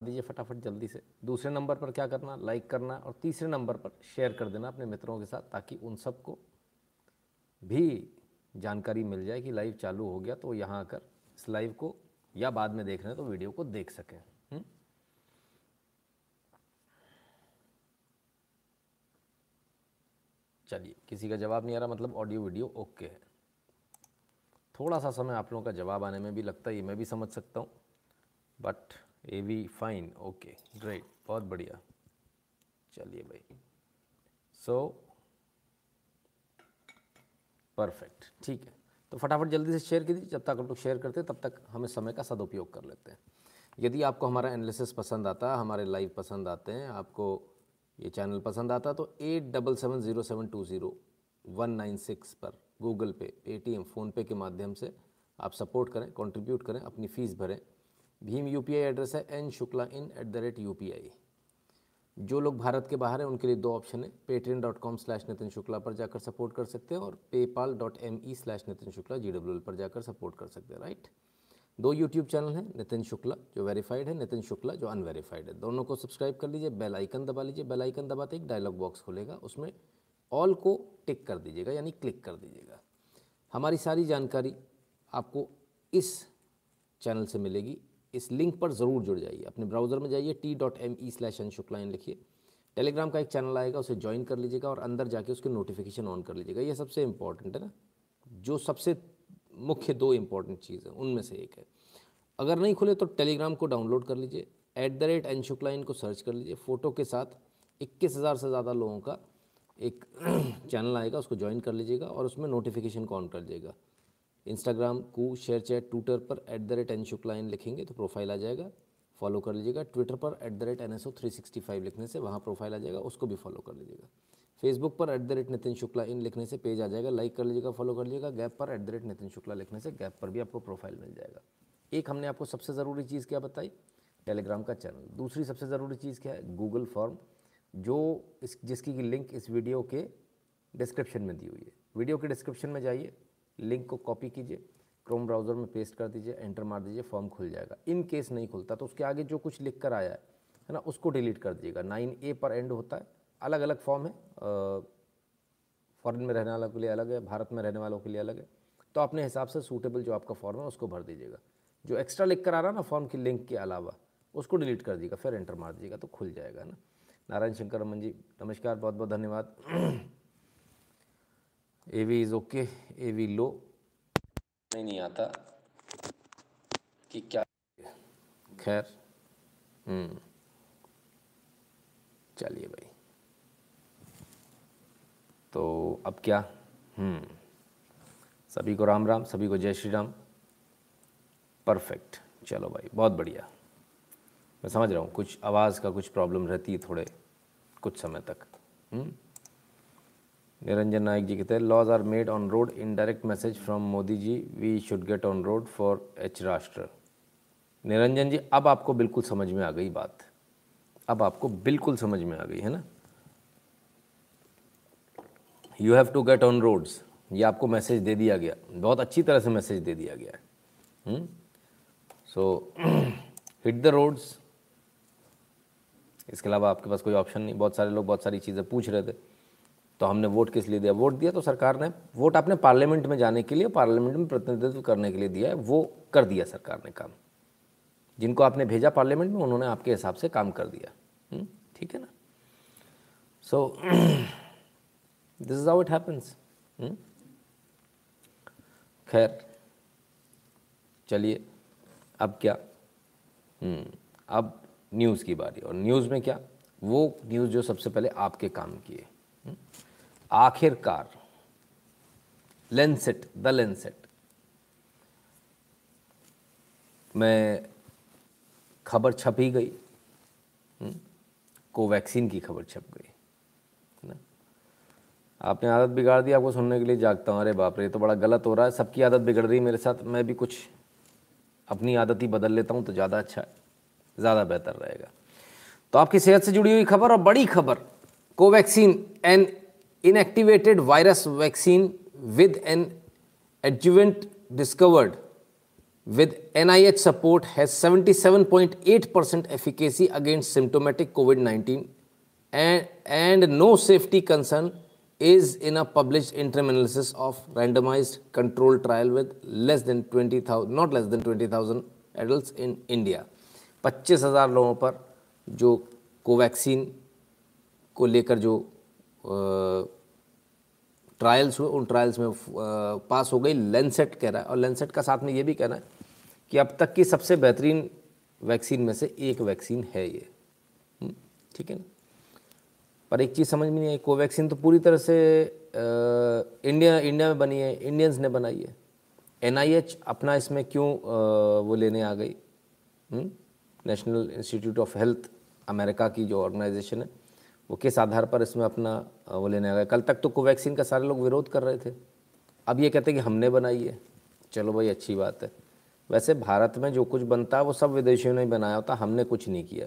दीजिए फटाफट जल्दी से। दूसरे नंबर पर क्या करना लाइक करना और तीसरे नंबर पर शेयर कर देना अपने मित्रों के साथ ताकि उन सबको भी जानकारी मिल जाए कि लाइव चालू हो गया तो यहाँ आकर इस लाइव को या बाद में देख रहे हैं तो वीडियो को देख सकें। हम्म? चलिए, किसी का जवाब नहीं आ रहा मतलब ऑडियो वीडियो ओके है। थोड़ा सा समय आप लोगों का जवाब आने में भी लगता है, ये मैं भी समझ सकता हूँ but A V fine okay great बहुत बढ़िया। चलिए भाई। सो परफेक्ट ठीक है। तो फटाफट जल्दी से शेयर कीजिए, जब तक आप लोग शेयर करते हैं, तब तक हमें समय का सदुपयोग कर लेते हैं। यदि आपको हमारा एनालिसिस पसंद आता है हमारे लाइव पसंद आते हैं, आपको ये चैनल पसंद आता तो eight double seven zero seven two zero one nine six पर गूगल पे पेटीएम फ़ोनपे के माध्यम से आप सपोर्ट करें कंट्रीब्यूट करें, अपनी फ़ीस भरें। भीम यूपीआई एड्रेस है, N Shukla in at the rate you जो लोग भारत के बाहर हैं, उनके लिए दो ऑप्शन है Paytm dot com slash Nitin Shukla पर जाकर सपोर्ट कर सकते हैं और PayPal dot M E slash Nitin Shukla G W L पर जाकर सपोर्ट कर सकते हैं राइट दो यूट्यूब चैनल हैं नितिन शुक्ला जो वेरीफाइड है नितिन शुक्ला जो अनवेरीफाइड है। दोनों को सब्सक्राइब कर लीजिए बेल आइकन दबा लीजिए बेल आइकन दबाते एक डायलॉग बॉक्स खुलेगा, उसमें ऑल को टिक कर दीजिएगा, यानी क्लिक कर दीजिएगा। हमारी सारी जानकारी आपको इस चैनल से मिलेगी। इस लिंक पर ज़रूर जुड़ जाइए। अपने ब्राउज़र में जाइए T dot M E slash N Shukla in लिखिए। टेलीग्राम का एक चैनल आएगा, उसे ज्वाइन कर लीजिएगा और अंदर जाके उसके नोटिफिकेशन ऑन कर लीजिएगा। ये सबसे इंपॉर्टेंट है ना, जो सबसे मुख्य दो इंपॉर्टेंट चीज़ है, उनमें से एक है। अगर नहीं खुले तो टेलीग्राम को डाउनलोड कर लीजिए at the rate N Shukla in को सर्च कर लीजिए। फ़ोटो के साथ इक्कीस हज़ार से ज़्यादा लोगों का एक चैनल आएगा, उसको ज्वाइन कर लीजिएगा और उसमें नोटिफिकेशन को ऑन कर लीजिएगा। इंस्टाग्राम को शेयर चैट ट्विटर पर at the rate N Shukla in लिखेंगे तो प्रोफ़ाइल आ जाएगा। फॉलो कर लीजिएगा। ट्विटर पर at the rate N S O three sixty five लिखने से वहाँ प्रोफ़ाइल आ जाएगा। उसको भी फॉलो कर लीजिएगा। फेसबुक पर at the rate Nitin Shukla in लिखने से पेज आ जाएगा। लाइक कर लीजिएगा फॉलो कर लीजिएगा। गैप पर at the rate Nitin Shukla लिखने से गैप पर भी आपको प्रोफ़ाइल मिल जाएगा। एक हमने आपको सबसे ज़रूरी चीज़ क्या बताई? टेलीग्राम का चैनल दूसरी सबसे ज़रूरी चीज़ क्या है? गूगल फॉर्म जो इस, जिसकी लिंक इस वीडियो के डिस्क्रिप्शन में दी हुई है। वीडियो के डिस्क्रिप्शन में जाइए। लिंक को कॉपी कीजिए क्रोम ब्राउज़र में पेस्ट कर दीजिए एंटर मार दीजिए फॉर्म खुल जाएगा। इन केस नहीं खुलता तो उसके आगे जो कुछ लिख कर आया है है ना, उसको डिलीट कर दीजिएगा। नाइन ए पर एंड होता है अलग अलग फॉर्म है फॉरेन में रहने वालों के लिए अलग है, भारत में रहने वालों के लिए अलग है। तो अपने हिसाब से सूटेबल जो आपका फॉर्म है, उसको भर दीजिएगा। जो एक्स्ट्रा लिख कर आ रहा है ना फॉर्म की लिंक के अलावा, उसको डिलीट कर दीजिएगा, फिर एंटर मार दीजिएगा तो खुल जाएगा ना। नारायण शंकर रमन जी, नमस्कार बहुत बहुत धन्यवाद। A V is okay A V low नहीं नहीं आता कि क्या खैर हम्म चलिए भाई। तो अब क्या? हम्म सभी को राम राम सभी को जय श्री राम। परफेक्ट चलो भाई बहुत बढ़िया। मैं समझ रहा हूँ कुछ आवाज़ का कुछ प्रॉब्लम रहती है थोड़े कुछ समय तक। हम्म निरंजन नायक जी कहते हैं laws are made on road in direct message from Modi ji we should get on road for H Rashtra Niranjan ji अब आपको बिल्कुल समझ में आ गई बात। अब आपको बिल्कुल समझ में आ गई, है ना? You have to get on roads ये आपको मैसेज दे दिया गया। बहुत अच्छी तरह से मैसेज दे दिया गया है। सो हिट द रोड्स इसके अलावा आपके पास कोई ऑप्शन नहीं। बहुत सारे लोग बहुत सारी चीज़ें पूछ रहे थे। तो हमने वोट किस लिए दिया? वोट दिया तो सरकार ने। वोट आपने पार्लियामेंट में जाने के लिए पार्लियामेंट में प्रतिनिधित्व करने के लिए दिया है वो कर दिया सरकार ने काम। जिनको आपने भेजा पार्लियामेंट में उन्होंने आपके हिसाब से काम कर दिया। हम्म, ठीक है ना? So this is how it happens खैर चलिए अब क्या? हम्म, अब न्यूज़ की बारी। और न्यूज़ में क्या? वो न्यूज़ जो सबसे पहले आपके काम की है। हम्म, आखिरकार लेंसेट द लेंसेट में खबर छप गई हम्म, कोवैक्सीन की खबर छप गई आपने आदत बिगाड़ दी आपको सुनने के लिए जागता हूँ। अरे बाप रे तो बड़ा गलत हो रहा है। सबकी आदत बिगड़ रही है मेरे साथ। मैं भी कुछ अपनी आदत ही बदल लेता हूँ तो ज़्यादा अच्छा है ज़्यादा बेहतर रहेगा। तो आपकी सेहत से जुड़ी हुई खबर और बड़ी खबर Covaxin an inactivated virus vaccine with an adjuvant discovered with NIH support has 77.8% efficacy against symptomatic COVID-19 and, and no safety concern is in a published interim analysis of randomized controlled trial with less than 20,000 not less than 20,000 adults in India. पच्चीस हज़ार लोगों पर जो Covaxin को लेकर जो trials हुए उन ट्रायल्स में पास हो गई। लेंसेट कह रहा है और लेंसेट का साथ में ये भी कहना है कि अब तक की सबसे बेहतरीन वैक्सीन में से एक वैक्सीन है ये। हम्म, ठीक है ना? पर एक चीज़ समझ में नहीं आई कोवैक्सीन तो पूरी तरह से इंडिया इंडिया में बनी है इंडियंस ने बनाई है। एनआईएच अपना इसमें क्यों आ, वो लेने आ गई? National institute of health America की जो ऑर्गेनाइजेशन है। वो किस आधार पर इसमें अपना वो लेने आ गए। कल तक तो कोवैक्सीन का सारे लोग विरोध कर रहे थे। अब ये कहते हैं कि हमने बनाई है। चलो भाई, अच्छी बात है। वैसे भारत में जो कुछ बनता है वो सब विदेशियों ने बनाया होता। हमने कुछ नहीं किया।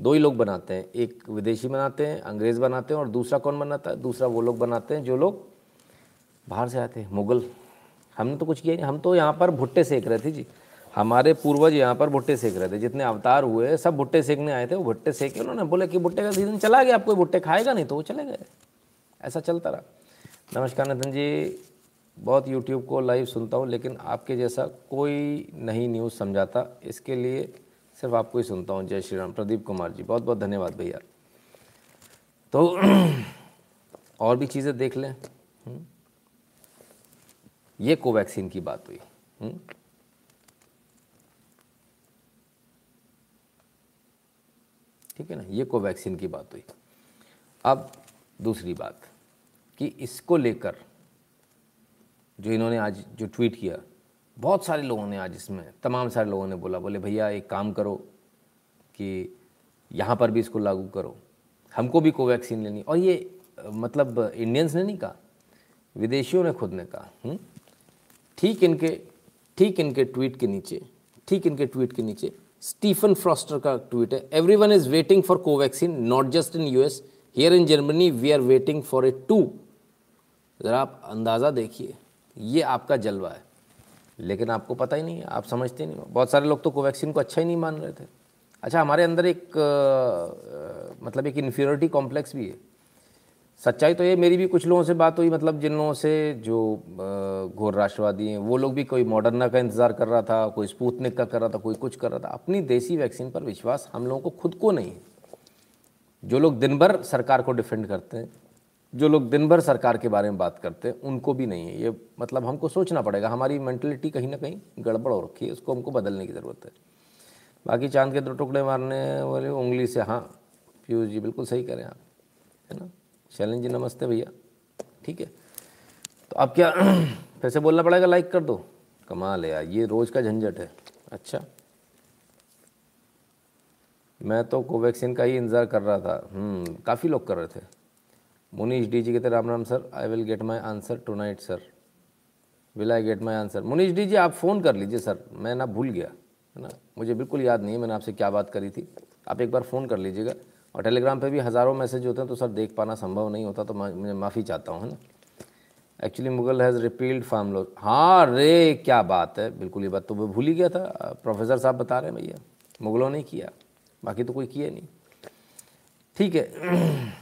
दो ही लोग बनाते हैं। एक विदेशी बनाते हैं, अंग्रेज़ बनाते हैं और दूसरा कौन बनाता है? दूसरा वो लोग बनाते हैं जो लोग बाहर से आते हैं। मुग़ल। हमने तो कुछ किया नहीं। हम तो यहाँ पर भुट्टे सेक रहे थे जी। हमारे पूर्वज यहाँ पर भुट्टे सेक रहे थे, जितने अवतार हुए सब भुट्टे सेकने आए थे, वो भुट्टे सेके उन्होंने, बोले कि भुट्टे का सीज़न चला गया आप कोई भुट्टे खाएगा नहीं तो वो चले गए। ऐसा चलता रहा। नमस्कार नितिन जी, बहुत यूट्यूब को लाइव सुनता हूँ, लेकिन आपके जैसा कोई नहीं न्यूज़ समझाता, इसके लिए सिर्फ़ आपको ही सुनता हूँ। जय श्री राम प्रदीप कुमार जी बहुत बहुत धन्यवाद भैया। तो और भी चीज़ें देख लें। हम्म। ये कोवैक्सीन की बात हुई। ठीक है ना? ये कोवैक्सीन की बात हुई। अब दूसरी बात कि इसको लेकर जो इन्होंने आज जो ट्वीट किया, बहुत सारे लोगों ने आज इसमें, तमाम सारे लोगों ने बोला, बोले, भैया, एक काम करो कि यहाँ पर भी इसको लागू करो। हमको भी कोवैक्सीन लेनी। और ये मतलब इंडियंस ने नहीं कहा, विदेशियों ने खुद ने कहा हम्म? ठीक इनके ठीक इनके ट्वीट के नीचे, ठीक इनके ट्वीट के नीचे स्टीफन फ्रॉस्टर का ट्वीट है। Everyone is waiting for Covaxin not just in US here in Germany we are waiting for a two ज़रा आप अंदाज़ा देखिए। ये आपका जलवा है। लेकिन आपको पता ही नहीं है आप समझते नहीं बहुत सारे लोग तो कोवैक्सीन को अच्छा ही नहीं मान रहे थे। अच्छा हमारे अंदर एक आ, मतलब एक इन्फीरियोरिटी कॉम्प्लेक्स भी है। सच्चाई तो ये, मेरी भी कुछ लोगों से बात हुई मतलब जिन लोगों से जो घोर राष्ट्रवादी हैं, वो लोग भी कोई मॉडर्ना का इंतज़ार कर रहा था, कोई स्पूतनिक का कर रहा था, कोई कुछ कर रहा था। अपनी देसी वैक्सीन पर विश्वास हम लोगों को खुद को नहीं है। जो लोग दिन भर सरकार को डिफेंड करते हैं, जो लोग दिन भर सरकार के बारे में बात करते हैं, उनको भी नहीं है। ये मतलब हमको सोचना पड़ेगा, हमारी मैंटलिटी कहीं ना कहीं गड़बड़ हो रखी है, उसको हमको बदलने की ज़रूरत है। बाकी चाँद के दो टुकड़े मारने वाले उंगली से हाँ पीयूष जी बिल्कुल सही करें आप, है ना? शैलन जी नमस्ते भैया। ठीक है? तो अब क्या फिर से बोलना पड़ेगा लाइक कर दो। कमाल है यार ये रोज़ का झंझट है। अच्छा। मैं तो कोवैक्सीन का ही इंतज़ार कर रहा था। हम्म, काफ़ी लोग कर रहे थे। मुनीश डी जी कहते Ram Ram sir I will get my answer tonight sir will I get my answer Munish D ji आप फ़ोन कर लीजिए सर मैं ना भूल गया है ना? मुझे बिल्कुल याद नहीं है मैंने आपसे क्या बात करी थी। आप एक बार फ़ोन कर लीजिएगा। और टेलीग्राम पे भी हज़ारों मैसेज होते हैं तो सर देख पाना संभव नहीं होता तो मैं माफ़ी चाहता हूँ, है ना? Actually Mughal has repealed farm law हाँ रे, क्या बात है, बिल्कुल ये बात तो मैं भूल ही गया था। प्रोफेसर साहब बता रहे हैं भैया, मुगलों ने किया, बाकी तो कोई किया नहीं। ठीक है।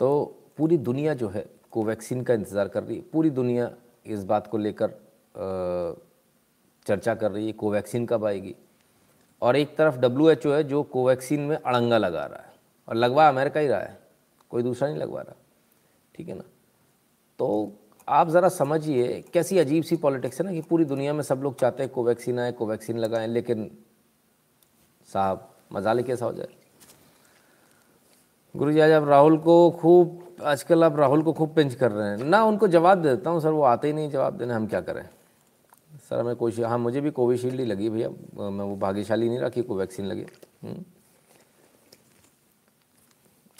तो पूरी दुनिया जो है, कोवैक्सीन का इंतज़ार कर रही है, पूरी दुनिया इस बात को लेकर चर्चा कर रही है, कोवैक्सीन कब आएगी? और एक तरफ़ डब्ल्यू एच ओ है जो कोवैक्सीन में अड़ंगा लगा रहा है और लगवा अमेरिका ही रहा है, कोई दूसरा नहीं लगवा रहा, ठीक है ना? तो आप ज़रा समझिए, कैसी अजीब सी पॉलिटिक्स है ना कि पूरी दुनिया में सब लोग चाहते हैं कोवैक्सीन आए, कोवैक्सीन लगाएँ, लेकिन साहब मजाले कैसा हो जाए। गुरु जी आज आप राहुल को खूब, आजकल आप राहुल को खूब पिंच कर रहे हैं। ना, उनको जवाब देता हूँ, सर, वो आते ही नहीं जवाब देने, हम क्या करें? सर, हमें कोशिश हाँ मुझे भी कोविशील्ड ही लगी भैया। मैं वो भाग्यशाली नहीं रखी को वैक्सीन लगी। हम्म।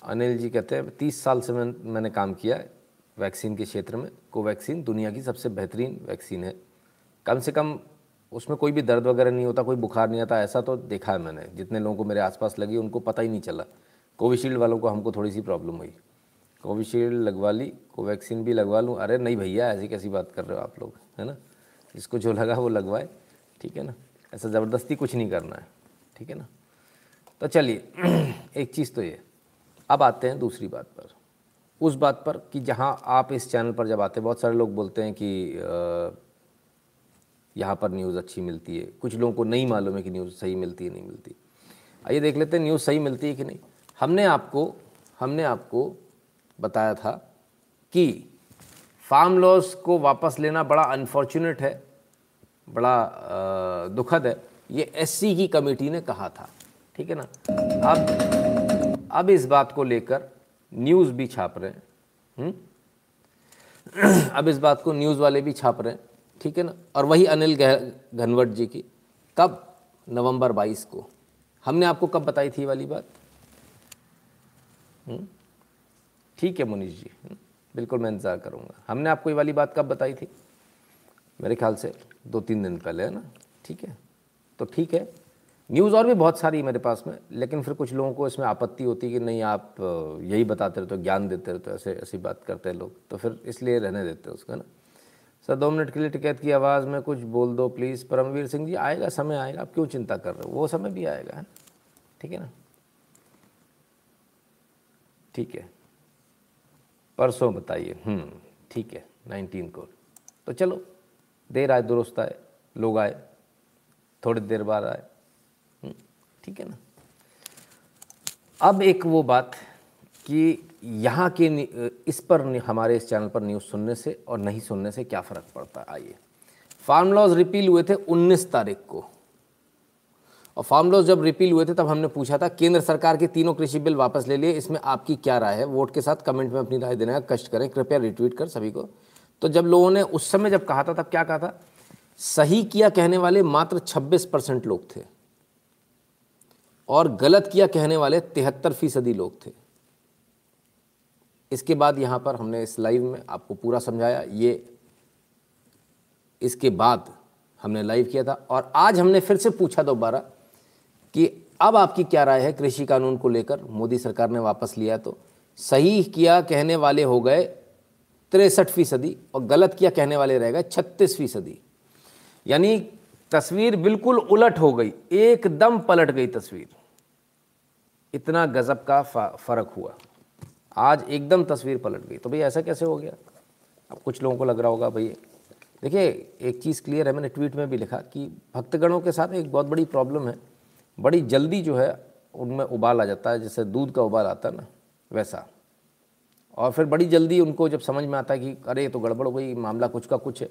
अनिल जी कहते हैं, तीस साल से मैं, मैंने काम किया है वैक्सीन के क्षेत्र में। कोवैक्सीन दुनिया की सबसे बेहतरीन वैक्सीन है। कम से कम उसमें कोई भी दर्द वगैरह नहीं होता, कोई बुखार नहीं आता, ऐसा तो देखा है मैंने। जितने लोगों को मेरे आसपास लगी, उनको पता ही नहीं चला। कोविशील्ड वालों को हमको थोड़ी सी प्रॉब्लम हुई। कोविशील्ड लगवा ली, कोवैक्सीन भी लगवा लूँ। अरे, नहीं भैया, ऐसी कैसी बात कर रहे हो आप लोग? है ना? जिसको जो लगा वो लगवाए, ठीक है ना? ऐसा ज़बरदस्ती कुछ नहीं करना है, ठीक है ना? तो चलिए, एक चीज़ तो ये। अब आते हैं दूसरी बात पर। उस बात पर कि जहाँ आप इस चैनल पर जब आते हैं, बहुत सारे लोग बोलते हैं कि यहाँ पर न्यूज़ अच्छी मिलती है। कुछ लोगों को नहीं मालूम है कि न्यूज़ सही मिलती है, नहीं मिलती। आइए देख लेते हैं न्यूज़ सही मिलती है कि नहीं। हमने आपको हमने आपको बताया था कि फार्म लॉस को वापस लेना बड़ा अनफॉर्चुनेट है, बड़ा दुखद है ये एससी की कमेटी ने कहा था, ठीक है ना अब अब इस बात को लेकर न्यूज़ भी छाप रहे हैं हम्म? अब इस बात को न्यूज़ वाले भी छाप रहे हैं, ठीक है ना और वही अनिल घनवट जी की, कब नवंबर 22 को हमने आपको कब बताई थी वाली बात हम्म? ठीक है मुनीष जी हम्म? बिल्कुल मैं इंतज़ार करूँगा। हमने आपको ये वाली बात कब बताई थी? मेरे ख्याल से दो तीन दिन पहले, है ना? ठीक है? तो ठीक है। न्यूज़ और भी बहुत सारी है मेरे पास में, लेकिन फिर कुछ लोगों को इसमें आपत्ति होती है कि नहीं, आप यही बताते रहते हो ज्ञान देते रहते हो ऐसे, ऐसी बात करते हैं लोग। तो फिर इसलिए रहने देते हैं उसका ना? सर, दो मिनट के लिए टिकैत की आवाज़ में कुछ बोल दो प्लीज़। परमवीर सिंह जी, आएगा, समय आएगा। आप क्यों चिंता कर रहे हो? वो समय भी आएगा, है ठीक है ना? ठीक है। परसों बताइए। हम्म, ठीक है नाइनटीन को। तो चलो देर आए दुरुस्त आए लोग आए थोड़ी देर बाद आए। हम्म, ठीक है ना? अब एक वो बात कि यहाँ के इस पर हमारे इस चैनल पर न्यूज़ सुनने से और नहीं सुनने से क्या फ़र्क पड़ता? है आइए। फार्म लॉज रिपील हुए थे 19 तारीख को। और फार्म लॉज जब रिपील हुए थे, तब हमने पूछा था, केंद्र सरकार के तीनों कृषि बिल वापस ले लिए, इसमें आपकी क्या राय है? वोट के साथ कमेंट में अपनी राय देने का कष्ट करें, कृपया रिट्वीट कर सभी को। तो जब लोगों ने उस समय जब कहा था, तब क्या कहा था? सही किया कहने वाले मात्र 26 परसेंट लोग थे और गलत किया कहने वाले तिहत्तर फ़ीसदी लोग थे। इसके बाद यहाँ पर हमने इस लाइव में आपको पूरा समझाया। ये इसके बाद हमने लाइव किया था और आज हमने फिर से पूछा दोबारा कि अब आपकी क्या राय है कृषि कानून को लेकर? मोदी सरकार ने वापस लिया तो। सही किया कहने वाले हो गए तिरसठ फ़ीसदी और गलत किया कहने वाले रह गए छत्तीस फ़ीसदी। यानी तस्वीर बिल्कुल उलट हो गई, एकदम पलट गई तस्वीर। इतना गजब का फ़र्क हुआ। आज एकदम तस्वीर पलट गई। तो भाई ऐसा कैसे हो गया? अब कुछ लोगों को लग रहा होगा भाई, देखिए, एक चीज़ क्लियर है, मैंने ट्वीट में भी लिखा कि भक्तगणों के साथ एक बहुत बड़ी प्रॉब्लम है। बड़ी जल्दी जो है उनमें उबाल आ जाता है, जैसे दूध का उबाल आता है ना, वैसा। और फिर बड़ी जल्दी उनको जब समझ में आता है कि अरे तो गड़बड़ हो गई, मामला कुछ का कुछ है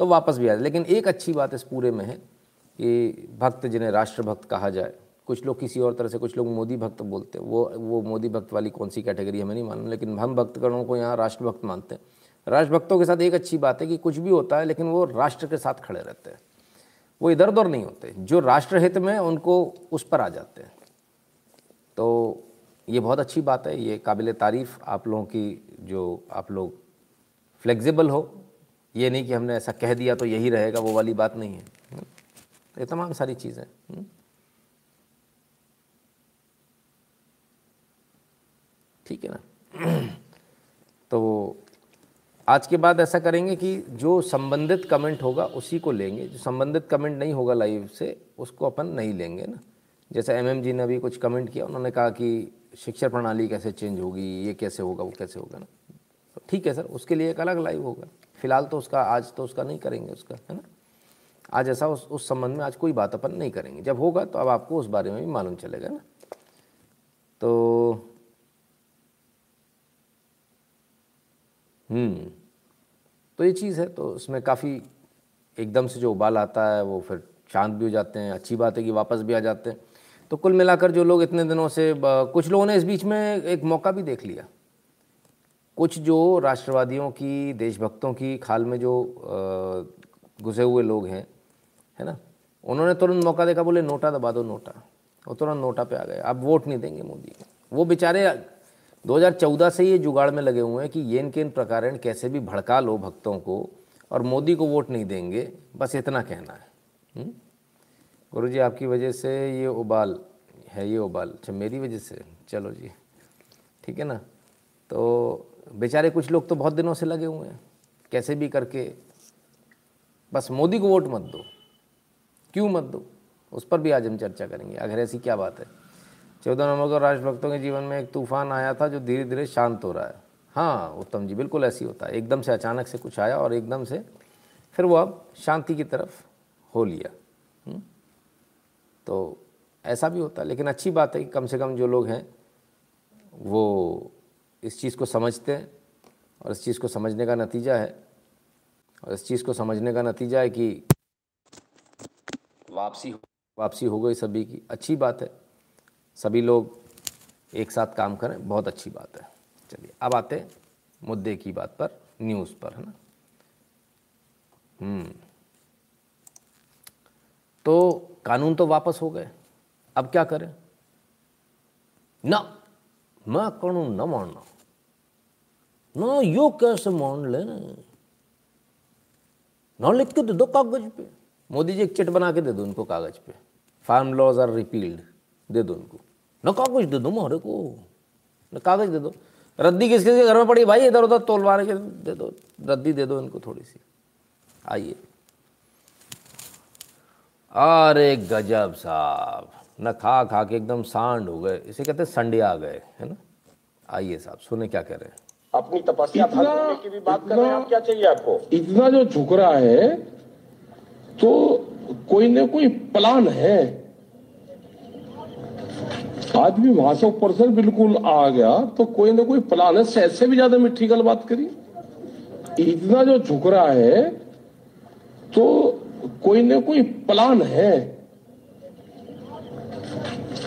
तो वापस भी आ जाए। लेकिन एक अच्छी बात इस पूरे में है कि भक्त जिन्हें राष्ट्रभक्त कहा जाए, कुछ लोग किसी और तरह से, कुछ लोग मोदी भक्त बोलते हैं, वो वो मोदी भक्त वाली कौन सी कैटेगरी हमें नहीं मालूम, लेकिन हम भक्तगणों को यहाँ राष्ट्रभक्त मानते हैं। राष्ट्रभक्तों के साथ एक अच्छी बात है कि कुछ भी होता है, लेकिन वो राष्ट्र के साथ खड़े रहते हैं। वो इधर उधर नहीं होते। जो राष्ट्रहित में उनको उस पर आ जाते हैं। तो ये बहुत अच्छी बात है। ये काबिल तारीफ़ आप लोगों की जो आप लोग फ्लेक्सिबल हो। ये नहीं कि हमने ऐसा कह दिया तो यही रहेगा, वो वाली बात नहीं है। हम्म। ये तमाम सारी चीज़ें हम्म। ठीक है ना? तो आज के बाद ऐसा करेंगे कि जो संबंधित कमेंट होगा, उसी को लेंगे। जो संबंधित कमेंट नहीं होगा लाइव से, उसको अपन नहीं लेंगे ना। जैसे एम जी ने अभी कुछ कमेंट किया, उन्होंने कहा कि शिक्षा प्रणाली कैसे चेंज होगी, ये कैसे होगा, वो कैसे होगा ना। तो ठीक है सर, उसके लिए एक अलग लाइव होगा। फ़िलहाल तो उसका, आज तो उसका नहीं करेंगे उसका, है ना। आज ऐसा उस उस संबंध में आज कोई बात अपन नहीं करेंगे। जब होगा तो अब आपको उस बारे में भी मालूम चलेगा ना। तो तो ये चीज़ है तो उसमें काफ़ी एकदम से जो उबाल आता है, वो फिर शांत भी हो जाते हैं, अच्छी बात है कि वापस भी आ जाते हैं। तो कुल मिलाकर जो लोग इतने दिनों से कुछ लोगों ने इस बीच में एक मौका भी देख लिया। कुछ जो राष्ट्रवादियों की, देशभक्तों की खाल में जो घुसे हुए लोग हैं, है ना? उन्होंने तुरंत मौका देखा, बोले, नोटा दबा दो, नोटा। वो तुरंत नोटा पे आ गए। अब वोट नहीं देंगे मोदी। वो बेचारे 2014 से ये जुगाड़ में लगे हुए हैं कि येन केन प्रकार कैसे भी भड़का लो भक्तों को और मोदी को वोट नहीं देंगे, बस इतना कहना है? गुरु जी आपकी वजह से ये उबाल है, ये उबाल। अच्छा मेरी वजह से? चलो जी। ठीक है ना? तो बेचारे कुछ लोग तो बहुत दिनों से लगे हुए हैं। कैसे भी करके, बस मोदी को वोट मत दो। क्यों मत दो? उस पर भी आज हम चर्चा करेंगे। अगर ऐसी क्या बात है? चौदह नवंबर को राष्ट्रभक्तों के जीवन में एक तूफ़ान आया था जो धीरे धीरे शांत हो रहा है। हाँ उत्तम जी, बिल्कुल ऐसी होता है। एकदम से अचानक से कुछ आया और एकदम से फिर वो अब शांति की तरफ़ हो लिया। हम्म? तो ऐसा भी होता है, लेकिन अच्छी बात है कि कम से कम जो लोग हैं, वो इस चीज़ को समझते हैं और इस चीज़ को समझने का नतीजा है। और इस चीज़ को समझने का नतीजा है कि वापसी वापसी हो गई सभी की। अच्छी बात है। सभी लोग एक साथ काम करें, बहुत अच्छी बात है। चलिए, अब आते मुद्दे की बात पर, न्यूज़ पर, है ना? हम्म। तो कानून तो वापस हो गए, अब क्या करें? ना मैं कानून न मानना ना, यो कैसे मान ले ना? लिख के दे दो कागज़ पे। मोदी जी एक चिट बना के दे दो उनको कागज़ पे। फार्म लॉज आर रिपील्ड, दे दो उनको। न कागज़ दे दो मोहरे को। न कागज़ दे दो। रद्दी किस किसके घर में पड़ी? भाई इधर उधर तोलवा के दे दो। रद्दी दे दो इनको थोड़ी सी। आइए। अरे गजब साहब। न खा खा के एकदम सांड हो गए। इसे कहते संडे आ गए है ना? आइए साहब सुने क्या कह रहे हैं। अपनी तपस्या की भी बात कर रहे हैं। आप क्या चाहिए आपको? इतना जो झुक रहा है तो कोई ना कोई प्लान है। आदमी वहाँ से ऊपर से बिल्कुल आ गया तो कोई ना कोई प्लान है सहज से भी ज़्यादा मिट्टी गल बात करी इतना जो झुक रहा है तो कोई ना कोई प्लान है।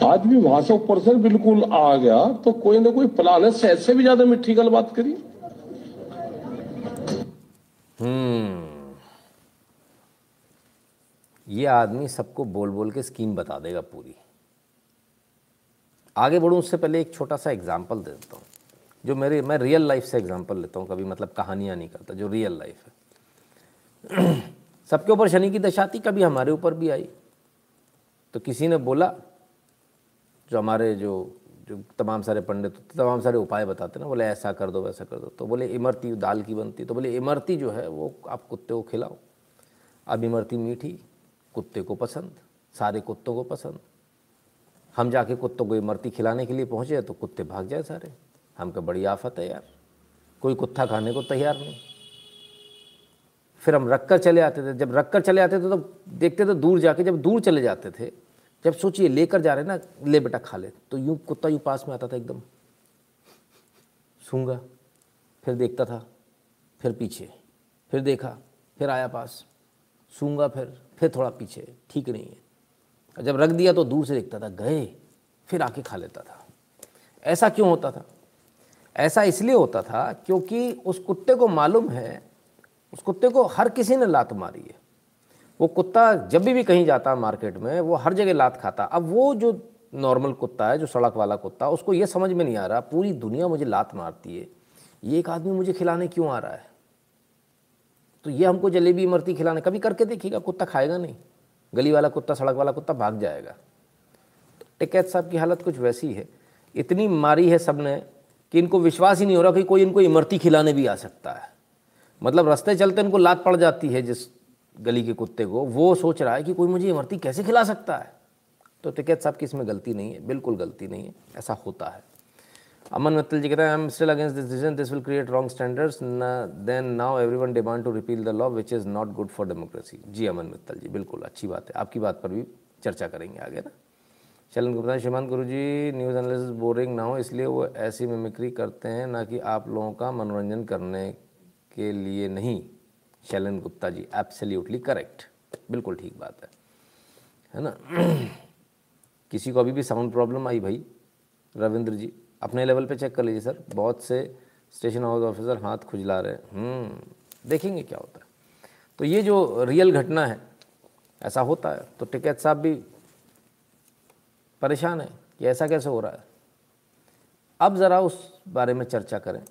आदमी वहाँ से ऊपर से बिल्कुल आ गया तो कोई ना कोई प्लान है सहज से भी ज़्यादा मिट्टी गल बात करी हम्म। ये आदमी सबको बोल बोल के स्कीम बता देगा पूरी। आगे बढ़ूँ, उससे पहले एक छोटा सा एग्ज़ाम्पल दे देता हूँ, जो मेरे, मैं रियल लाइफ से एग्ज़ाम्पल लेता हूँ, कभी मतलब कहानियाँ नहीं करता, जो रियल लाइफ है। सबके ऊपर शनि की दशा थी, कभी हमारे ऊपर भी आई। तो किसी ने बोला, जो हमारे जो जो तमाम सारे पंडित, तमाम सारे उपाय बताते ना, बोले, ऐसा कर दो, वैसा कर दो। तो बोले, इमरती, दाल की बनती तो बोले, इमरती जो है, वो आप कुत्ते को खिलाओ। अब इमरती मीठी, कुत्ते को पसंद, सारे कुत्तों को पसंद। हम जाके कुत्तों को इमरती खिलाने के लिए पहुँचे तो कुत्ते भाग जाए सारे। हमको बड़ी आफत है यार। कोई कुत्ता खाने को तैयार नहीं। फिर हम रख कर चले आते थे। जब रख कर चले आते थे तो देखते थे दूर जाके, जब दूर चले जाते थे, जब सोचिए, लेकर जा रहे ना, ले बेटा खा ले। तो यूँ कुत्ता यूँ पास में आता था एकदम। सूँगा फिर देखता था, फिर पीछे, फिर देखा, फिर आया पास। सूँगा फिर फिर थोड़ा पीछे। ठीक नहीं है। जब रख दिया तो दूर से देखता था, गए, फिर आके खा लेता था। ऐसा क्यों होता था? ऐसा इसलिए होता था क्योंकि उस कुत्ते को मालूम है, उस कुत्ते को हर किसी ने लात मारी है। वो कुत्ता जब भी भी कहीं जाता मार्केट में, वो हर जगह लात खाता। अब वो जो नॉर्मल कुत्ता है, जो सड़क वाला कुत्ता, उसको ये समझ में नहीं आ रहा, पूरी दुनिया मुझे लात मारती है। ये एक आदमी मुझे खिलाने क्यों आ रहा है? तो ये हमको जलेबी, इमरती खिलाने, कभी करके देखिएगा कुत्ता खाएगा नहीं। गली वाला कुत्ता, सड़क वाला कुत्ता भाग जाएगा। तो टिकैत साहब की हालत कुछ वैसी है। इतनी मारी है सबने कि इनको विश्वास ही नहीं हो रहा कि कोई इनको इमरती खिलाने भी आ सकता है। मतलब रास्ते चलते इनको लात पड़ जाती है जिस गली के कुत्ते को। वो सोच रहा है कि कोई मुझे इमरती कैसे खिला सकता है? तो टिकैत साहब की इसमें गलती नहीं है, बिल्कुल गलती नहीं है। ऐसा होता है। अमन मित्तल जी कहते हैं I am still against this decision this will create wrong standards then now everyone demand to repeal the law which is not good for democracy ji Aman Mittal ji बिल्कुल अच्छी बात है आपकी बात पर भी चर्चा करेंगे आगे ना चलन गुप्ता श्रीमान गुरु जी न्यूज़ एनालिसिस बोरिंग ना हो इसलिए वो ऐसी मिमिक्री करते हैं ना कि आप लोगों का मनोरंजन करने के लिए नहीं Shailene Gupta ji absolutely correct बिल्कुल ठीक बात है है ना किसी को अभी भी साउंड प्रॉब्लम आई भाई रविंद्र जी अपने लेवल पे चेक कर लीजिए सर। बहुत से स्टेशन हाउस ऑफिसर हाथ खुजला रहे हैं। देखेंगे क्या होता है। तो ये जो रियल घटना है, ऐसा होता है तो टिकैत साहब भी परेशान है कि ऐसा कैसे हो रहा है। अब ज़रा उस बारे में चर्चा करें,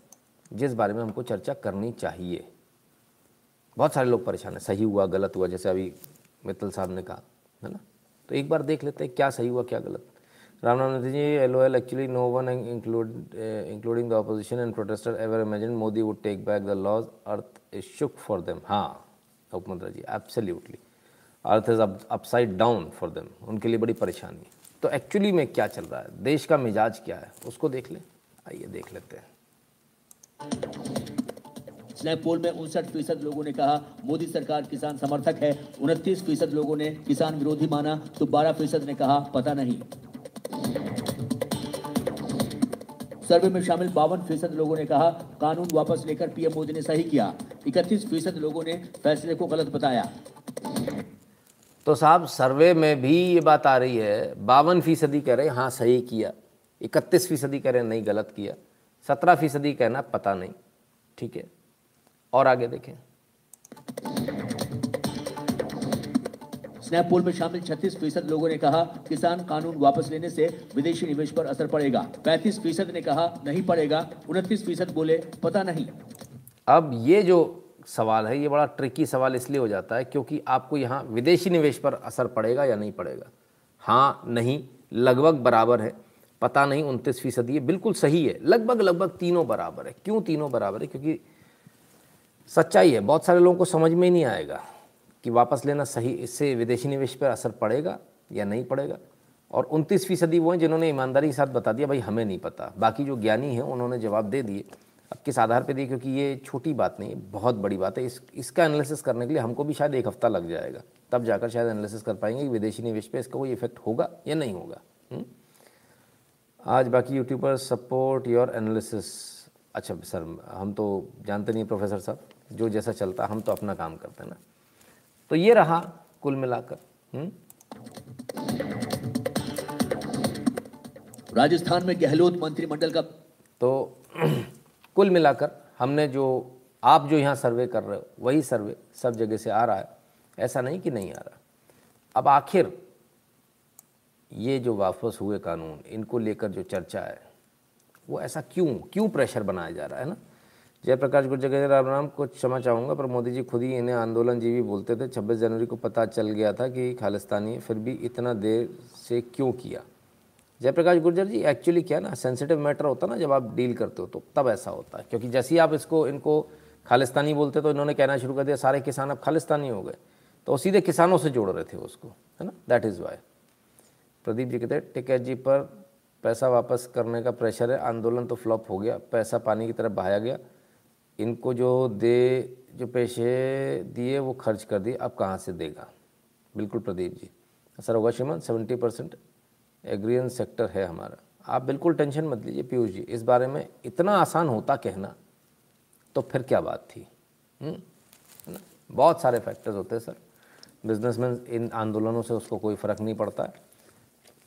जिस बारे में हमको चर्चा करनी चाहिए। बहुत सारे लोग परेशान हैं, सही हुआ, गलत हुआ, जैसे अभी मित्तल साहब ने कहा, है ना? तो एक बार देख लेते हैं क्या सही हुआ, क्या गलत। Ramnath Natiji, LOL, actually no one include, uh, including the opposition and protester ever imagined Modi would take back the laws. Earth is shook for them. हाँ Upmantra ji absolutely earth is upside down for them उनके लिए बड़ी परेशानी तो actually में क्या चल रहा है? देश का मिजाज क्या है? उसको देख लें। आइए देख लेते हैं। स्नैप पोल में उनसठ फ़ीसद लोगों ने कहा मोदी सरकार किसान समर्थक है। उनतीस फ़ीसद लोगों ने किसान विरोधी माना तो बारह फ़ीसद ने कहा पता नहीं। सर्वे में शामिल बावन फ़ीसद लोगों ने कहा, कानून वापस लेकर पीएम मोदी ने सही किया। इकतीस फ़ीसद लोगों ने फैसले को गलत बताया। तो साहब, सर्वे में भी ये बात आ रही है, बावन फ़ीसदी कह रहे, हैं, सही किया। इकतीस फ़ीसदी कह रहे, नहीं, गलत किया। सत्रह फ़ीसदी कहना, पता नहीं। ठीक है। और आगे देखें। स्नैप पोल में शामिल 36 फ़ीसद लोगों ने कहा, किसान कानून वापस लेने से विदेशी निवेश पर असर पड़ेगा। 35 फ़ीसद ने कहा, नहीं पड़ेगा। उनतीस फ़ीसद बोले, पता नहीं। अब ये जो सवाल है, ये बड़ा ट्रिकी सवाल इसलिए हो जाता है क्योंकि आपको यहाँ विदेशी निवेश पर असर पड़ेगा या नहीं पड़ेगा? हाँ नहीं, लगभग बराबर है। पता नहीं, उनतीस फ़ीसदी ये बिल्कुल सही है। लगभग लगभग तीनों बराबर है। क्यों तीनों बराबर है? क्योंकि सच्चाई है, बहुत सारे लोगों को समझ में ही नहीं आएगा। कि वापस लेना सही, इससे विदेशी निवेश पर असर पड़ेगा या नहीं पड़ेगा? और उनतीस फ़ीसदी वो हैं जिन्होंने ईमानदारी के साथ बता दिया, भाई हमें नहीं पता। बाकी जो ज्ञानी हैं, उन्होंने जवाब दे दिए। अब किस आधार पे दिए? क्योंकि ये छोटी बात नहीं है बहुत बड़ी बात है। इस, इसका एनालिसिस करने के लिए हमको भी शायद एक हफ़्ता लग जाएगा। तब जाकर शायद एनालिसिस कर पाएँगे कि विदेशी निवेश पे इसका कोई इफ़ेक्ट होगा या नहीं होगा। हुँ? आज बाकी यूट्यूबर सपोर्ट योर एनालिसिस अच्छा सर, हम तो जानते नहीं प्रोफेसर साहब, जो जैसा चलता, हम तो अपना काम करते हैं ना। तो ये रहा कुल मिलाकर हम्म? राजस्थान में गहलोत मंत्रिमंडल का तो कुल मिलाकर हमने जो आप जो यहाँ सर्वे कर रहे हो वही सर्वे सब जगह से आ रहा है। ऐसा नहीं कि नहीं आ रहा। अब आखिर ये जो वापस हुए कानून इनको लेकर जो चर्चा है वो ऐसा क्यों क्यों प्रेशर बनाया जा रहा है ना? जयप्रकाश गुर्जर कहते राम राम, कुछ क्षमा चाहूँगा, पर मोदी जी खुद ही इन्हें आंदोलन जीवी बोलते थे। 26 जनवरी को पता चल गया था कि खालिस्तानी फिर भी इतना देर से क्यों किया? जयप्रकाश गुर्जर जी एक्चुअली क्या ना सेंसिटिव मैटर होता ना, जब आप डील करते हो तो तब ऐसा होता है। क्योंकि जैसे ही आप इसको, इनको खालिस्तानी बोलते तो इन्होंने कहना शुरू कर दिया, सारे किसान अब खालिस्तानी हो गए। तो सीधे किसानों से जोड़ रहे थे उसको, है ना? That is why Pradeep ji कहते हैं टिकैत जी, पर पैसा वापस करने का प्रेशर है, आंदोलन तो फ्लॉप हो गया, पैसा पानी की तरफ़ बहाया गया इनको जो दे, जो पैसे दिए, वो खर्च कर दिए, अब कहाँ से देगा? बिल्कुल प्रदीप जी। सर होगा श्रीमान सेवेंटी परसेंट एग्रियन सेक्टर है हमारा। आप बिल्कुल टेंशन मत लीजिए पीयूष जी, इस बारे में इतना आसान होता कहना तो फिर क्या बात थी? हम्म? है ना? बहुत सारे फैक्टर्स होते हैं, सर। बिजनेसमैन इन आंदोलनों से उसको कोई फ़र्क नहीं पड़ता। है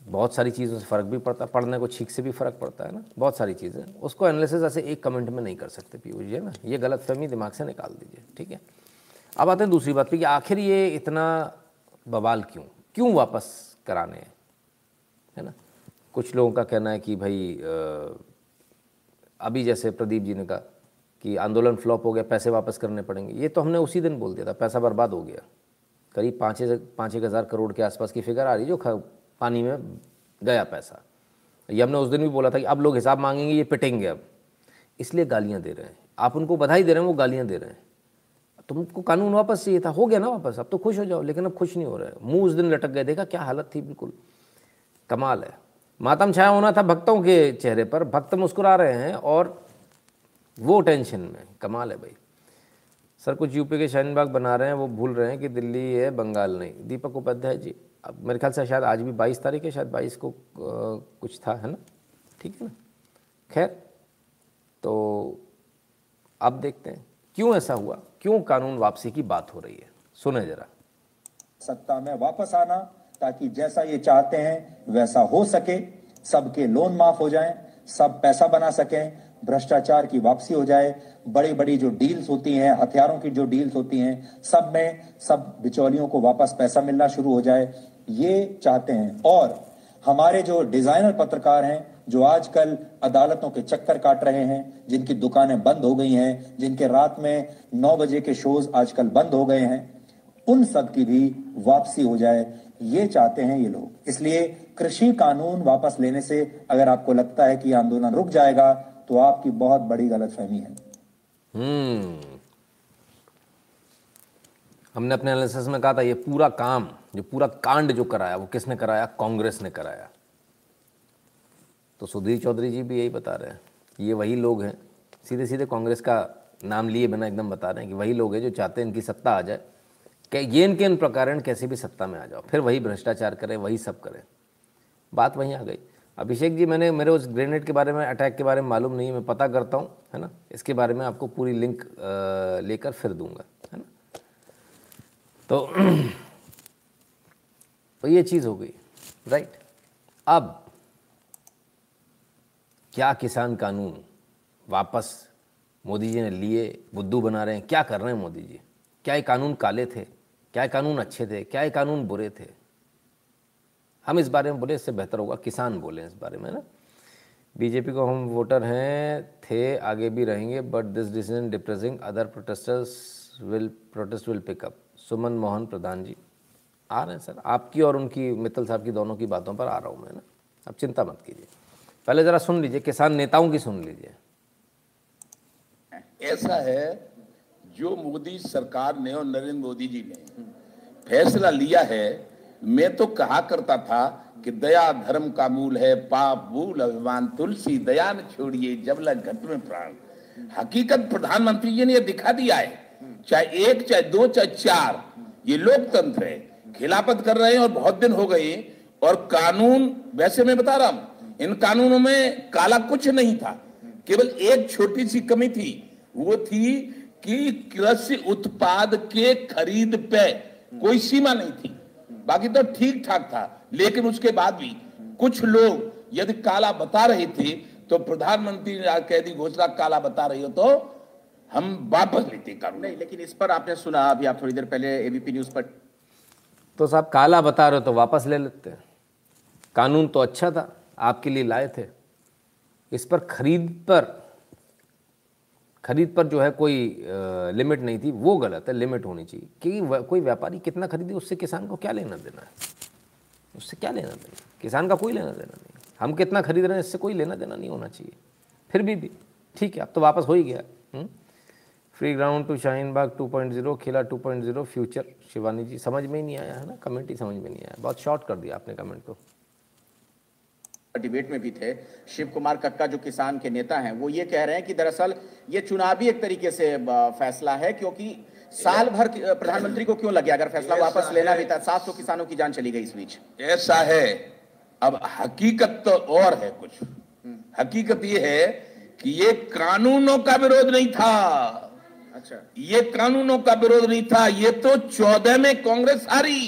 बहुत सारी चीज़ों से फ़र्क भी पड़ता है, पढ़ने को छीक से भी फ़र्क पड़ता है ना, बहुत सारी चीज़ें। उसको एनालिसिस ऐसे एक कमेंट में नहीं कर सकते पीयूष जी ना? ये गलत फहमी दिमाग से निकाल दीजिए, ठीक है? अब आते हैं दूसरी बात पे कि आखिर ये इतना बवाल क्यों? क्यों वापस कराने हैं? है ना? कुछ लोगों का कहना है कि भाई अभी जैसे प्रदीप जी ने कहा कि आंदोलन फ्लॉप हो गया, पैसे वापस करने पड़ेंगे। ये तो हमने उसी दिन बोल दिया था, पैसा बर्बाद हो गया। करीब पाँच पाँच एक हज़ार करोड़ के आसपास की फिगर आ रही जो पानी में गया पैसा। ये हमने उस दिन भी बोला था कि अब लोग हिसाब मांगेंगे, ये पिटेंगे अब। इसलिए गालियाँ दे रहे हैं। आप उनको बधाई दे रहे हैं, वो गालियाँ दे रहे हैं। तुमको कानून वापस चाहिए था, हो गया ना वापस? अब तो खुश हो जाओ, लेकिन अब खुश नहीं हो रहे। मुँह उस दिन लटक गए, देखा क्या हालत थी, बिल्कुल। कमाल है। मातम छाया होना था भक्तों के चेहरे पर। भक्त मुस्कुरा रहे हैं और वो टेंशन में। कमाल है भाई। सर, कुछ यूपी के शाहीनबाग बना रहे हैं, वो भूल रहे हैं कि दिल्ली है, बंगाल नहीं। दीपक उपाध्याय जी मेरे ख्याल से शायद आज भी बाईस तारीख है, शायद बाईस को कुछ था, है ना? ठीक है ना? खैर तो अब देखते हैं, क्यों ऐसा हुआ? क्यों कानून वापसी की बात हो रही है? सुने जरा। सत्ता में वापस आना, ताकि जैसा ये चाहते हैं, वैसा हो सके। सबके लोन माफ़ हो जाएँ, सब पैसा बना सकें, भ्रष्टाचार की वापसी हो जाए। बड़ी बड़ी जो डील्स होती हैं, हथियारों की जो डील्स होती हैं, सब में सब बिचौलियों को वापस पैसा मिलना शुरू हो जाए। ये चाहते हैं। और हमारे जो डिज़ाइनर पत्रकार हैं, जो आजकल अदालतों के चक्कर काट रहे हैं, जिनकी दुकानें बंद हो गई हैं, जिनके रात में नौ बजे के शोज़ आजकल बंद हो गए हैं, उन सब की भी वापसी हो जाए, ये चाहते हैं ये लोग। इसलिए कृषि कानून वापस लेने से अगर आपको लगता है कि आंदोलन रुक जाएगा तो आपकी बहुत बड़ी गलतफहमी है। हम्म। हमने अपने एनालिसिस में कहा था, ये पूरा काम जो पूरा कांड जो कराया, वो किसने कराया? कांग्रेस ने कराया। तो सुधीर चौधरी जी भी यही बता रहे हैं, ये वही लोग हैं। सीधे सीधे कांग्रेस का नाम लिए बिना एकदम बता रहे हैं कि वही लोग हैं जो चाहते हैं इनकी सत्ता आ जाए। कि ये इनके इन प्रकार कैसे भी सत्ता में आ जाओ, फिर वही भ्रष्टाचार करें, वही सब करें। बात वहीं आ गई। अभिषेक जी, मैंने, मेरे उस ग्रेनेड के बारे में अटैक के बारे में मालूम नहीं है, मैं पता करता हूँ, है ना? इसके बारे में आपको पूरी लिंक लेकर फिर दूँगा। तो तो ये चीज़ हो गई राइट अब क्या किसान कानून वापस मोदी जी ने लिए, बुद्धू बना रहे हैं? क्या कर रहे हैं मोदी जी? क्या ये कानून काले थे? क्या ये कानून अच्छे थे? क्या ये कानून बुरे थे? हम इस बारे में बोले, इससे बेहतर होगा, किसान बोले इस बारे में ना? बीजेपी को हम वोटर हैं, थे, आगे भी रहेंगे but this decision depressing other protesters will protest will pick up Suman Mohan Pradhan ji, आ रहे हैं सर। आपकी और उनकी, मित्तल साहब की दोनों की बातों पर आ रहा हूँ मैं ना। अब चिंता मत कीजिए। पहले ज़रा सुन लीजिए, किसान नेताओं की सुन लीजिए। ऐसा है, जो मोदी सरकार ने और नरेंद्र मोदी जी ने फैसला लिया है, मैं तो कहा करता था कि दया धर्म का मूल है, पाप, भूल, अभिमान, तुलसी दया न छोड़िए जब लग घट में प्राण। हकीकत प्रधानमंत्री जी ने यह दिखा दिया है। चाहे एक, चाहे दो, चाहे चार, ये लोकतंत्र है। खिलाफत कर रहे हैं और बहुत दिन हो गए और कानून, वैसे मैं बता रहा हूँ, इन कानूनों में काला कुछ नहीं था। केवल एक छोटी सी कमी थी, वो थी कि कृषि उत्पाद के खरीद पे कोई सीमा नहीं थी। बाकी तो ठीक ठाक था, लेकिन उसके बाद भी कुछ लोग यदि काला बता रहे थे तो प्रधानमंत्री ने कह दी, घोषणा, काला बता रही हो तो हम वापस लेते कानून नहीं लेकिन इस पर आपने सुना अभी आप थोड़ी देर पहले एबीपी न्यूज़ पर। तो साहब काला बता रहे हो तो वापस ले लेते हैं। कानून तो अच्छा था आपके लिए लाए थे। इस पर खरीद पर खरीद पर जो है कोई लिमिट नहीं थी वो गलत है लिमिट होनी चाहिए। कि कोई व्यापारी कितना खरीदे उससे किसान को क्या लेना देना है? उससे क्या लेना देना किसान का कोई लेना देना नहीं हम कितना खरीद रहे हैं इससे कोई लेना देना नहीं होना चाहिए। फिर भी भी ठीक है अब तो वापस हो ही गया। Free ground to Shaheen Bagh 2.0 खेला 2.0 फ्यूचर शिवानी जी समझ में ही नहीं आया है ना? कमेंट ही समझ में नहीं आया। बहुत शॉर्ट कर दिया आपने कमेंट को। डिबेट में भी थे। शिव कुमार कक्का जो किसान के नेता हैं वो ये कह रहे हैं कि दरअसल ये चुनावी एक तरीके से फैसला है क्योंकि साल भर प्रधानमंत्री को क्यों लगे? अगर फैसला वापस लेना भी था सात सौ किसानों की जान चली गई इस बीच। ऐसा है। अब हकीकत तो और है कुछ। हकीकत ये है कि ये कानूनों का विरोध नहीं था। अच्छा। ये कानूनों का विरोध नहीं था ये तो चौदह में कांग्रेस हारी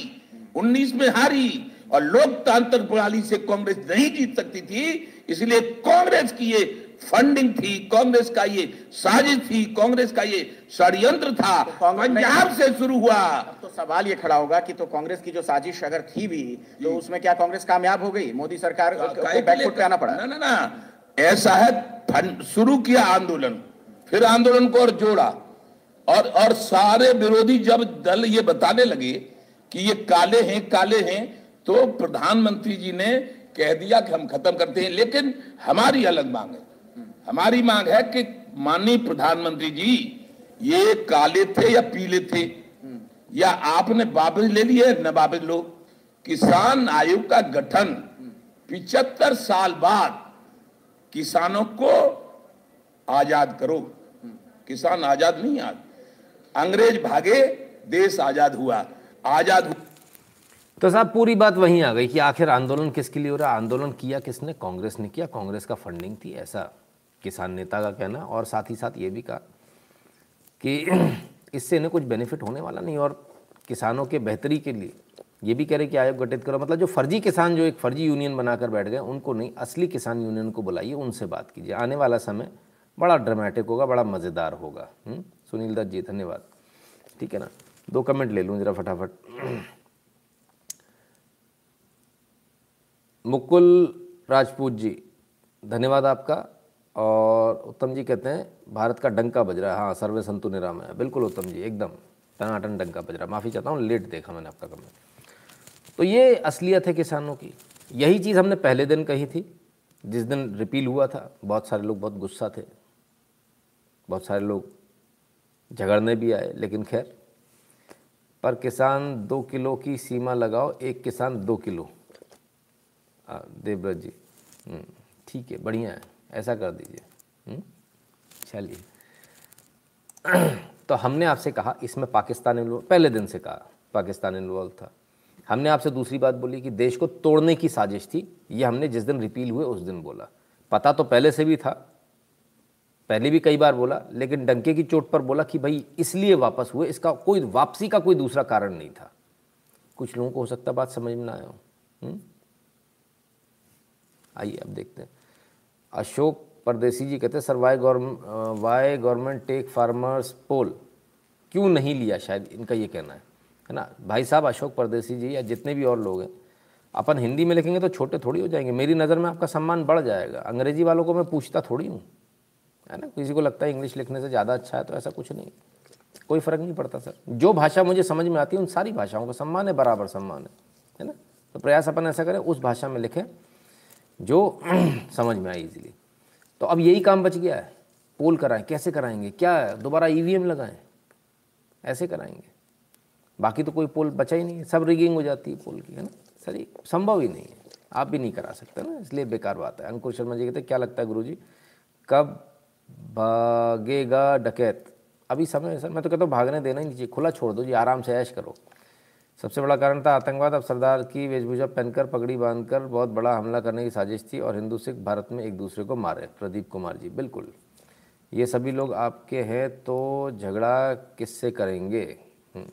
उन्नीस में हारी और लोकतांत्रिक प्रणाली से कांग्रेस नहीं जीत सकती थी इसलिए कांग्रेस की ये फंडिंग थी कांग्रेस का ये साजिश थी कांग्रेस का ये षड्यंत्र था। तो पंजाब से शुरू हुआ। तो सवाल ये खड़ा होगा कि तो कांग्रेस की जो साजिश अगर थी भी तो उसमें क्या कांग्रेस कामयाब हो गई? मोदी सरकार को बैकफुट पे आना पड़ा। ना ना ना ऐसा है शुरू किया आंदोलन फिर आंदोलन को और जोड़ा। और और सारे विरोधी जब दल ये बताने लगे कि ये काले हैं काले हैं तो प्रधानमंत्री जी ने कह दिया कि हम खत्म करते हैं, लेकिन हमारी अलग मांग है। हमारी मांग है कि माननीय प्रधानमंत्री जी, ये काले थे या पीले थे, या आपने वापस ले लिए, न वापस लो। किसान आयोग का गठन पिछहत्तर साल बाद किसानों को आज़ाद करो। किसान आज़ाद नहीं आज। अंग्रेज़ भागे, देश आज़ाद हुआ। आज़ाद हुआ तो साहब, पूरी बात वहीं आ गई कि आखिर आंदोलन किसके लिए हो रहा आंदोलन किया किसने? कांग्रेस ने किया। कांग्रेस का फंडिंग थी, ऐसा किसान नेता का कहना। और साथ ही साथ ये भी कहा कि इससे इन्हें कुछ बेनिफिट होने वाला नहीं। और किसानों के बेहतरी के लिए ये भी कह रहे कि आयोग गठित करो। मतलब जो फर्जी किसान, जो एक फर्जी यूनियन बनाकर बैठ गए, उनको नहीं, असली किसान यूनियन को बुलाइए, उनसे बात कीजिए। आने वाला समय बड़ा ड्रामेटिक होगा, बड़ा मज़ेदार होगा। हम्म? सुनील दत्त जी, धन्यवाद। ठीक है ना? दो कमेंट ले लूँ ज़रा फटाफट। मुकुल राजपूत जी, धन्यवाद आपका। और उत्तम जी कहते हैं, भारत का डंका बज रहा है। हाँ सर्वे संतु निराम है। बिल्कुल उत्तम जी, एकदम। टनाटन डंका बज रहा है। माफ़ी चाहता हूँ, लेट देखा मैंने आपका कमेंट तो ये असलियत है किसानों की। यही चीज़ हमने पहले दिन कही थी। जिस दिन रिपील हुआ था, बहुत सारे लोग बहुत गुस्सा थे। बहुत सारे लोग झगड़ने भी आए लेकिन खैर। पर किसान दो किलो की सीमा लगाओ एक किसान दो किलो। देवव्रत जी हम्म, ठीक है बढ़िया है ऐसा कर दीजिए हम्म, चलिए। तो हमने आपसे कहा इसमें पाकिस्तान इन्वॉल्व पहले दिन से कहा पाकिस्तान इन्वॉल्व था। हमने आपसे दूसरी बात बोली कि देश को तोड़ने की साजिश थी ये हमने जिस दिन रिपील हुए उस दिन बोला। पता तो पहले से भी था पहले भी कई बार बोला, लेकिन डंके की चोट पर बोला कि भाई, इसलिए वापस हुए, इसका कोई वापसी का कोई दूसरा कारण नहीं था। कुछ लोगों को हो सकता बात समझ में ना आया हम्म? आइए, अब देखते हैं। अशोक परदेसी जी कहते हैं, sir why government why government take farmers poll क्यों नहीं लिया शायद? इनका ये कहना है है ना? भाई साहब, अशोक परदेसी जी या जितने भी और लोग हैं, अपन हिंदी में लिखेंगे तो छोटे थोड़ी हो जाएँगे। मेरी नज़र में आपका सम्मान बढ़ जाएगा। अंग्रेज़ी वालों को मैं पूछता थोड़ी हूँ। है ना? किसी को लगता है इंग्लिश लिखने से ज़्यादा अच्छा है तो ऐसा कुछ नहीं। कोई फ़र्क नहीं पड़ता सर। जो भाषा मुझे समझ में आती है, उन सारी भाषाओं का सम्मान है, बराबर सम्मान है है ना? तो प्रयास अपन ऐसा करें, उस भाषा में लिखें जो समझ में आए इजीली तो अब यही काम बच गया है। पोल कराएँ, कैसे कराएँगे? क्या दोबारा ईवीएम लगाएँ? ऐसे कराएँगे। बाकी तो कोई पोल बचा ही नहीं है। सब रिगिंग हो जाती है पोल की, है ना? सर, ये संभव ही नहीं है। आप भी नहीं करा सकते ना, इसलिए बेकार बात है। अंकुर शर्मा जी कहते क्या लगता है गुरुजी? कब भागेगा डकैत। अभी समय सर मैं तो कहता हूँ भागने देना ही नहीं चाहिए खुला छोड़ दो जी आराम से ऐश करो। सबसे बड़ा कारण था आतंकवाद अब सरदार की वेशभूषा पहनकर पगड़ी बांधकर बहुत बड़ा हमला करने की साजिश थी और हिंदू सिख भारत में एक दूसरे को मारे प्रदीप कुमार जी बिल्कुल। ये सभी लोग आपके हैं तो झगड़ा किससे करेंगे? हम्म,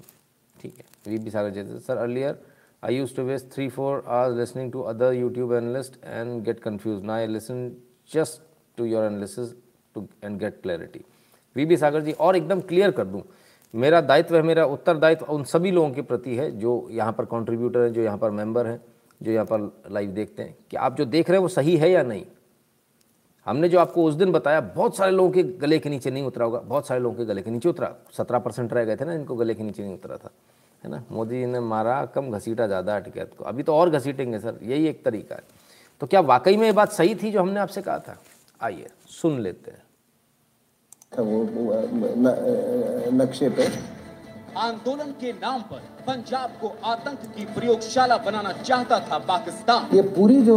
ठीक है वी बी सागर जैसे sir earlier I use to waste three four hours listening to other YouTube analyst and get confuse ना I listen just to your analysis to and get clarity V B Sagar ji और एकदम clear कर दूँ। मेरा दायित्व है, मेरा उत्तरदायित्व उन सभी लोगों के प्रति है जो यहाँ पर कॉन्ट्रीब्यूटर हैं, जो यहाँ पर मेंबर हैं, जो यहाँ पर लाइव देखते हैं कि आप जो देख रहे हैं वो सही है या नहीं। हमने जो आपको उस दिन बताया, बहुत सारे लोगों के गले के नीचे नहीं उतरा होगा, बहुत सारे लोगों के गले के नीचे उतरा। सत्रह परसेंट रह गए थे ना, इनको गले के नीचे नहीं उतरा था, है ना? मोदी जी ने मारा, कम घसीटा ज़्यादा अटकैत को अभी तो और घसीटेंगे सर, यही एक तरीका है। तो क्या वाकई में ये बात सही थी जो हमने आपसे कहा था? आइए, सुन लेते हैं। था वो नक्शे पे। आंदोलन के नाम पर पंजाब को आतंक की प्रयोगशाला बनाना चाहता था पाकिस्तान। ये पूरी जो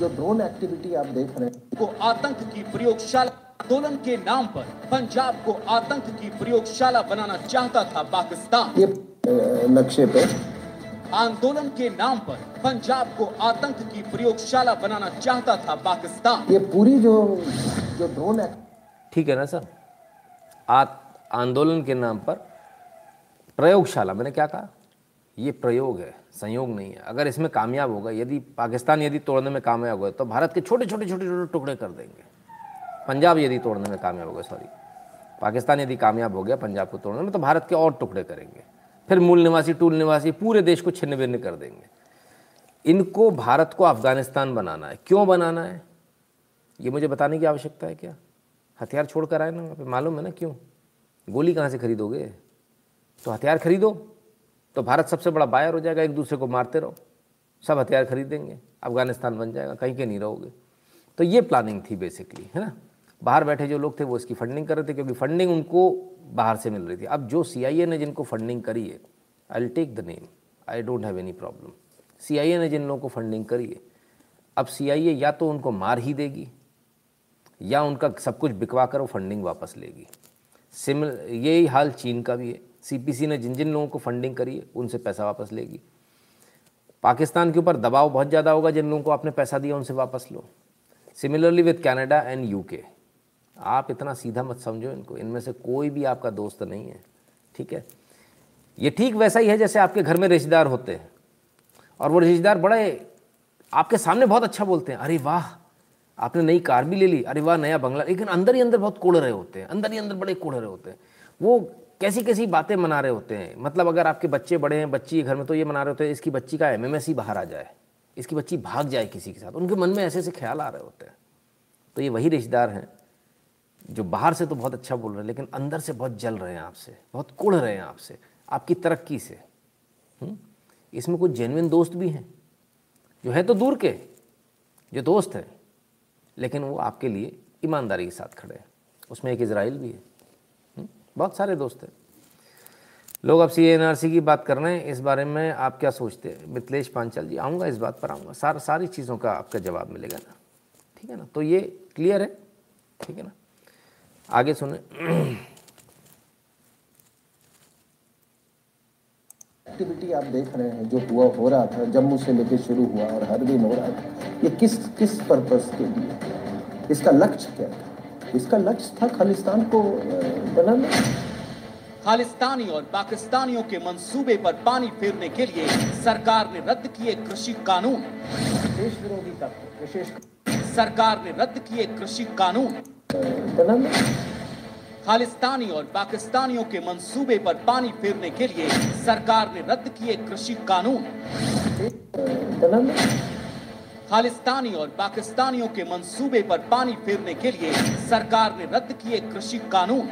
जो ड्रोन एक्टिविटी आप देख रहे हैं। को आतंक की प्रयोगशाला आंदोलन के नाम पर पंजाब को आतंक की प्रयोगशाला बनाना चाहता था पाकिस्तान। ये नक्शे पे। आंदोलन के नाम पर पंजाब को आतंक की प्रयोगशाला बनाना चाहता था पाकिस्तान। ये पूरी जो जो ड्रोन एक्ट ठीक है ना सर? आ आंदोलन के नाम पर प्रयोगशाला, मैंने क्या कहा? ये प्रयोग है, संयोग नहीं है। अगर इसमें कामयाब होगा, यदि पाकिस्तान यदि तोड़ने में कामयाब होगा तो भारत के छोटे छोटे छोटे छोटे टुकड़े कर देंगे। पंजाब यदि तोड़ने में कामयाब होगा सॉरी पाकिस्तान यदि कामयाब हो गया पंजाब को तोड़ने में तो भारत के और टुकड़े करेंगे। फिर मूल निवासी, टूल निवासी, पूरे देश को छिन्न भिन्न कर देंगे। इनको भारत को अफ़गानिस्तान बनाना है। क्यों बनाना है? ये मुझे बताने की आवश्यकता है क्या? हथियार छोड़ कर आए ना वहाँ पे, मालूम है ना क्यों? गोली कहाँ से खरीदोगे? तो हथियार खरीदो तो भारत सबसे बड़ा बायर हो जाएगा, एक दूसरे को मारते रहो। सब हथियार खरीदेंगे, अफ़गानिस्तान बन जाएगा, कहीं के नहीं रहोगे। तो ये प्लानिंग थी बेसिकली है ना? बाहर बैठे जो लोग थे, वो इसकी फंडिंग कर रहे थे, क्योंकि फंडिंग उनको बाहर से मिल रही थी। अब जो सीआईए ने जिनको फंडिंग करी है I will take the name I don't have any problem CIA ने जिन लोगों को फंडिंग करी है, अब सीआईए या तो उनको मार ही देगी या उनका सब कुछ बिकवा कर वो फंडिंग वापस लेगी। सिमिल यही हाल चीन का भी है। सीपीसी ने जिन जिन लोगों को फंडिंग करी है, उनसे पैसा वापस लेगी। पाकिस्तान के ऊपर दबाव बहुत ज़्यादा होगा जिन लोगों को आपने पैसा दिया, उनसे वापस लो। Similarly with Canada and UK आप इतना सीधा मत समझो इनको। इनमें से कोई भी आपका दोस्त नहीं है। ठीक है? ये ठीक वैसा ही है जैसे आपके घर में रिश्तेदार होते हैं। और वो रिश्तेदार बड़े आपके सामने बहुत अच्छा बोलते हैं। अरे वाह आपने नई कार भी ले ली, अरे वाह, नया बंगला। लेकिन अंदर ही अंदर बहुत कोड़ रहे होते हैं, अंदर ही अंदर बड़े कोड़ रहे होते हैं। वो कैसी कैसी बातें मना रहे होते हैं? मतलब अगर आपके बच्चे बड़े हैं, बच्ची घर में तो ये मना रहे होते हैं, इसकी बच्ची का एमएमएस ही बाहर आ जाए, इसकी बच्ची भाग जाए किसी के साथ। उनके मन में ऐसे ऐसे ख्याल आ रहे होते हैं। तो ये वही रिश्तेदार हैं, जो बाहर से तो बहुत अच्छा बोल रहे हैं, लेकिन अंदर से बहुत जल रहे हैं आपसे, बहुत कुड़ रहे हैं आपसे, आपकी तरक्की से। इसमें कुछ जेनविन दोस्त भी हैं? जो है तो दूर के, जो दोस्त हैं। लेकिन वो आपके लिए ईमानदारी के साथ खड़े हैं। उसमें एक इसराइल भी है। बहुत सारे दोस्त हैं। लोग अब सी एन आर सी की बात कर रहे हैं। इस बारे में आप क्या सोचते हैं? मिथिलेश पांचल जी, आऊँगा इस बात पर, आऊँगा। सार, सारी चीज़ों का आपका जवाब मिलेगा ना। ठीक है ना? तो ये क्लियर है? ठीक है ना? आगे सुने। एक्टिविटी आप देख रहे हैं जो हुआ हो रहा था जम्मू से लेके शुरू हुआ और हर दिन हो रहा था ये किस किस पर्पस के लिए? इसका लक्ष्य क्या था? इसका लक्ष्य था खालिस्तान को बनाना। खालिस्तानी और पाकिस्तानियों के मंसूबे पर पानी फेरने के लिए सरकार ने रद्द किए कृषि कानून। देश विरोधी तत्व विशेष सरकार ने रद्द किए कृषि कानून। बनाना। खालिस्तानी और पाकिस्तानियों के मंसूबे पर पानी फेरने के लिए सरकार ने रद्द किए कृषि कानून। खालिस्तानी और पाकिस्तानियों के मंसूबे पर पानी फेरने के लिए सरकार ने रद्द किए कृषि कानून।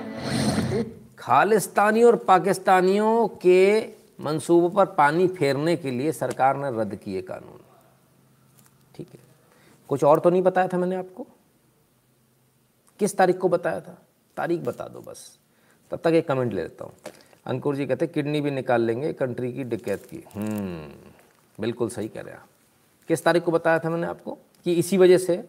खालिस्तानी और पाकिस्तानियों के मंसूबों पर पानी फेरने के लिए सरकार ने रद्द किए कानून। ठीक है। कुछ और तो नहीं बताया था मैंने आपको? किस तारीख को बताया था? तारीख बता दो बस। तब तक एक कमेंट ले लेता हूँ। अंकुर जी कहते किडनी भी निकाल लेंगे कंट्री की डिकैत की। हम्म बिल्कुल सही कह रहे हैं आप। किस तारीख को बताया था मैंने आपको? कि इसी वजह से।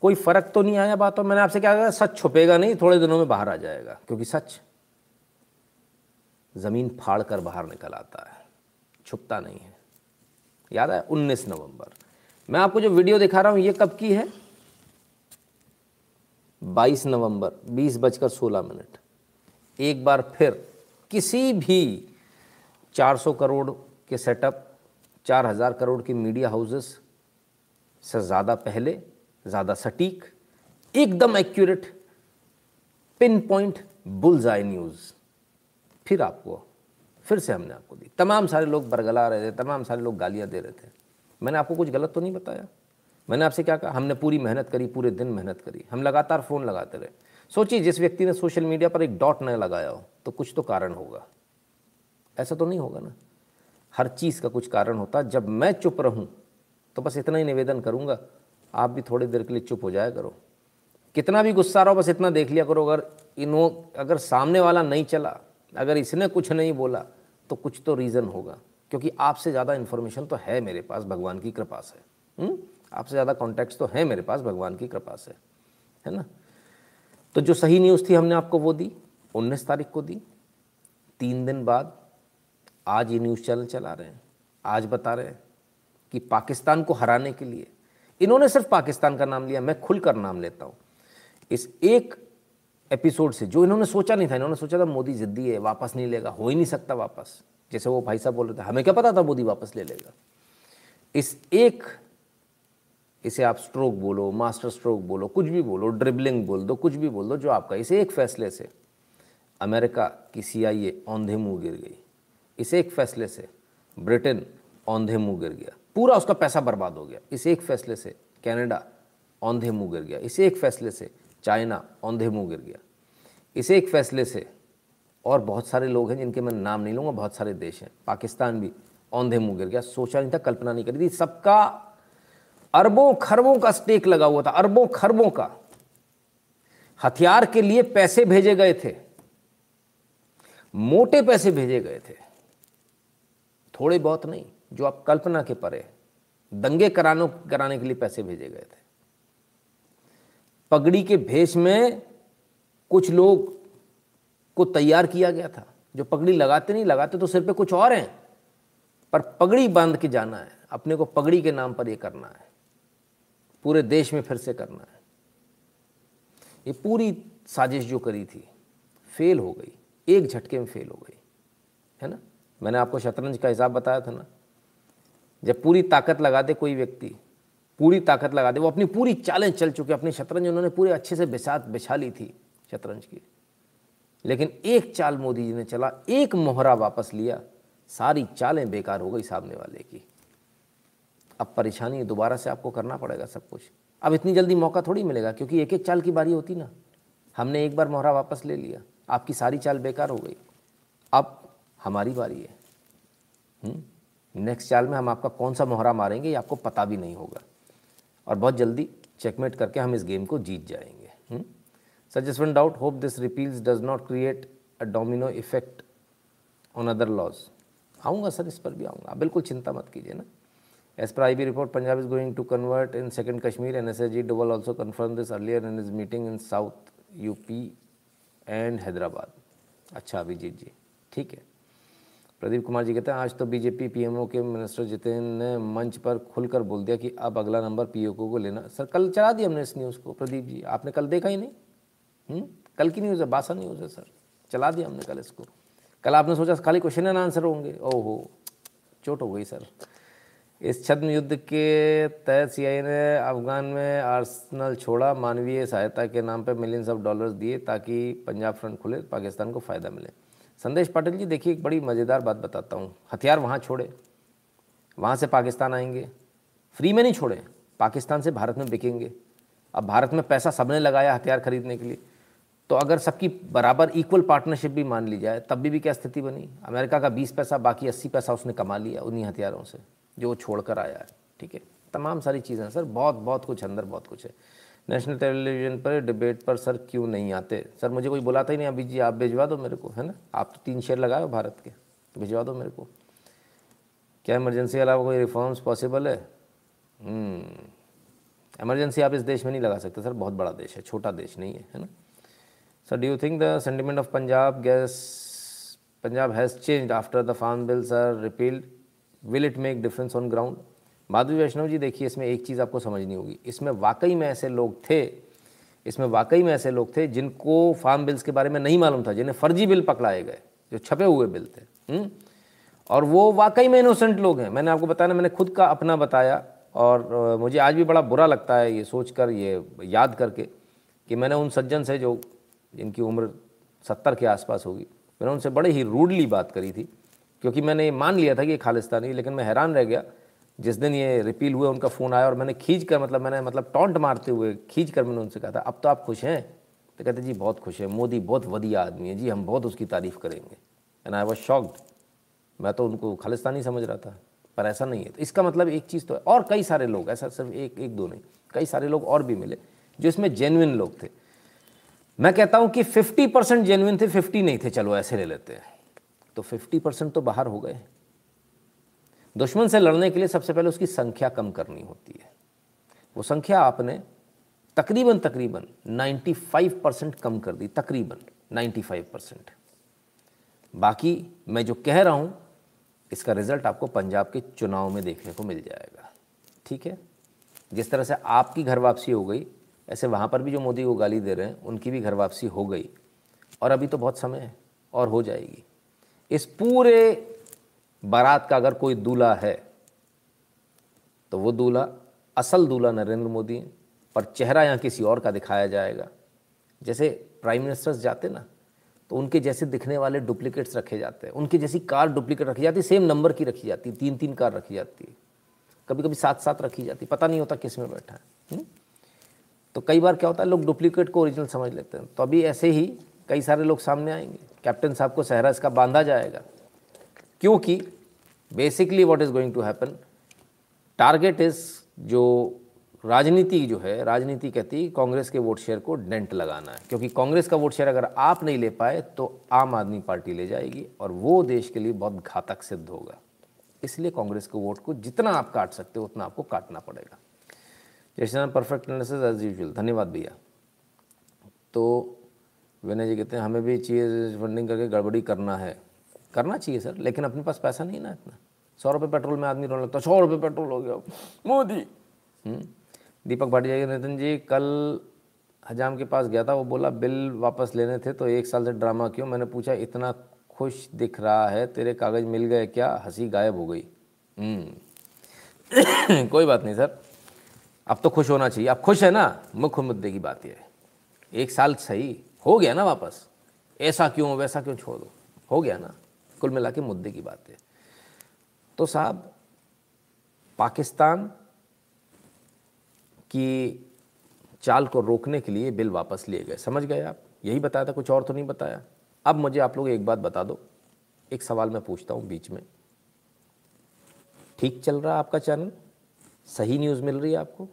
कोई फ़र्क तो नहीं आया बात और मैंने आपसे क्या कहा सच छुपेगा नहीं, थोड़े दिनों में बाहर आ जाएगा। क्योंकि सच, ज़मीन फाड़ कर बाहर निकल आता है। छुपता नहीं है। याद है 19 नवंबर। मैं आपको जो वीडियो दिखा रहा हूँ, ये कब की है? 22 नवंबर, बीस बजकर सोलह मिनट। एक बार फिर किसी भी 400 करोड़ के सेटअप 4000 करोड़ के मीडिया हाउसेस से ज़्यादा पहले, ज़्यादा सटीक, एकदम accurate pinpoint bull's eye news. फिर आपको, फिर से हमने आपको दी। तमाम सारे लोग बरगला रहे थे, तमाम सारे लोग गालियाँ दे रहे थे। मैंने आपको कुछ गलत तो नहीं बताया? मैंने आपसे क्या कहा? हमने पूरी मेहनत करी, पूरे दिन मेहनत करी। हम लगातार फ़ोन लगाते रहे। सोचिए, जिस व्यक्ति ने सोशल मीडिया पर एक डॉट न लगाया हो तो कुछ तो कारण होगा। ऐसा तो नहीं होगा ना? हर चीज़ का कुछ कारण होता। जब मैं चुप रहूँ तो बस इतना ही निवेदन करूँगा, आप भी थोड़ी देर के लिए चुप हो जाया करो। कितना भी गुस्सा रहो, बस इतना देख लिया करो। अगर इनो, अगर सामने वाला नहीं चला, अगर इसने कुछ नहीं बोला तो कुछ तो रीज़न होगा। क्योंकि आपसे ज़्यादा इन्फॉर्मेशन तो है मेरे पास, भगवान की कृपा से। हुँ? आपसे ज़्यादा कॉन्टैक्ट्स तो है मेरे पास, भगवान की कृपा से, है ना? तो जो सही न्यूज़ थी, हमने आपको वो दी, उन्नीस तारीख को दी। तीन दिन बाद आज ये न्यूज़ चैनल चला रहे हैं। आज बता रहे हैं कि पाकिस्तान को हराने के लिए, इन्होंने सिर्फ़ पाकिस्तान का नाम लिया, मैं खुलकर नाम लेता हूँ। इस एक एपिसोड से, जो इन्होंने सोचा नहीं था, इन्होंने सोचा था मोदी ज़िद्दी है, वापस नहीं लेगा, हो ही नहीं सकता वापस। जैसे वो भाई साहब बोल रहे थे, हमें क्या पता था मोदी वापस ले लेगा? इस एक इसे आप स्ट्रोक बोलो मास्टर स्ट्रोक बोलो, कुछ भी बोलो ड्रिबलिंग बोल दो, कुछ भी बोल दो, जो आपका, इस एक फैसले से। अमेरिका की सी आई औंधे मुँह गिर गई। इस एक फैसले से। ब्रिटेन औंधे मुँह गिर गया। पूरा उसका पैसा बर्बाद हो गया। इस एक फैसले से। कनाडा औंधे मुँह गिर गया। इस एक फैसले से। चाइना औंधे मुँह गिर गया। इस एक फैसले से। और बहुत सारे लोग हैं जिनके मैं नाम नहीं लूँगा, बहुत सारे देश हैं। पाकिस्तान भी औंधे मुँह गिर गया। सोचा नहीं था, कल्पना नहीं करी थी। सबका अरबों खरबों का स्टेक लगा हुआ था, अरबों खरबों का। हथियार के लिए पैसे भेजे गए थे। मोटे पैसे भेजे गए थे। थोड़े बहुत नहीं, जो आप कल्पना के परे, दंगे कराने कराने के लिए पैसे भेजे गए थे। पगड़ी के भेष में कुछ लोग को तैयार किया गया था। जो पगड़ी लगाते नहीं, लगाते तो सिर पे कुछ और हैं, पर पगड़ी बाँध के जाना है। अपने को पगड़ी के नाम पर ये करना है। पूरे देश में फिर से करना है। ये पूरी साजिश जो करी थी, फेल हो गई। एक झटके में फेल हो गई, है ना? मैंने आपको शतरंज का हिसाब बताया था ना। जब पूरी ताकत लगा दे कोई व्यक्ति, पूरी ताकत लगा दे, वो अपनी पूरी चालें चल चुके, अपनी शतरंज उन्होंने पूरे अच्छे से बिछा बिछा ली थी शतरंज की। लेकिन एक चाल मोदी जी ने चला, एक मोहरा वापस लिया, सारी चालें बेकार हो गई सामने वाले की। अब परेशानी दोबारा से आपको करना पड़ेगा सब कुछ। अब इतनी जल्दी मौका थोड़ी मिलेगा, क्योंकि एक एक चाल की बारी होती ना। हमने एक बार मोहरा वापस ले लिया, आपकी सारी चाल बेकार हो गई। अब हमारी बारी है। नेक्स्ट चाल में हम आपका कौन सा मोहरा मारेंगे, ये आपको पता भी नहीं होगा। और बहुत जल्दी चेकमेट करके हम इस गेम को जीत जाएँगे। Sir just one doubt hope this repeals does not create a domino effect on other laws आऊँगा सर इस पर भी आऊँगा। बिल्कुल चिंता मत कीजिए ना। As per I B report Punjab is going to convert in second Kashmir N S S ji Doval also confirm this earlier in is meeting in south UP and Hyderabad अच्छा अभिजीत जी ठीक है प्रदीप कुमार जी कहते हैं आज तो बीजेपी पीएमओ के minister Jitendra ने मंच पर खुलकर बोल दिया कि अब अगला नंबर पीओको को लेना सर कल चला दिया हमने इस न्यूज़ को प्रदीप जी आपने कल देखा ही नहीं हुँ? कल की न्यूज़ है बासा न्यूज़ है सर चला दिया हमने कल इसको कल आपने सोचा खाली क्वेश्चन एंड आंसर होंगे ओहो चोट हो गई सर इस छद्म युद्ध के तहत सीआईए ने अफगान में आर्सनल छोड़ा मानवीय सहायता के नाम पर मिलियंस ऑफ़ डॉलर्स दिए ताकि पंजाब फ्रंट खुले पाकिस्तान को फ़ायदा मिले। संदेश पाटिल जी देखिए एक बड़ी मज़ेदार बात बताता हूँ। हथियार वहाँ छोड़े वहाँ से पाकिस्तान आएँगे। फ्री में नहीं छोड़े पाकिस्तान से भारत में बिकेंगे। अब भारत में पैसा सबने लगाया हथियार खरीदने के लिए। तो अगर सबकी बराबर इक्वल पार्टनरशिप भी मान ली जाए तब भी, भी क्या स्थिति बनी? अमेरिका का 20 पैसा बाकी 80 पैसा उसने कमा लिया उन्हीं हथियारों से। जो छोड़ कर आया है, ठीक है? तमाम सारी चीज़ें सर। बहुत बहुत कुछ अंदर बहुत कुछ है। नेशनल टेलीविज़न पर डिबेट पर सर क्यों नहीं आते? सर, मुझे कोई बुलाता ही नहीं, अभी जी आप भिजवा दो मेरे को, है ना? आप तो तीन शेयर लगाए भारत के तो भिजवा दो मेरे को। क्या इमरजेंसी के अलावा कोई रिफॉर्म्स पॉसिबल है? इमरजेंसी हम्म। आप इस देश में नहीं लगा सकते, सर। बहुत बड़ा देश है, छोटा देश नहीं है है ना? Sir do you think the sentiment of Punjab guess Punjab has change after the farm bills are repealed will it make difference on ground Madhavi Vaishnav ji, देखिए, इसमें एक चीज़ आपको समझनी होगी इसमें वाकई में ऐसे लोग थे, इसमें वाकई में ऐसे लोग थे जिनको फार्म बिल्स के बारे में नहीं मालूम था, जिन्हें फर्जी बिल पकड़ाए गए, जो छपे हुए बिल थे हुँ? हम्म? और वो वाकई में इनोसेंट लोग हैं मैंने आपको बताया ना, मैंने खुद का अपना बताया और मुझे आज भी बड़ा बुरा लगता है ये सोच कर ये याद करके कि मैंने उन सज्जन से जो, जिनकी उम्र सत्तर के आसपास होगी, मैंने उनसे बड़े ही रूडली बात करी थी क्योंकि मैंने मान लिया था कि ये खालिस्तानी, लेकिन मैं हैरान रह गया। जिस दिन ये रिपील हुए, उनका फ़ोन आया और मैंने खींच कर मतलब मैंने मतलब टॉन्ट मारते हुए खींच कर मैंने उनसे कहा था, अब तो आप खुश हैं? तो कहते, जी, बहुत खुश हैं। मोदी बहुत वधिया आदमी है। जी, हम बहुत उसकी तारीफ़ करेंगे। एंड आई वॉज़ शॉक्ड मैं तो उनको खालिस्तानी समझ रहा था, पर ऐसा नहीं है। तो इसका मतलब एक चीज़ तो है। और कई सारे लोग, ऐसा सिर्फ़ एक एक दो नहीं, कई सारे लोग और भी मिले, जो इसमें जेनविन लोग थे। मैं कहता हूँ कि 50 परसेंट जेनविन थे 50 नहीं थे। चलो, ऐसे ले लेते हैं। तो 50 परसेंट तो बाहर हो गए। दुश्मन से लड़ने के लिए सबसे पहले उसकी संख्या कम करनी होती है। वो संख्या आपने तकरीबन तकरीबन 95 परसेंट कम कर दी, तकरीबन 95 परसेंट बाकी मैं जो कह रहा हूँ, इसका रिज़ल्ट आपको पंजाब के चुनाव में देखने को मिल जाएगा। ठीक है? जिस तरह से आपकी घर वापसी हो गई, ऐसे वहाँ पर भी जो मोदी को गाली दे रहे हैं, उनकी भी घर वापसी हो गई। और अभी तो बहुत समय है, और हो जाएगी। इस पूरे बारात का अगर कोई दूल्हा है तो वो दूल्हा, असल दूल्हा नरेंद्र मोदी है, पर चेहरा यहाँ किसी और का दिखाया जाएगा जैसे प्राइम मिनिस्टर्स जाते ना तो उनके जैसे दिखने वाले डुप्लीकेट्स रखे जाते हैं उनकी जैसी कार डुप्लीकेट रखी जाती, सेम नंबर की रखी जाती तीन तीन कार रखी जाती है कभी कभी साथ साथ रखी जाती पता नहीं होता किसमें बैठा है हुँ? हम्म? तो कई बार क्या होता है, लोग डुप्लीकेट को ओरिजिनल समझ लेते हैं तो अभी ऐसे ही कई सारे लोग सामने आएँगे कैप्टन साहब को सहरा इसका बांधा जाएगा। क्योंकि basically what is going to happen target is जो राजनीति जो है, राजनीति कहती कांग्रेस के वोट शेयर को डेंट लगाना है। क्योंकि कांग्रेस का वोट शेयर अगर आप नहीं ले पाए तो आम आदमी पार्टी ले जाएगी और वो देश के लिए बहुत घातक सिद्ध होगा। इसलिए कांग्रेस के वोट को जितना आप काट सकते हो, उतना आपको काटना पड़ेगा। जैसे परफेक्ट एनालिसिस एज यूजल धन्यवाद भैया। तो विनय जी कहते हैं, हमें भी चाहिए फंडिंग करके गड़बड़ी करना है। करना चाहिए सर, लेकिन अपने पास पैसा नहीं ना इतना। सौ रुपये पेट्रोल में आदमी रोने लगता सौ रुपये पेट्रोल हो गया, मोदी। हम्म। दीपक भाटिया नितिन जी, कल हजाम के पास गया था, वो बोला, बिल वापस लेने थे तो एक साल से ड्रामा क्यों? मैंने पूछा, इतना खुश दिख रहा है, तेरे कागज़ मिल गए क्या? हँसी गायब हो गई। हम्म। कोई बात नहीं सर, अब तो खुश होना चाहिए। अब खुश है ना, मुख्य मुद्दे की बात यह है। एक साल सही हो गया ना वापस? ऐसा क्यों, वैसा क्यों छोड़ दो? हो गया ना? कुल मिला के मुद्दे की बात है। तो साहब, पाकिस्तान की चाल को रोकने के लिए बिल वापस लिए गए। समझ गए आप? यही बताया था, कुछ और तो नहीं बताया। अब मुझे आप लोग एक बात बता दो। एक सवाल मैं पूछता हूँ बीच में। ठीक चल रहा है आपका चैनल? सही न्यूज़ मिल रही है आपको?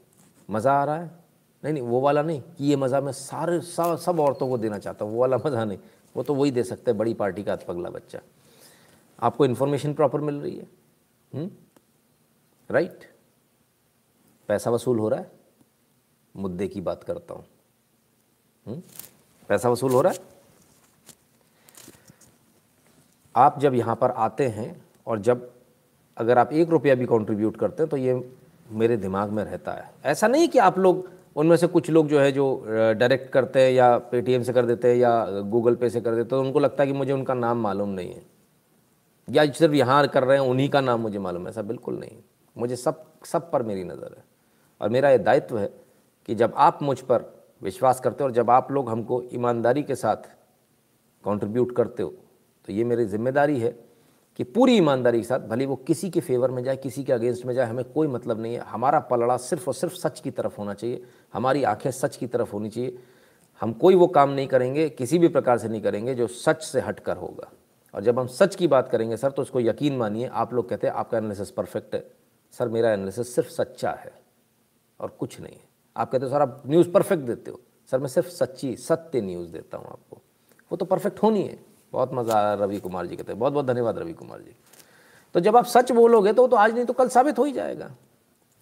मज़ा आ रहा है? नहीं नहीं, वो वाला नहीं कि ये मज़ा मैं सारे सब सब औरतों को देना चाहता हूँ, वो वाला मज़ा नहीं। वो तो वही दे सकते हैं, बड़ी पार्टी का पगला बच्चा। आपको इन्फॉर्मेशन प्रॉपर मिल रही है? राइट पैसा वसूल हो रहा है? मुद्दे की बात करता हूँ। पैसा वसूल हो रहा है? आप जब यहाँ पर आते हैं और जब अगर आप एक रुपया भी कंट्रीब्यूट करते हैं तो ये मेरे दिमाग में रहता है। ऐसा नहीं कि आप लोग उनमें से कुछ लोग जो है जो डायरेक्ट करते हैं या पेटीएम से कर देते हैं या गूगल पे से कर देते हैं तो उनको लगता है कि मुझे उनका नाम मालूम नहीं है। या सिर्फ़ यहाँ कर रहे हैं, उन्हीं का नाम मुझे मालूम है, ऐसा बिल्कुल नहीं। मुझे सब सब पर मेरी नज़र है। और मेरा ये दायित्व है कि जब आप मुझ पर विश्वास करते हो और जब आप लोग हमको ईमानदारी के साथ कंट्रीब्यूट करते हो तो ये मेरी ज़िम्मेदारी है कि पूरी ईमानदारी के साथ, भले वो किसी के फेवर में जाए, किसी के अगेंस्ट में जाए, हमें कोई मतलब नहीं है। हमारा पलड़ा सिर्फ़ और सिर्फ़ सच की तरफ़ होना चाहिए। हमारी आँखें सच की तरफ़ होनी चाहिए। हम कोई वो काम नहीं करेंगे, किसी भी प्रकार से नहीं करेंगे, जो सच से हट कर होगा। और जब हम सच की बात करेंगे, सर तो उसको यकीन मानिए, आप लोग कहते हैं, आपका एनालिसिस परफेक्ट है। सर, मेरा एनालिसिस सिर्फ़ सच्चा है और कुछ नहीं है। आप कहते हो, सर, आप न्यूज़ परफेक्ट देते हो। सर, मैं सिर्फ़ सच्ची, सत्य न्यूज़ देता हूँ आपको। वो तो परफेक्ट होनी है। बहुत मज़ा आया रवि कुमार जी कहते बहुत बहुत धन्यवाद रवि कुमार जी। तो जब आप सच बोलोगे तो तो आज नहीं तो कल साबित हो ही जाएगा।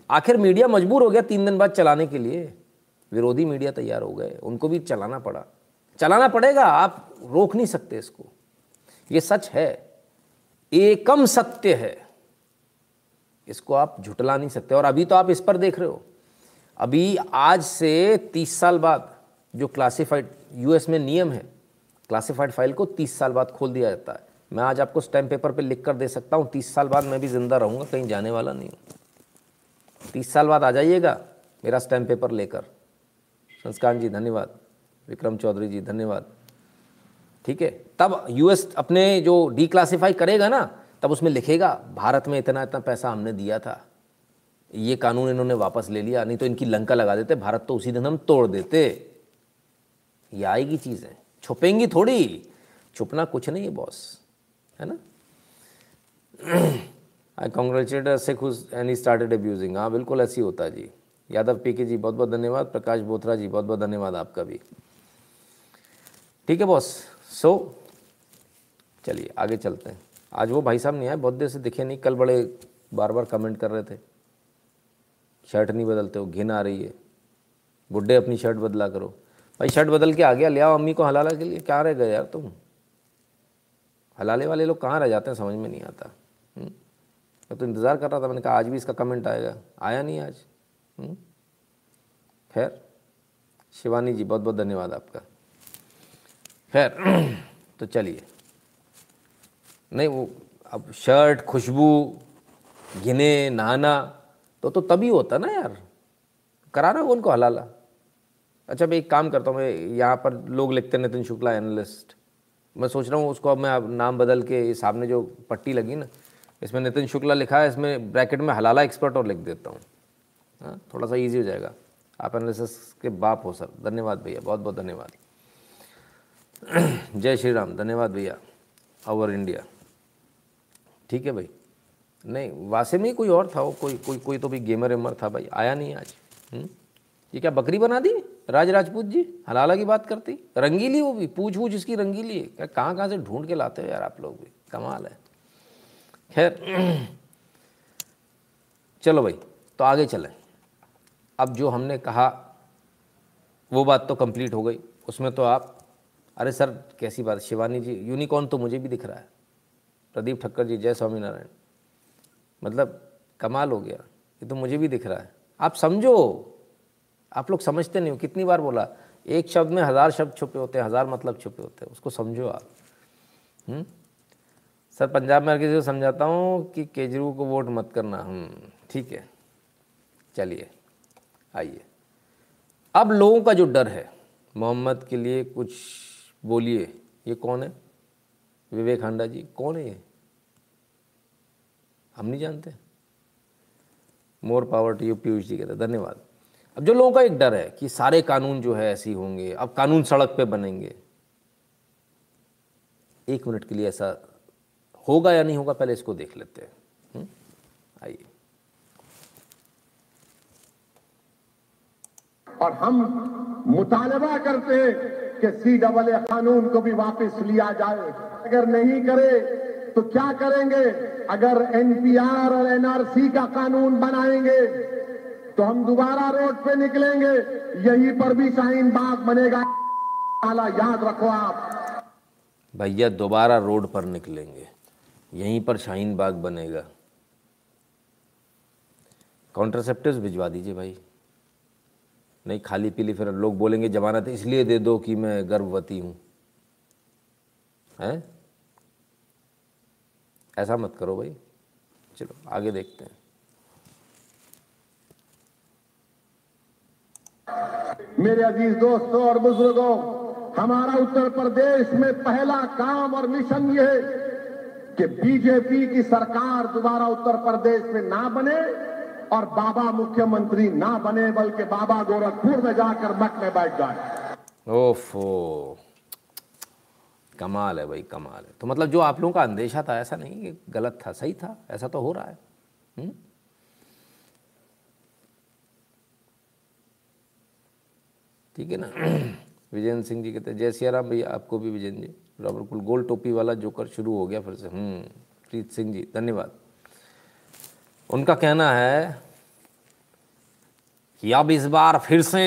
आखिर मीडिया मजबूर हो गया तीन दिन बाद चलाने के लिए। विरोधी मीडिया तैयार हो गए। उनको भी चलाना पड़ा। चलाना पड़ेगा, आप रोक नहीं सकते इसको। ये सच है। एकम सत्य है। इसको आप झुटला नहीं सकते। और अभी तो आप इस पर देख रहे हो। अभी आज से तीस साल बाद जो क्लासिफाइड यूएस में नियम है क्लासिफाइड फ़ाइल को तीस साल बाद खोल दिया जाता है। मैं आज आपको स्टैम्प पेपर पे लिख कर दे सकता हूँ। तीस साल बाद मैं भी ज़िंदा रहूँगा, कहीं जाने वाला नहीं हूँ। तीस साल बाद आ जाइएगा मेरा स्टैम्प पेपर लेकर। संस्कार जी, धन्यवाद। विक्रम चौधरी जी, धन्यवाद। ठीक है? तब यूएस अपने जो डिक्लासीफाई करेगा ना, तब उसमें लिखेगा, भारत में इतना इतना पैसा हमने दिया था। ये कानून इन्होंने वापस ले लिया, नहीं तो इनकी लंका लगा देते, भारत तो उसी दिन हम तोड़ देते। ये आएगी चीज़ें। छुपेंगी थोड़ी छुपना कुछ नहीं है बॉस है ना? I congratulate Sikh he started abusing हाँ बिल्कुल ऐसी होता है जी. यादव पी के जी बहुत बहुत धन्यवाद. प्रकाश बोथरा जी बहुत बहुत धन्यवाद आपका भी. ठीक है बॉस सो so, चलिए आगे चलते हैं. आज वो भाई साहब नहीं आए बहुत देर से दिखे नहीं. कल बड़े बार बार कमेंट कर रहे थे. शर्ट नहीं बदलते हो घिन आ रही है. बुढ़े अपनी शर्ट बदला करो. भाई, शर्ट बदल के आ गया, ले आओ अम्मी को हलाला के लिए। क्या रह गए यार तुम? हलाले वाले लोग कहाँ रह जाते हैं, समझ में नहीं आता। हम्म? मैं तो इंतज़ार कर रहा था, मैंने कहा, आज भी इसका कमेंट आएगा। आया नहीं आज। हम्म? खैर, शिवानी जी बहुत बहुत धन्यवाद आपका। खैर तो चलिए। नहीं, वो, अब शर्ट, खुशबू, गिने, नहाना तो तो तभी होता ना यार। कराना उनको हलाला। अच्छा मैं एक काम करता हूँ, मैं यहाँ पर लोग लिखते हैं, नितिन शुक्ला एनालिस्ट मैं सोच रहा हूँ उसको अब मैं अब नाम बदल के सामने जो पट्टी लगी ना, इसमें नितिन शुक्ला लिखा है, इसमें ब्रैकेट में हलाला एक्सपर्ट और लिख देता हूँ। हाँ थोड़ा सा ईजी हो जाएगा। आप एनालिसिस के बाप हो, सर। धन्यवाद भैया बहुत बहुत धन्यवाद। जय श्री राम, धन्यवाद भैया। अवर इंडिया ठीक है भाई। नहीं, वासे में ही कोई और था, वो कोई कोई कोई तो भी गेमर वेमर था भाई, आया नहीं आज। हुँ? हम्म? ये क्या बकरी बना दी? राज राजपूत जी, हलाला की बात करती? रंगीली वो भी पूछ पूछ इसकी रंगीली है। कहाँ कहाँ से ढूंढ के लाते हो यार आप लोग भी? कमाल है। खैर, चलो भाई तो आगे चलें। अब जो हमने कहा, वो बात तो कंप्लीट हो गई। उसमें तो आप, अरे सर, कैसी बात, शिवानी जी, यूनिकॉर्न तो मुझे भी दिख रहा है। प्रदीप ठक्कर जी, जय स्वामीनारायण। मतलब कमाल हो गया। ये तो मुझे भी दिख रहा है। आप समझो आप लोग समझते नहीं हो, कितनी बार बोला, एक शब्द में हज़ार शब्द छुपे होते हैं, हज़ार मतलब छुपे होते हैं, उसको समझो आप? हम्म? सर, पंजाब में किसी को समझाता हूँ कि केजरीवाल को वोट मत करना। हम ठीक है, चलिए, आइए। अब लोगों का जो डर है, मोहम्मद के लिए कुछ बोलिए, ये कौन है? विवेक हांडा जी, कौन है ये? हम नहीं जानते। More power to you Piyush ji कहते धन्यवाद। अब जो लोगों का एक डर है कि सारे कानून जो है ऐसे होंगे, अब कानून सड़क पे बनेंगे। एक मिनट के लिए ऐसा होगा या नहीं होगा, पहले इसको देख लेते हैं। हम्म? आइए। और हम मुतालबा करते हैं कि सी डबल ए कानून को भी वापस लिया जाए। अगर नहीं करे तो क्या करेंगे? अगर एनपीआर और एनआरसी का कानून बनाएँगे तो हम दोबारा रोड पे निकलेंगे। यहीं पर भी शाहीन बाग बनेगा। साला याद रखो आप। भैया, दोबारा रोड पर निकलेंगे। यहीं पर शाहीन बाग बनेगा। कॉन्ट्रासेप्टिव्स भिजवा दीजिए भाई। नहीं, खाली पीली फिर लोग बोलेंगे जमानत, इसलिए दे दो कि मैं गर्भवती हूँ। हैं? ऐसा मत करो भाई। चलो, आगे देखते हैं। मेरे अज़ीज़ दोस्तों और बुज़ुर्गों, हमारा उत्तर प्रदेश में पहला काम और मिशन ये है कि बीजेपी की सरकार दोबारा उत्तर प्रदेश में ना बने और बाबा मुख्यमंत्री ना बने, बल्कि बाबा गोरखपुर में जाकर मठ में बैठ जाए। ओफो, कमाल है भाई, कमाल है। तो मतलब जो आप लोगों का अंदेशा था, ऐसा नहीं कि गलत था, सही था, ऐसा तो हो रहा है। हुँ? ठीक है ना? विजयन सिंह जी कहते हैं, जय सिया राम भैया, आपको भी विजयन जी। रॉबर कुल, गोल टोपी वाला जोकर शुरू हो गया फिर से। हम्म प्रीत सिंह जी, धन्यवाद। उनका कहना है कि अब इस बार फिर से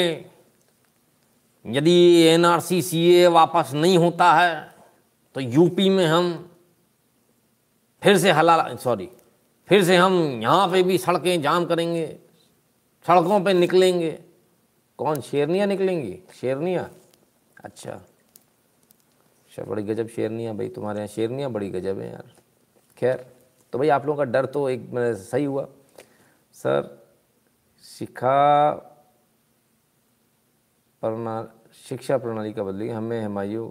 यदि एनआरसी सीए वापस नहीं होता है तो यूपी में हम फिर से हला, सॉरी, फिर से हम यहाँ पे भी सड़कें जाम करेंगे, सड़कों पे निकलेंगे। कौन, शेरनियाँ निकलेंगी? शेरनियाँ? अच्छा। अच्छा बड़ी गजब शेरनियाँ भाई, तुम्हारे यहाँ शेरनियाँ बड़ी गजब है यार। खैर तो भाई आप लोगों का डर तो एक सही हुआ। सर शिक्षा प्रणाली शिक्षा प्रणाली का बदली, हमें हमायूं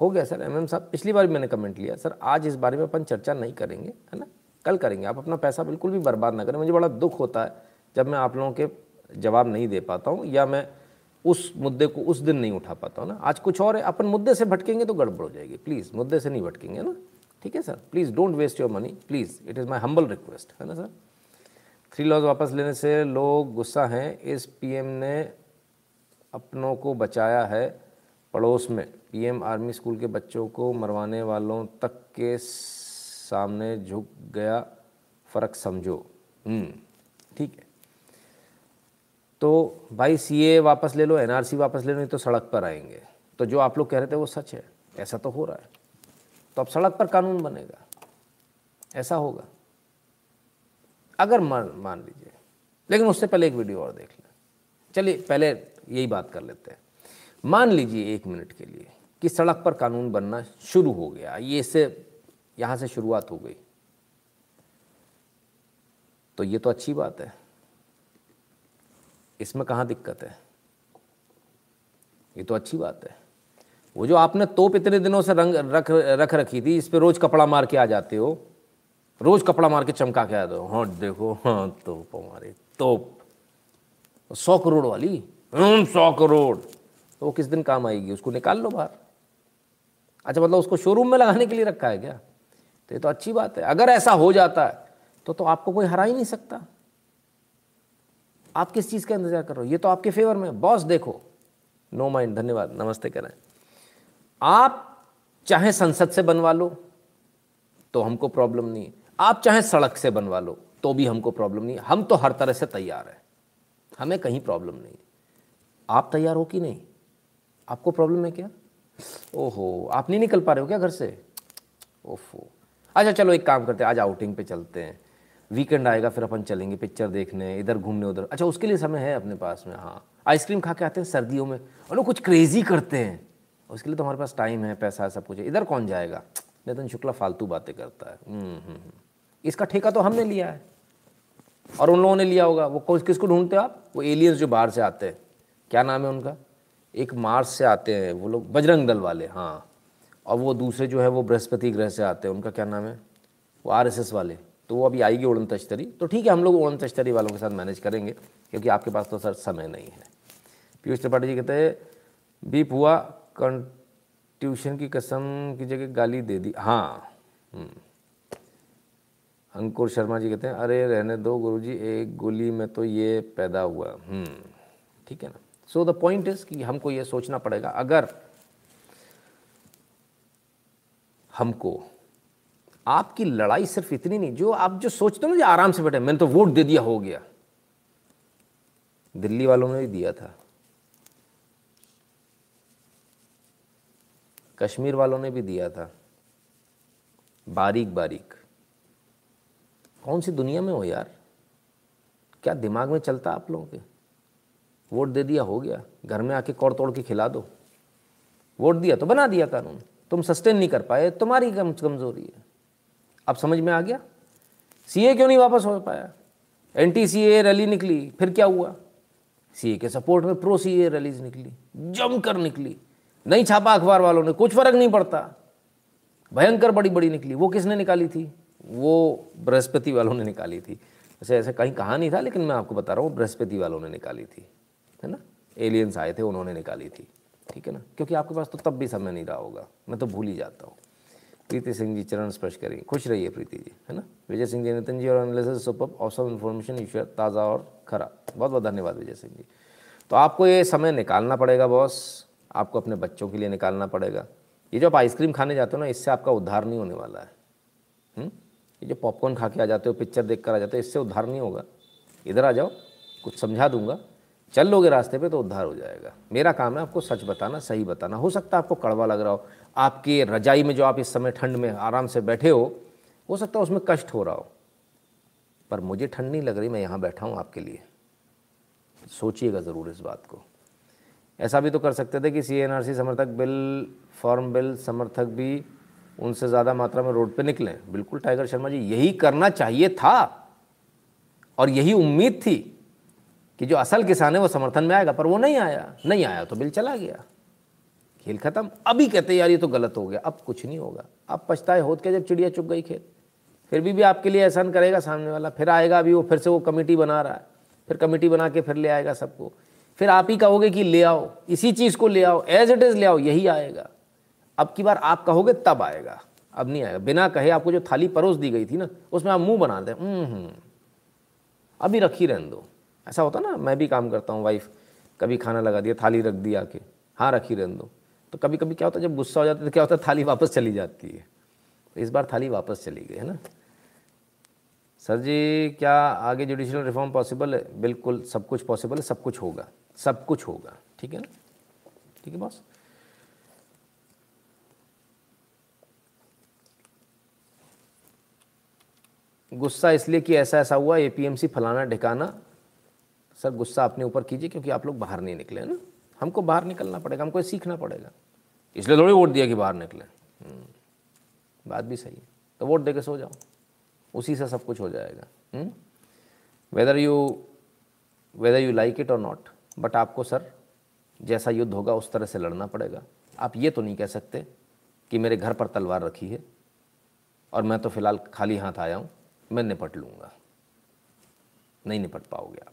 हो गया सर, एम एम साहब, पिछली बार भी मैंने कमेंट लिया। सर, आज इस बारे में अपन चर्चा नहीं करेंगे, है ना? कल करेंगे। आप अपना पैसा बिल्कुल भी बर्बाद ना करें, मुझे बड़ा दुख होता है जब मैं आप लोगों के जवाब नहीं दे पाता हूँ या मैं उस मुद्दे को उस दिन नहीं उठा पाता हूँ ना। आज कुछ और है, अपन मुद्दे से भटकेंगे तो गड़बड़ हो जाएगी। प्लीज़ मुद्दे से नहीं भटकेंगे ना। ठीक है sir please don't waste your money please it is my humble request है ना सर थ्री लॉज वापस लेने से लोग गुस्सा हैं। इस पीएम ने अपनों को बचाया है पड़ोस में। पीएम आर्मी स्कूल के बच्चों को मरवाने वालों तक के सामने झुक गया। फ़र्क समझो। ठीक है। तो भाई सीए वापस ले लो, एनआरसी वापस ले लो, नहीं तो सड़क पर आएँगे। तो जो आप लोग कह रहे थे वो सच है, ऐसा तो हो रहा है। तो अब सड़क पर कानून बनेगा, ऐसा होगा। अगर मान मान लीजिए, लेकिन उससे पहले एक वीडियो और देख लें। चलिए, पहले यही बात कर लेते हैं। मान लीजिए एक मिनट के लिए कि सड़क पर कानून बनना शुरू हो गया, ये इससे यहाँ से शुरुआत हो गई। तो ये तो अच्छी बात है। इसमें कहाँ दिक्कत है? ये तो अच्छी बात है। वो जो आपने तोप इतने दिनों से रंग, रख रख रखी थी, इस पर रोज़ कपड़ा मार के आ जाते हो, रोज़ कपड़ा मार के चमका के आ दो हाँ। देखो हाँ तोप हमारे, तोप। सौ करोड़ वाली? सौ करोड़। तो वो किस दिन काम आएगी? उसको निकाल लो बाहर। अच्छा मतलब उसको शोरूम में लगाने के लिए रखा है क्या? तो ये तो अच्छी बात है। अगर ऐसा हो जाता है तो तो आपको कोई हरा ही नहीं सकता। आप किस चीज़ का इंतज़ार कर रहे हो? ये तो आपके फेवर में बॉस देखो। नो माइंड धन्यवाद। नमस्ते करें। आप चाहे संसद से बनवा लो तो हमको प्रॉब्लम नहीं आप चाहे सड़क से बनवा लो तो भी हमको प्रॉब्लम नहीं हम तो हर तरह से तैयार हैं। हमें कहीं प्रॉब्लम नहीं आप तैयार हो कि नहीं? आपको प्रॉब्लम है क्या? ओहो, आप नहीं निकल पा रहे हो क्या घर से? ओफो। अच्छा चलो एक काम करते हैं। आज आउटिंग पे चलते हैं। वीकेंड आएगा फिर अपन चलेंगे पिक्चर देखने इधर घूमने उधर। अच्छा उसके लिए समय है अपने पास में हाँ। आइसक्रीम खा के आते हैं सर्दियों में। और लोग कुछ क्रेजी करते हैं। उसके लिए तो हमारे पास टाइम है पैसा है सब कुछ है। इधर कौन जाएगा? नितिन शुक्ला फालतू बातें करता है। हम्म, हम्म, हम्म। इसका ठेका तो हमने लिया है। और उन लोगों ने लिया होगा। वो किसको ढूंढते हो आप? वो एलियंस जो बाहर से आते हैं। क्या नाम है उनका? एक मार्स से आते हैं। वो लोग बजरंग दल वाले हाँ। और वो दूसरे जो है वो बृहस्पति ग्रह से आते हैं। उनका क्या नाम है? वो आरएसएस वाले। तो वो अभी आएगी उड़न तश्तरी। तो ठीक है, हम लोग उड़न तश्तरी वालों के साथ मैनेज करेंगे, क्योंकि आपके पास तो सर समय नहीं है। पीयूष त्रिपाठी जी कहते हैं, बीप हुआ ट्यूशन की कसम की जगह गाली दे दी। हाँ अंकुर शर्मा जी कहते हैं, अरे, रहने दो गुरुजी, एक गोली में तो ये पैदा हुआ। ठीक है ना? सो द पॉइंट इज़ कि हमको ये सोचना पड़ेगा, अगर हमको आपकी लड़ाई सिर्फ़ इतनी नहीं, जो आप जो सोचते हो ना आराम से बैठे, मैंने तो वोट दे दिया, हो गया। दिल्ली वालों ने भी दिया था। कश्मीर वालों ने भी दिया था। बारीक बारीक कौन सी दुनिया में हो यार? क्या दिमाग में चलता आप लोगों के? वोट दे दिया, हो गया। घर में आके कौड़ तोड़ के खिला दो। वोट दिया तो बना दिया कानून। तुम सस्टेन नहीं कर पाए, तुम्हारी कम कमज़ोरी है। अब समझ में आ गया? सीए क्यों नहीं वापस हो पाया? एंटी सीए रैली निकली, फिर क्या हुआ? सीए के सपोर्ट में प्रो सीए रैलीज निकली जमकर निकली। नहीं छापा अखबार वालों ने, कुछ फ़र्क नहीं पड़ता। भयंकर बड़ी बड़ी निकली। वो किसने निकाली थी? वो बृहस्पति वालों ने निकाली थी। वैसे ऐसे कहीं कहा नहीं था, लेकिन मैं आपको बता रहा हूँ, बृहस्पति वालों ने निकाली थी। है ना? एलियंस आए थे, उन्होंने निकाली थी। ठीक है ना? क्योंकि आपके पास तो तब भी समय नहीं रहा होगा। मैं तो भूल ही जाता हूँ। प्रीति सिंह जी चरण स्पर्श करेंगे खुश रहिए प्रीति जी, है ना? विजय सिंह जी, नितिन जी और एनालिसिस सुपर ऑसम इन्फॉर्मेशन ईश्वर ताज़ा और खरा। बहुत बहुत धन्यवाद विजय सिंह जी। तो आपको ये समय निकालना पड़ेगा बॉस आपको अपने बच्चों के लिए निकालना पड़ेगा। ये जो आप आइसक्रीम खाने जाते हो ना, इससे आपका उद्धार नहीं होने वाला है। हुँ? ये जो पॉपकॉर्न खा के आ जाते हो पिक्चर देख कर आ जाते हो, इससे उद्धार नहीं होगा। इधर आ जाओ, कुछ समझा दूँगा। चल लोगे रास्ते पे तो उद्धार हो जाएगा। मेरा काम है आपको सच बताना, सही बताना। हो सकता है आपको कड़वा लग रहा हो। आपकी रजाई में जो आप इस समय ठंड में आराम से बैठे हो हो सकता है उसमें कष्ट हो रहा हो। पर मुझे ठंड नहीं लग रही, मैं यहाँ बैठा हूँ आपके लिए। सोचिएगा ज़रूर इस बात को। ऐसा भी तो कर सकते थे कि सीएनआरसी समर्थक बिल, फॉर्म बिल, समर्थक भी उनसे ज़्यादा मात्रा में रोड पे निकलें। बिल्कुल, टाइगर शर्मा जी, यही करना चाहिए था। और यही उम्मीद थी कि जो असल किसान है वो समर्थन में आएगा, पर वो नहीं आया। नहीं आया तो बिल चला गया। खेल खत्म। अभी कहते यार, ये तो गलत हो गया। अब कुछ नहीं होगा। अब पछताए होत के जब चिड़िया चुग गई खेत फिर भी भी आपके लिए एहसान करेगा सामने वाला। फिर आएगा अभी वो, फिर से वो कमेटी बना रहा है। फिर कमेटी बना के फिर ले आएगा सबको। फिर आप ही कहोगे कि ले आओ, इसी चीज़ को ले आओ। एज इट इज़ ले आओ, यही आएगा। अब की बार आप कहोगे, तब आएगा। अब नहीं आएगा। बिना कहे आपको जो थाली परोस दी गई थी ना, उसमें आप मुँह बना दें। अभी रखी रहने दो। ऐसा होता ना, मैं भी काम करता हूँ वाइफ कभी खाना लगा दिया, थाली रख दी आके। हाँ रखी रहने दो। तो कभी कभी क्या होता है, जब गुस्सा हो जाता है तो क्या होता है, थाली वापस चली जाती है। तो इस बार थाली वापस चली गई, है ना? सर जी, क्या आगे जुडिशियल रिफॉर्म पॉसिबल है? बिल्कुल सब कुछ पॉसिबल है, सब कुछ होगा, सब कुछ होगा, ठीक है ना? ठीक है बॉस गुस्सा इसलिए कि ऐसा ऐसा हुआ एपीएमसी फलाना, ढिकाना। सर, गुस्सा अपने ऊपर कीजिए, क्योंकि आप लोग बाहर नहीं निकले ना? हमको बाहर निकलना पड़ेगा हमको सीखना पड़ेगा। इसलिए थोड़ी वोट दिया कि बाहर निकले। हम्म, बात भी सही है। तो वोट दे के सो जाओ। उसी से सब कुछ हो जाएगा। Whether you whether you like it और नॉट बट आपको सर जैसा युद्ध होगा उस तरह से लड़ना पड़ेगा। आप ये तो नहीं कह सकते कि मेरे घर पर तलवार रखी है और मैं तो फ़िलहाल खाली हाथ आया हूँ मैं निपट लूँगा। नहीं निपट पाओगे आप।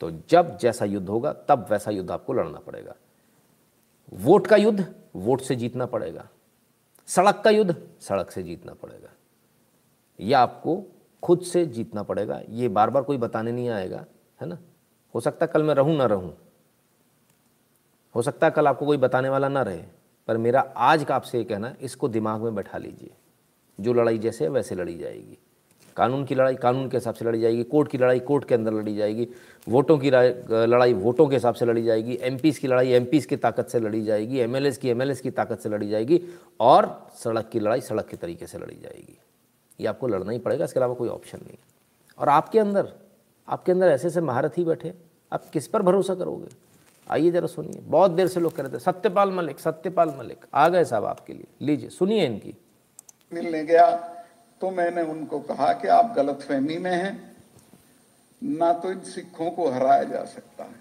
तो जब जैसा युद्ध होगा, तब वैसा युद्ध आपको लड़ना पड़ेगा। वोट का युद्ध, वोट से जीतना पड़ेगा। सड़क का युद्ध, सड़क से जीतना पड़ेगा। यह आपको खुद से जीतना पड़ेगा। ये बार बार कोई बताने नहीं आएगा, है ना? हो सकता कल मैं रहूँ, ना रहूँ। हो सकता है कल आपको कोई बताने वाला ना रहे, पर मेरा आज का आपसे ये कहना इसको दिमाग में बैठा लीजिए। जो लड़ाई जैसे है, वैसे लड़ी जाएगी। कानून की लड़ाई कानून के हिसाब से लड़ी जाएगी, कोर्ट की लड़ाई कोर्ट के अंदर लड़ी जाएगी, वोटों की लड़ाई वोटों के हिसाब से लड़ी जाएगी एम की लड़ाई एम की ताकत से लड़ी जाएगी एम की एमएलएस की ताकत से लड़ी जाएगी और सड़क की लड़ाई सड़क के तरीके से लड़ी जाएगी। ये आपको लड़ना ही पड़ेगा, इसके अलावा कोई ऑप्शन नहीं और आपके अंदर आपके अंदर ऐसे ऐसे महारत ही बैठे आप किस पर भरोसा करोगे? आइए जरा सुनिए। बहुत देर से लोग कह रहे थे, सत्यपाल मलिक सत्यपाल मलिक, आ गए साहब आपके लिए। लीजिए, सुनिए इनकी। मिलने गया तो मैंने उनको कहा कि आप गलत फहमी में हैं, ना तो इन सिखों को हराया जा सकता है।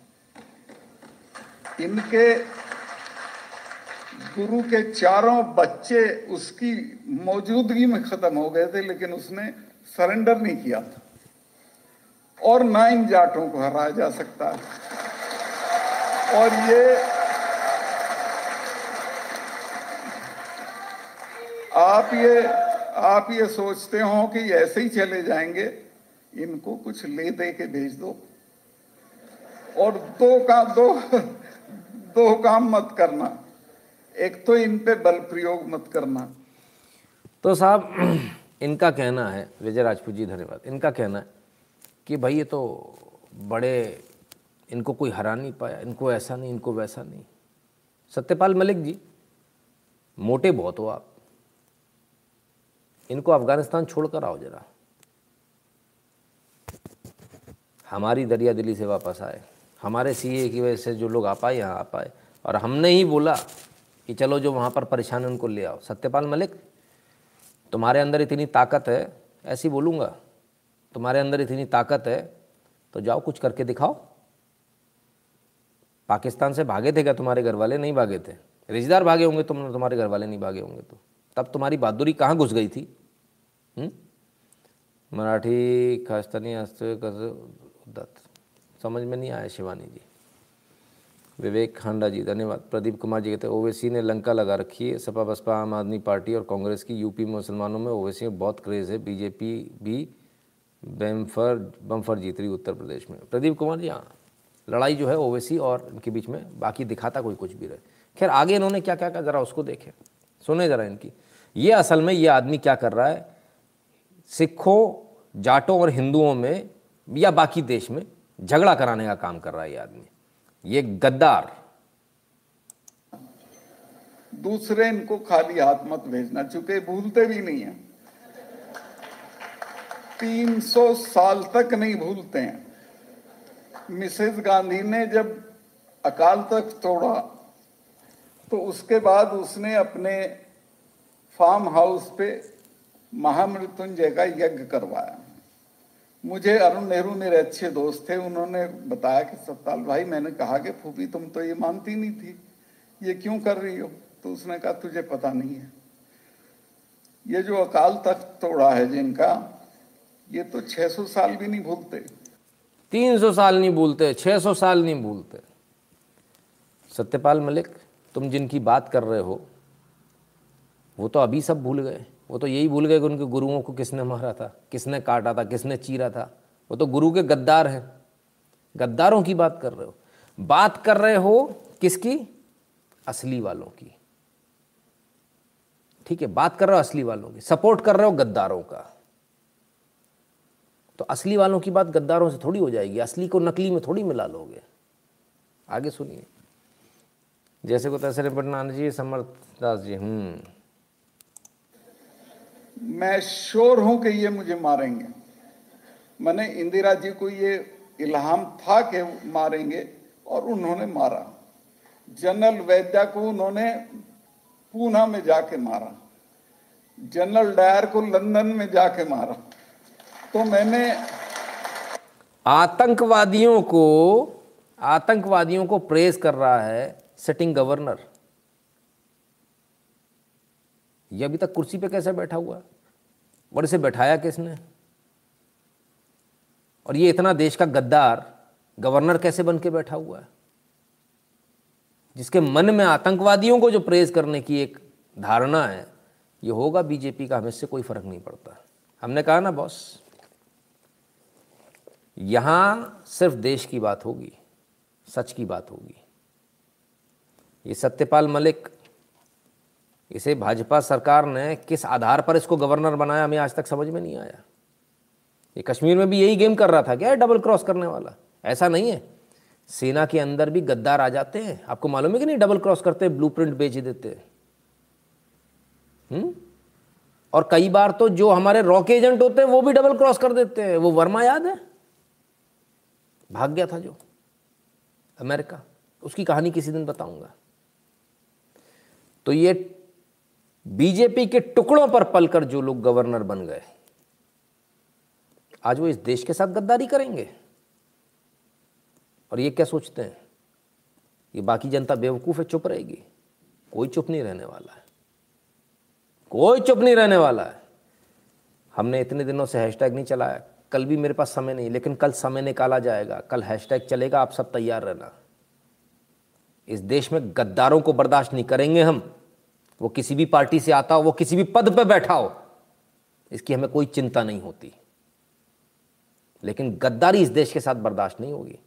इनके गुरु के चारों बच्चे उसकी मौजूदगी में खत्म हो गए थे, लेकिन उसने सरेंडर नहीं किया था। और ना इन जाटों को हराया जा सकता है। और ये आप ये आप ये सोचते हो कि ऐसे ही चले जाएँगे, इनको कुछ ले दे के भेज दो। और दो का, दो दो काम मत करना। एक तो इन पे बल प्रयोग मत करना। तो साहब, इनका कहना है, विजय राजपूत जी, धन्यवाद। इनका कहना है कि भाई ये तो बड़े, इनको कोई हरा नहीं पाया, इनको ऐसा नहीं, इनको वैसा नहीं। सत्यपाल मलिक जी, मोटे बहुत हो आप। इनको अफ़गानिस्तान छोड़कर आओ जरा। हमारी दरिया दिल्ली से वापस आए। हमारे सीए की वजह से जो लोग आ पाए यहाँ आ पाए और हमने ही बोला कि चलो जो वहाँ पर परेशान है, उनको ले आओ। सत्यपाल मलिक, तुम्हारे अंदर इतनी ताकत है, ऐसी बोलूँगा, तुम्हारे अंदर इतनी ताकत है तो जाओ कुछ करके दिखाओ। पाकिस्तान से भागे थे क्या तुम्हारे घर वाले नहीं भागे थे। रिश्तेदार भागे होंगे तुम, तुम्हारे घर वाले नहीं भागे होंगे तो। तब तुम्हारी बहादुरी कहाँ घुस गई थी? मराठी खास्तानी खास्तनी दत्त। समझ में नहीं आया शिवानी जी। विवेक खांडा जी, धन्यवाद। प्रदीप कुमार जी कहते हैं, ओवैसी ने लंका लगा रखी है। सपा बसपा आम आदमी पार्टी और कांग्रेस की यूपी में मुसलमानों में ओवैसी में बहुत क्रेज़ है। बीजेपी भी बम्फर बम्फर जीत रही उत्तर प्रदेश में। प्रदीप कुमार जी हाँ। लड़ाई जो है ओवैसी और इनके बीच में बाकी दिखाता कोई कुछ भी रहे। खैर, आगे इन्होंने क्या क्या कहा, ज़रा उसको देखें। सुने ज़रा इनकी। ये असल में ये आदमी क्या कर रहा है? सिखों, जाटों और हिंदुओं में या बाकी देश में झगड़ा कराने का काम कर रहा है ये आदमी। ये गद्दार। दूसरे इनको खाली हाथ मत भेजना, चूँकि भूलते भी नहीं है। 300 साल तक नहीं भूलते हैं। मिसेस गांधी ने जब अकाल तक तोड़ा तो उसके बाद उसने अपने फार्म हाउस पे महामृत्युंजय का यज्ञ करवाया। मुझे अरुण नेहरू मेरे अच्छे दोस्त थे, उन्होंने बताया कि सत्ताल भाई, मैंने कहा कि फूफी, तुम तो ये मानती नहीं थी। ये क्यों कर रही हो? तो उसने कहा, तुझे पता नहीं है। ये जो अकाल तख्त तोड़ा है जिनका, ये तो 600 साल भी नहीं भूलते। 300 साल नहीं भूलते 600 साल नहीं भूलते। सत्यपाल मलिक, तुम जिनकी बात कर रहे हो, वो तो अभी सब भूल गए। वो तो यही भूल गए कि उनके गुरुओं को किसने मारा था, किसने काटा था, किसने चीरा था। वो तो गुरु के गद्दार हैं। गद्दारों की बात कर रहे हो। बात कर रहे हो किसकी? असली वालों की। ठीक है, बात कर रहे हो असली वालों की। सपोर्ट कर रहे हो गद्दारों का। तो असली वालों की बात गद्दारों से थोड़ी हो जाएगी। असली को नकली में थोड़ी मिला लोगे। आगे सुनिए। जैसे को तैसे निपटना जी समर्थ दास जी हम्म। मैं श्योर हूँ कि ये मुझे मारेंगे। मैंने इंदिरा जी को ये इल्हाम था कि मारेंगे और उन्होंने मारा। जनरल वैद्या को उन्होंने पूना में जाके मारा। जनरल डायर को लंदन में जाके मारा। तो मैंने आतंकवादियों को आतंकवादियों को प्रेस कर रहा है सिटिंग गवर्नर ये अभी तक कुर्सी पे कैसे बैठा हुआ? है और इसे बैठाया किसने? और ये इतना देश का गद्दार, गवर्नर कैसे बन के बैठा हुआ? है जिसके मन में आतंकवादियों को जो प्रेज करने की एक धारणा है, ये होगा बीजेपी का, हमें से कोई फ़र्क नहीं पड़ता। हमने कहा ना, बॉस, यहाँ सिर्फ़ देश की बात होगी, सच की बात होगी। ये सत्यपाल मलिक इसे भाजपा सरकार ने किस आधार पर इसको गवर्नर बनाया हमें आज तक समझ में नहीं आया। ये कश्मीर में भी यही गेम कर रहा था क्या डबल क्रॉस करने वाला? ऐसा नहीं है। सेना के अंदर भी गद्दार आ जाते हैं। आपको मालूम है कि नहीं डबल क्रॉस करते ब्लू प्रिंट बेच देते हम्म? और कई बार तो जो हमारे रॉक एजेंट होते हैं, वो भी डबल क्रॉस कर देते हैं। वो वर्मा याद है? भाग गया था जो। अमेरिका। उसकी कहानी किसी दिन बताऊँगा। तो ये बीजेपी के टुकड़ों पर पलकर जो लोग गवर्नर बन गए। आज वो इस देश के साथ गद्दारी करेंगे। और ये क्या सोचते हैं? ये बाकी जनता बेवकूफ़ है, चुप रहेगी। कोई चुप नहीं रहने वाला है। कोई चुप नहीं रहने वाला है। हमने इतने दिनों से हैशटैग नहीं चलाया। कल भी मेरे पास समय नहीं, लेकिन कल समय निकाला जाएगा। कल हैशटैग चलेगा, आप सब तैयार रहना। इस देश में गद्दारों को बर्दाश्त नहीं करेंगे हम। वो किसी भी पार्टी से आता हो, वो किसी भी पद पर बैठा हो, इसकी हमें कोई चिंता नहीं होती। लेकिन गद्दारी इस देश के साथ बर्दाश्त नहीं होगी।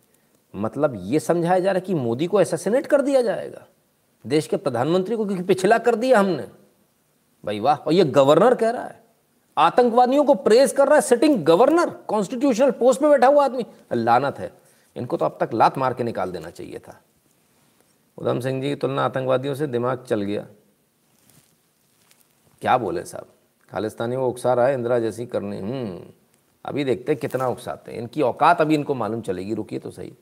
मतलब ये समझाया जा रहा है कि मोदी को एसेसिनेट कर दिया जाएगा। देश के प्रधानमंत्री को क्योंकि पिछला कर दिया हमने। भाई वाह, और ये गवर्नर कह रहा है। आतंकवादियों को प्रेस कर रहा है सिटिंग गवर्नर कॉन्स्टिट्यूशनल पोस्ट में बैठा हुआ आदमी। लानत है। इनको तो अब तक लात मार के निकाल देना चाहिए था। उधम सिंह जी की तुलना आतंकवादियों से दिमाग चल गया। क्या बोले साहब? खालिस्तानी को उकसा रहा है इंदिरा जैसी करनी हम्म अभी देखते हैं कितना उकसाते हैं। इनकी औकात अभी इनको मालूम चलेगी रुकिए तो सही।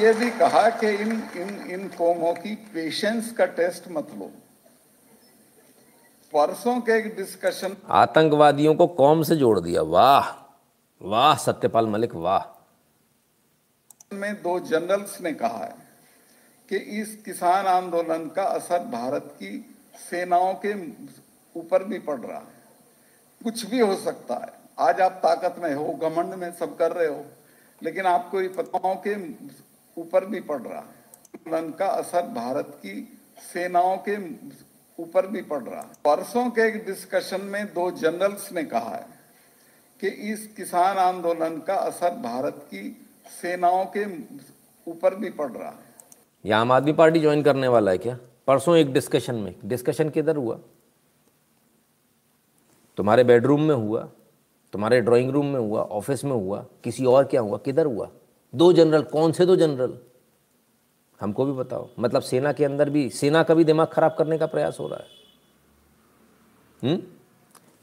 ये भी कहा कि इन इन इन कौमों की पेशेंस का टेस्ट मत लो। परसों के एक डिस्कशन आतंकवादियों को कौम से जोड़ दिया। वाह वाह सत्यपाल मलिक वाह। में दो जनरल्स ने कहा है कि इस किसान आंदोलन का असर भारत की सेनाओं के ऊपर भी पड़ रहा है। कुछ भी हो सकता है। आज आप ताकत में हो, घमंड में सब कर रहे हो, लेकिन आपको ये पताओं के ऊपर भी पड़ रहा है। आंदोलन का असर भारत की सेनाओं के ऊपर भी पड़ रहा है। परसों के एक डिस्कशन में दो जनरल्स ने कहा है कि इस किसान आंदोलन का असर भारत की सेनाओं के ऊपर भी पड़ रहा है। ये आम आदमी पार्टी ज्वाइन करने वाला है क्या? परसों एक डिस्कशन में डिस्कशन किधर हुआ? तुम्हारे बेडरूम में हुआ, तुम्हारे ड्राइंग रूम में हुआ ऑफ़िस में हुआ, किसी और क्या हुआ, किधर हुआ? दो जनरल कौन से दो जनरल हमको भी बताओ। मतलब सेना के अंदर भी, सेना का भी दिमाग खराब करने का प्रयास हो रहा है। हुँ?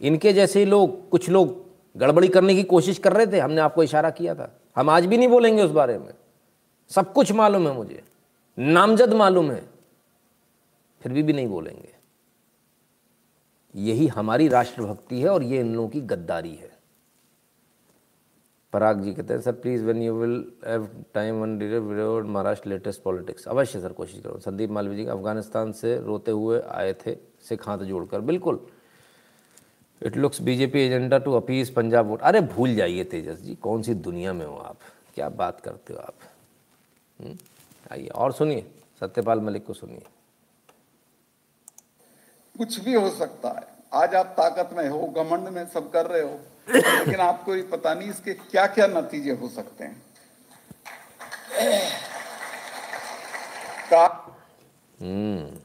इनके जैसे लोग, कुछ लोग गड़बड़ी करने की कोशिश कर रहे थे, हमने आपको इशारा किया था। हम आज भी नहीं बोलेंगे उस बारे में। सब कुछ मालूम है मुझे। नामजद मालूम है। फिर भी भी नहीं बोलेंगे। यही हमारी राष्ट्रभक्ति है और ये इन लोगों की गद्दारी है। पराग जी कहते हैं, sir please when you will have time one video Maharashtra latest politics अवश्य, सर, कोशिश करो। संदीप मालवी जी अफ़गानिस्तान से रोते हुए आए थे, सिख हाथ जोड़कर। बिल्कुल। It looks BJP agenda to appease Punjab vote अरे, भूल जाइए तेजस जी, कौन सी दुनिया में हो आप? क्या बात करते हो आप? हम्म? आइए, और सुनिए, सत्यपाल मलिक को सुनिए। कुछ भी हो सकता है। आज आप ताकत में हो, घमंड में सब कर रहे हो, लेकिन आपको ये पता नहीं इसके क्या क्या नतीजे हो सकते हैं। का हम्म।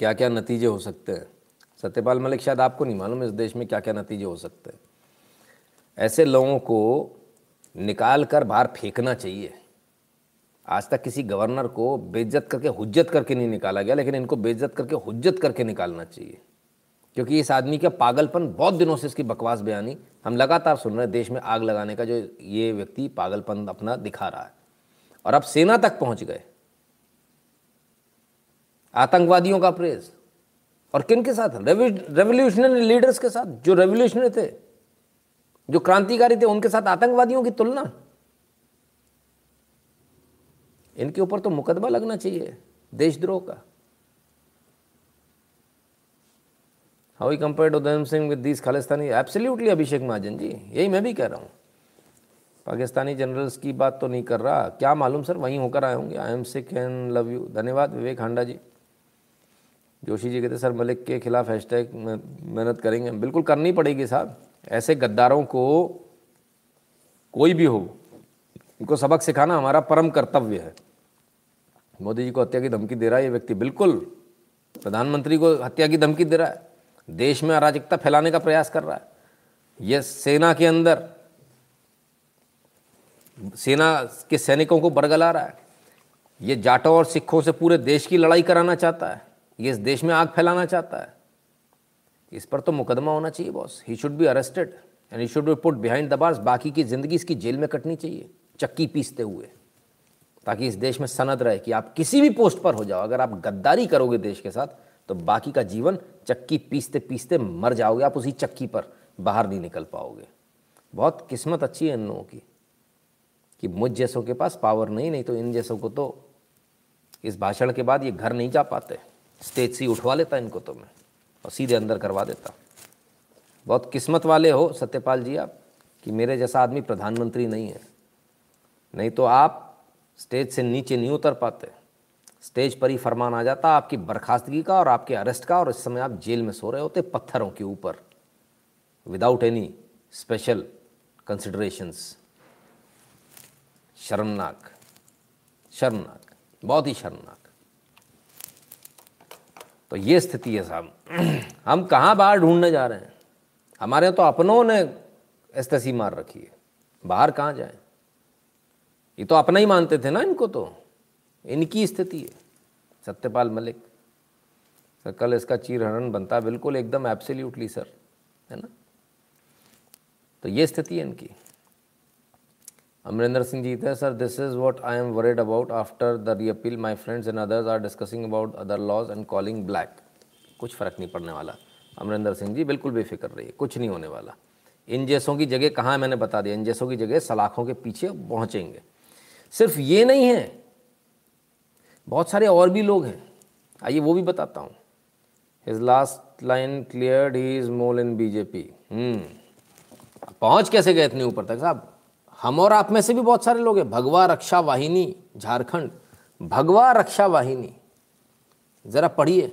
क्या क्या नतीजे हो सकते हैं? सत्यपाल मलिक, शायद आपको नहीं मालूम इस देश में क्या क्या नतीजे हो सकते हैं। ऐसे लोगों को निकाल कर बाहर फेंकना चाहिए। आज तक किसी गवर्नर को बेइज्जत करके, हुज्जत करके नहीं निकाला गया, लेकिन इनको बेइज्जत करके, हुज्जत करके निकालना चाहिए। क्योंकि इस आदमी का पागलपन बहुत दिनों से इसकी बकवास बयानी, हम लगातार सुन रहे हैं, देश में आग लगाने का जो ये व्यक्ति पागलपन अपना दिखा रहा है। और अब सेना तक पहुँच गए। आतंकवादियों का प्रेस और किन के साथ? रेवोल्यूशनरी लीडर्स के साथ, जो रेवोल्यूशनरी थे। जो क्रांतिकारी थे, उनके साथ आतंकवादियों की तुलना। इनके ऊपर तो मुकदमा लगना चाहिए, देशद्रोह का। How he compare Udayam Singh with these Khalistani absolutely Abhishek Mahajan ji यही मैं भी कह रहा हूँ। पाकिस्तानी जनरल्स की बात तो नहीं कर रहा। क्या मालूम सर, वहीं होकर आए होंगे। I am sick and love you धन्यवाद, विवेक हांडा जी। जोशी जी कहते सर, मलिक के खिलाफ हैशटैग मेहनत करेंगे। बिल्कुल करनी पड़ेगी साहब। ऐसे गद्दारों को कोई भी हो, इनको सबक सिखाना हमारा परम कर्तव्य है। मोदी जी को हत्या की धमकी दे रहा है ये व्यक्ति बिल्कुल, प्रधानमंत्री को हत्या की धमकी दे रहा है, देश में अराजकता फैलाने का प्रयास कर रहा है। यह सेना के अंदर, सेना के सैनिकों को बरगला रहा है। ये जाटों और सिखों से पूरे देश की लड़ाई कराना चाहता है, ये इस देश में आग फैलाना चाहता है। इस पर तो मुकदमा होना चाहिए boss he should be arrested and he should be put behind the bars बाकी की ज़िंदगी इसकी जेल में कटनी चाहिए, चक्की पीसते हुए, ताकि इस देश में सनद रहे कि आप किसी भी पोस्ट पर हो जाओ। अगर आप गद्दारी करोगे देश के साथ तो बाकी का जीवन चक्की पीसते पीसते मर जाओगे। आप उसी चक्की पर बाहर नहीं निकल पाओगे। बहुत किस्मत अच्छी है इन लोगों की, कि मुझ जैसों के पास पावर नहीं नहीं तो इन जैसों को तो इस भाषण के बाद ये घर नहीं जा पाते। स्टेज से उठवा लेता इनको तो मैं। और सीधे अंदर करवा देता। बहुत किस्मत वाले हो सत्यपाल जी आप, कि मेरे जैसा आदमी प्रधानमंत्री नहीं है। नहीं तो आप स्टेज से नीचे नहीं उतर पाते। स्टेज पर ही फरमान आ जाता आपकी बर्खास्तगी का और आपके अरेस्ट का, और इस समय आप जेल में सो रहे होते पत्थरों के ऊपर। विदाउट एनी स्पेशल कंसिडरेशंस शर्मनाक। शर्मनाक। बहुत ही शर्मनाक। तो ये स्थिति है साहब। हम कहाँ बाहर ढूँढने जा रहे हैं? हमारे तो अपनों ने एस्तसी मार रखी है। बाहर कहाँ जाए? ये तो अपना ही मानते थे ना इनको तो। इनकी स्थिति है। सत्यपाल मलिक, सर, कल इसका चीरहरण बनता बिल्कुल एकदम एब्सोल्युटली सर, है ना? तो ये स्थिति है इनकी। अमरिंदर सिंह जी थे sir. This is what I am worried about after the repeal my friends and others are discussing about other laws and calling black कुछ फ़र्क नहीं पड़ने वाला। अमरिंदर सिंह जी, बिल्कुल बेफिक्र रहिए। कुछ नहीं होने वाला। इन जैसों की जगह कहाँ मैंने बता दिया। इन जैसों की जगह सलाखों के पीछे पहुँचेंगे। सिर्फ़ ये नहीं है, बहुत सारे और भी लोग हैं। आइए वो भी बताता हूँ। His last line clear he is mole in BJP पहुँच कैसे गए इतने ऊपर तक साहब? हम और आप में से भी बहुत सारे लोग हैं। भगवा रक्षा वाहिनी, झारखंड। भगवा रक्षा वाहिनी। जरा पढ़िए।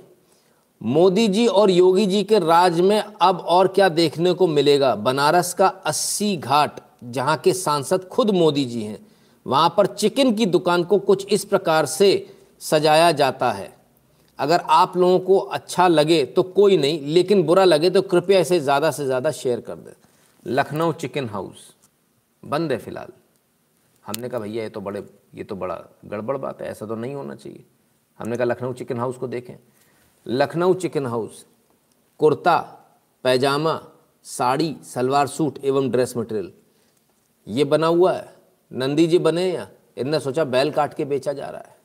मोदी जी और योगी जी के राज में अब और क्या देखने को मिलेगा? बनारस का अस्सी घाट, जहाँ के सांसद खुद मोदी जी हैं। वहाँ पर चिकन की दुकान को कुछ इस प्रकार से सजाया जाता है। अगर आप लोगों को अच्छा लगे तो कोई नहीं, लेकिन बुरा लगे तो कृपया इसे ज़्यादा से ज़्यादा शेयर कर दें। Lucknow chicken house. बंद है फ़िलहाल। हमने कहा, भैया, ये तो बड़े, ये तो बड़ा गड़बड़ बात है, ऐसा तो नहीं होना चाहिए। हमने कहा, लखनऊ चिकन हाउस को देखें। Lucknow chicken house, kurta, pyjama, sari, salwar suit एवं ड्रेस मटेरियल, ये बना हुआ है? नंदी जी बने या? इनने सोचा बैल काट के बेचा जा रहा है।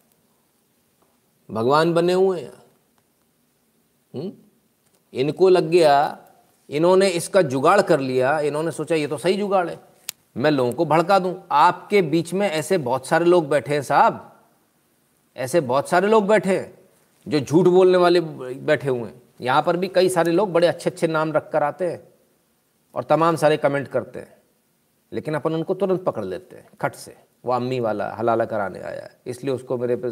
भगवान बने हुए हैं हुँ? इनको लग गया, इन्होंने इसका जुगाड़ कर लिया, इन्होंने सोचा, ये तो सही जुगाड़ है। मैं लोगों को भड़का दूँ। आपके बीच में ऐसे बहुत सारे लोग बैठे हैं साहब। ऐसे बहुत सारे लोग बैठे हैं जो झूठ बोलने वाले बैठे हुए हैं। यहाँ पर भी कई सारे लोग बड़े अच्छे अच्छे नाम रख कर आते हैं और तमाम सारे कमेंट करते हैं। लेकिन अपन उनको तुरंत पकड़ लेते हैं, खट से। वो अम्मी वाला हलाला कराने आया है। इसलिए उसको मेरे पे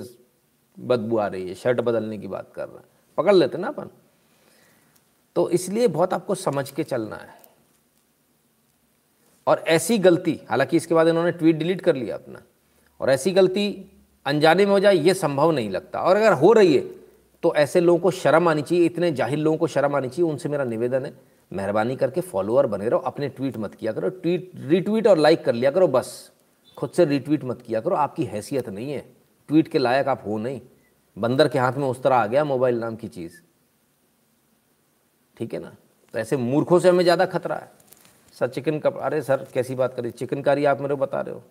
बदबू आ रही है, शर्ट बदलने की बात कर रहा है। पकड़ लेते ना अपन। तो इसलिए बहुत आपको समझ के चलना है। और ऐसी गलती, हालाँकि इसके बाद इन्होंने ट्वीट डिलीट कर लिया अपना, और ऐसी गलती अनजाने में हो जाए, ये संभव नहीं लगता। और अगर हो रही है तो ऐसे लोगों को शर्म आनी चाहिए, इतने जाहिल लोगों को शर्म आनी चाहिए, उनसे मेरा निवेदन है, मेहरबानी करके फॉलोअर बने रहो, अपने ट्वीट मत किया करो ट्वीट रीट्वीट और लाइक कर लिया करो, बस। खुद से रीट्वीट मत किया करो, आपकी हैसियत नहीं है। ट्वीट के लायक आप हो नहीं। बंदर के हाथ में उस तरह आ गया मोबाइल नाम की चीज़। ठीक है ना? तो ऐसे मूर्खों से हमें ज़्यादा खतरा है। सर, चिकन कप अरे सर, कैसी बात करी? चिकन कारी आप मेरे को बता रहे हो।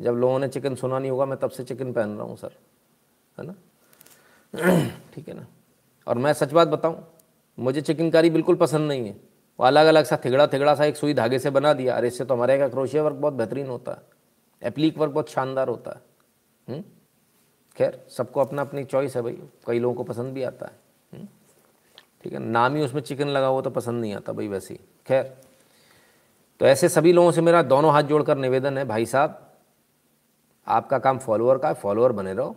जब लोगों ने चिकन सुना नहीं होगा, मैं तब से चिकन पहन रहा हूँ, सर। है ना? ठीक है ना? और मैं सच बात बताऊँ, मुझे चिकनकारी बिल्कुल पसंद नहीं है। वो अलग अलग सा थिगड़ा थिगड़ा सा एक सुई धागे से बना दिया। अरे, इससे तो हमारे यहाँ क्रोशिया वर्क बहुत बेहतरीन होता है। एप्लीक वर्क बहुत शानदार होता है। हम्म? खैर, सबको अपना अपनी चॉइस है भाई। कई लोगों को पसंद भी आता है। ठीक है? नाम ही उसमें चिकन लगा हुआ तो पसंद नहीं आता भाई वैसे ही। खैर तो ऐसे सभी लोगों से मेरा दोनों हाथ जोड़कर निवेदन है, भाई साहब, आपका काम फॉलोअर का है फॉलोअर बने रहो।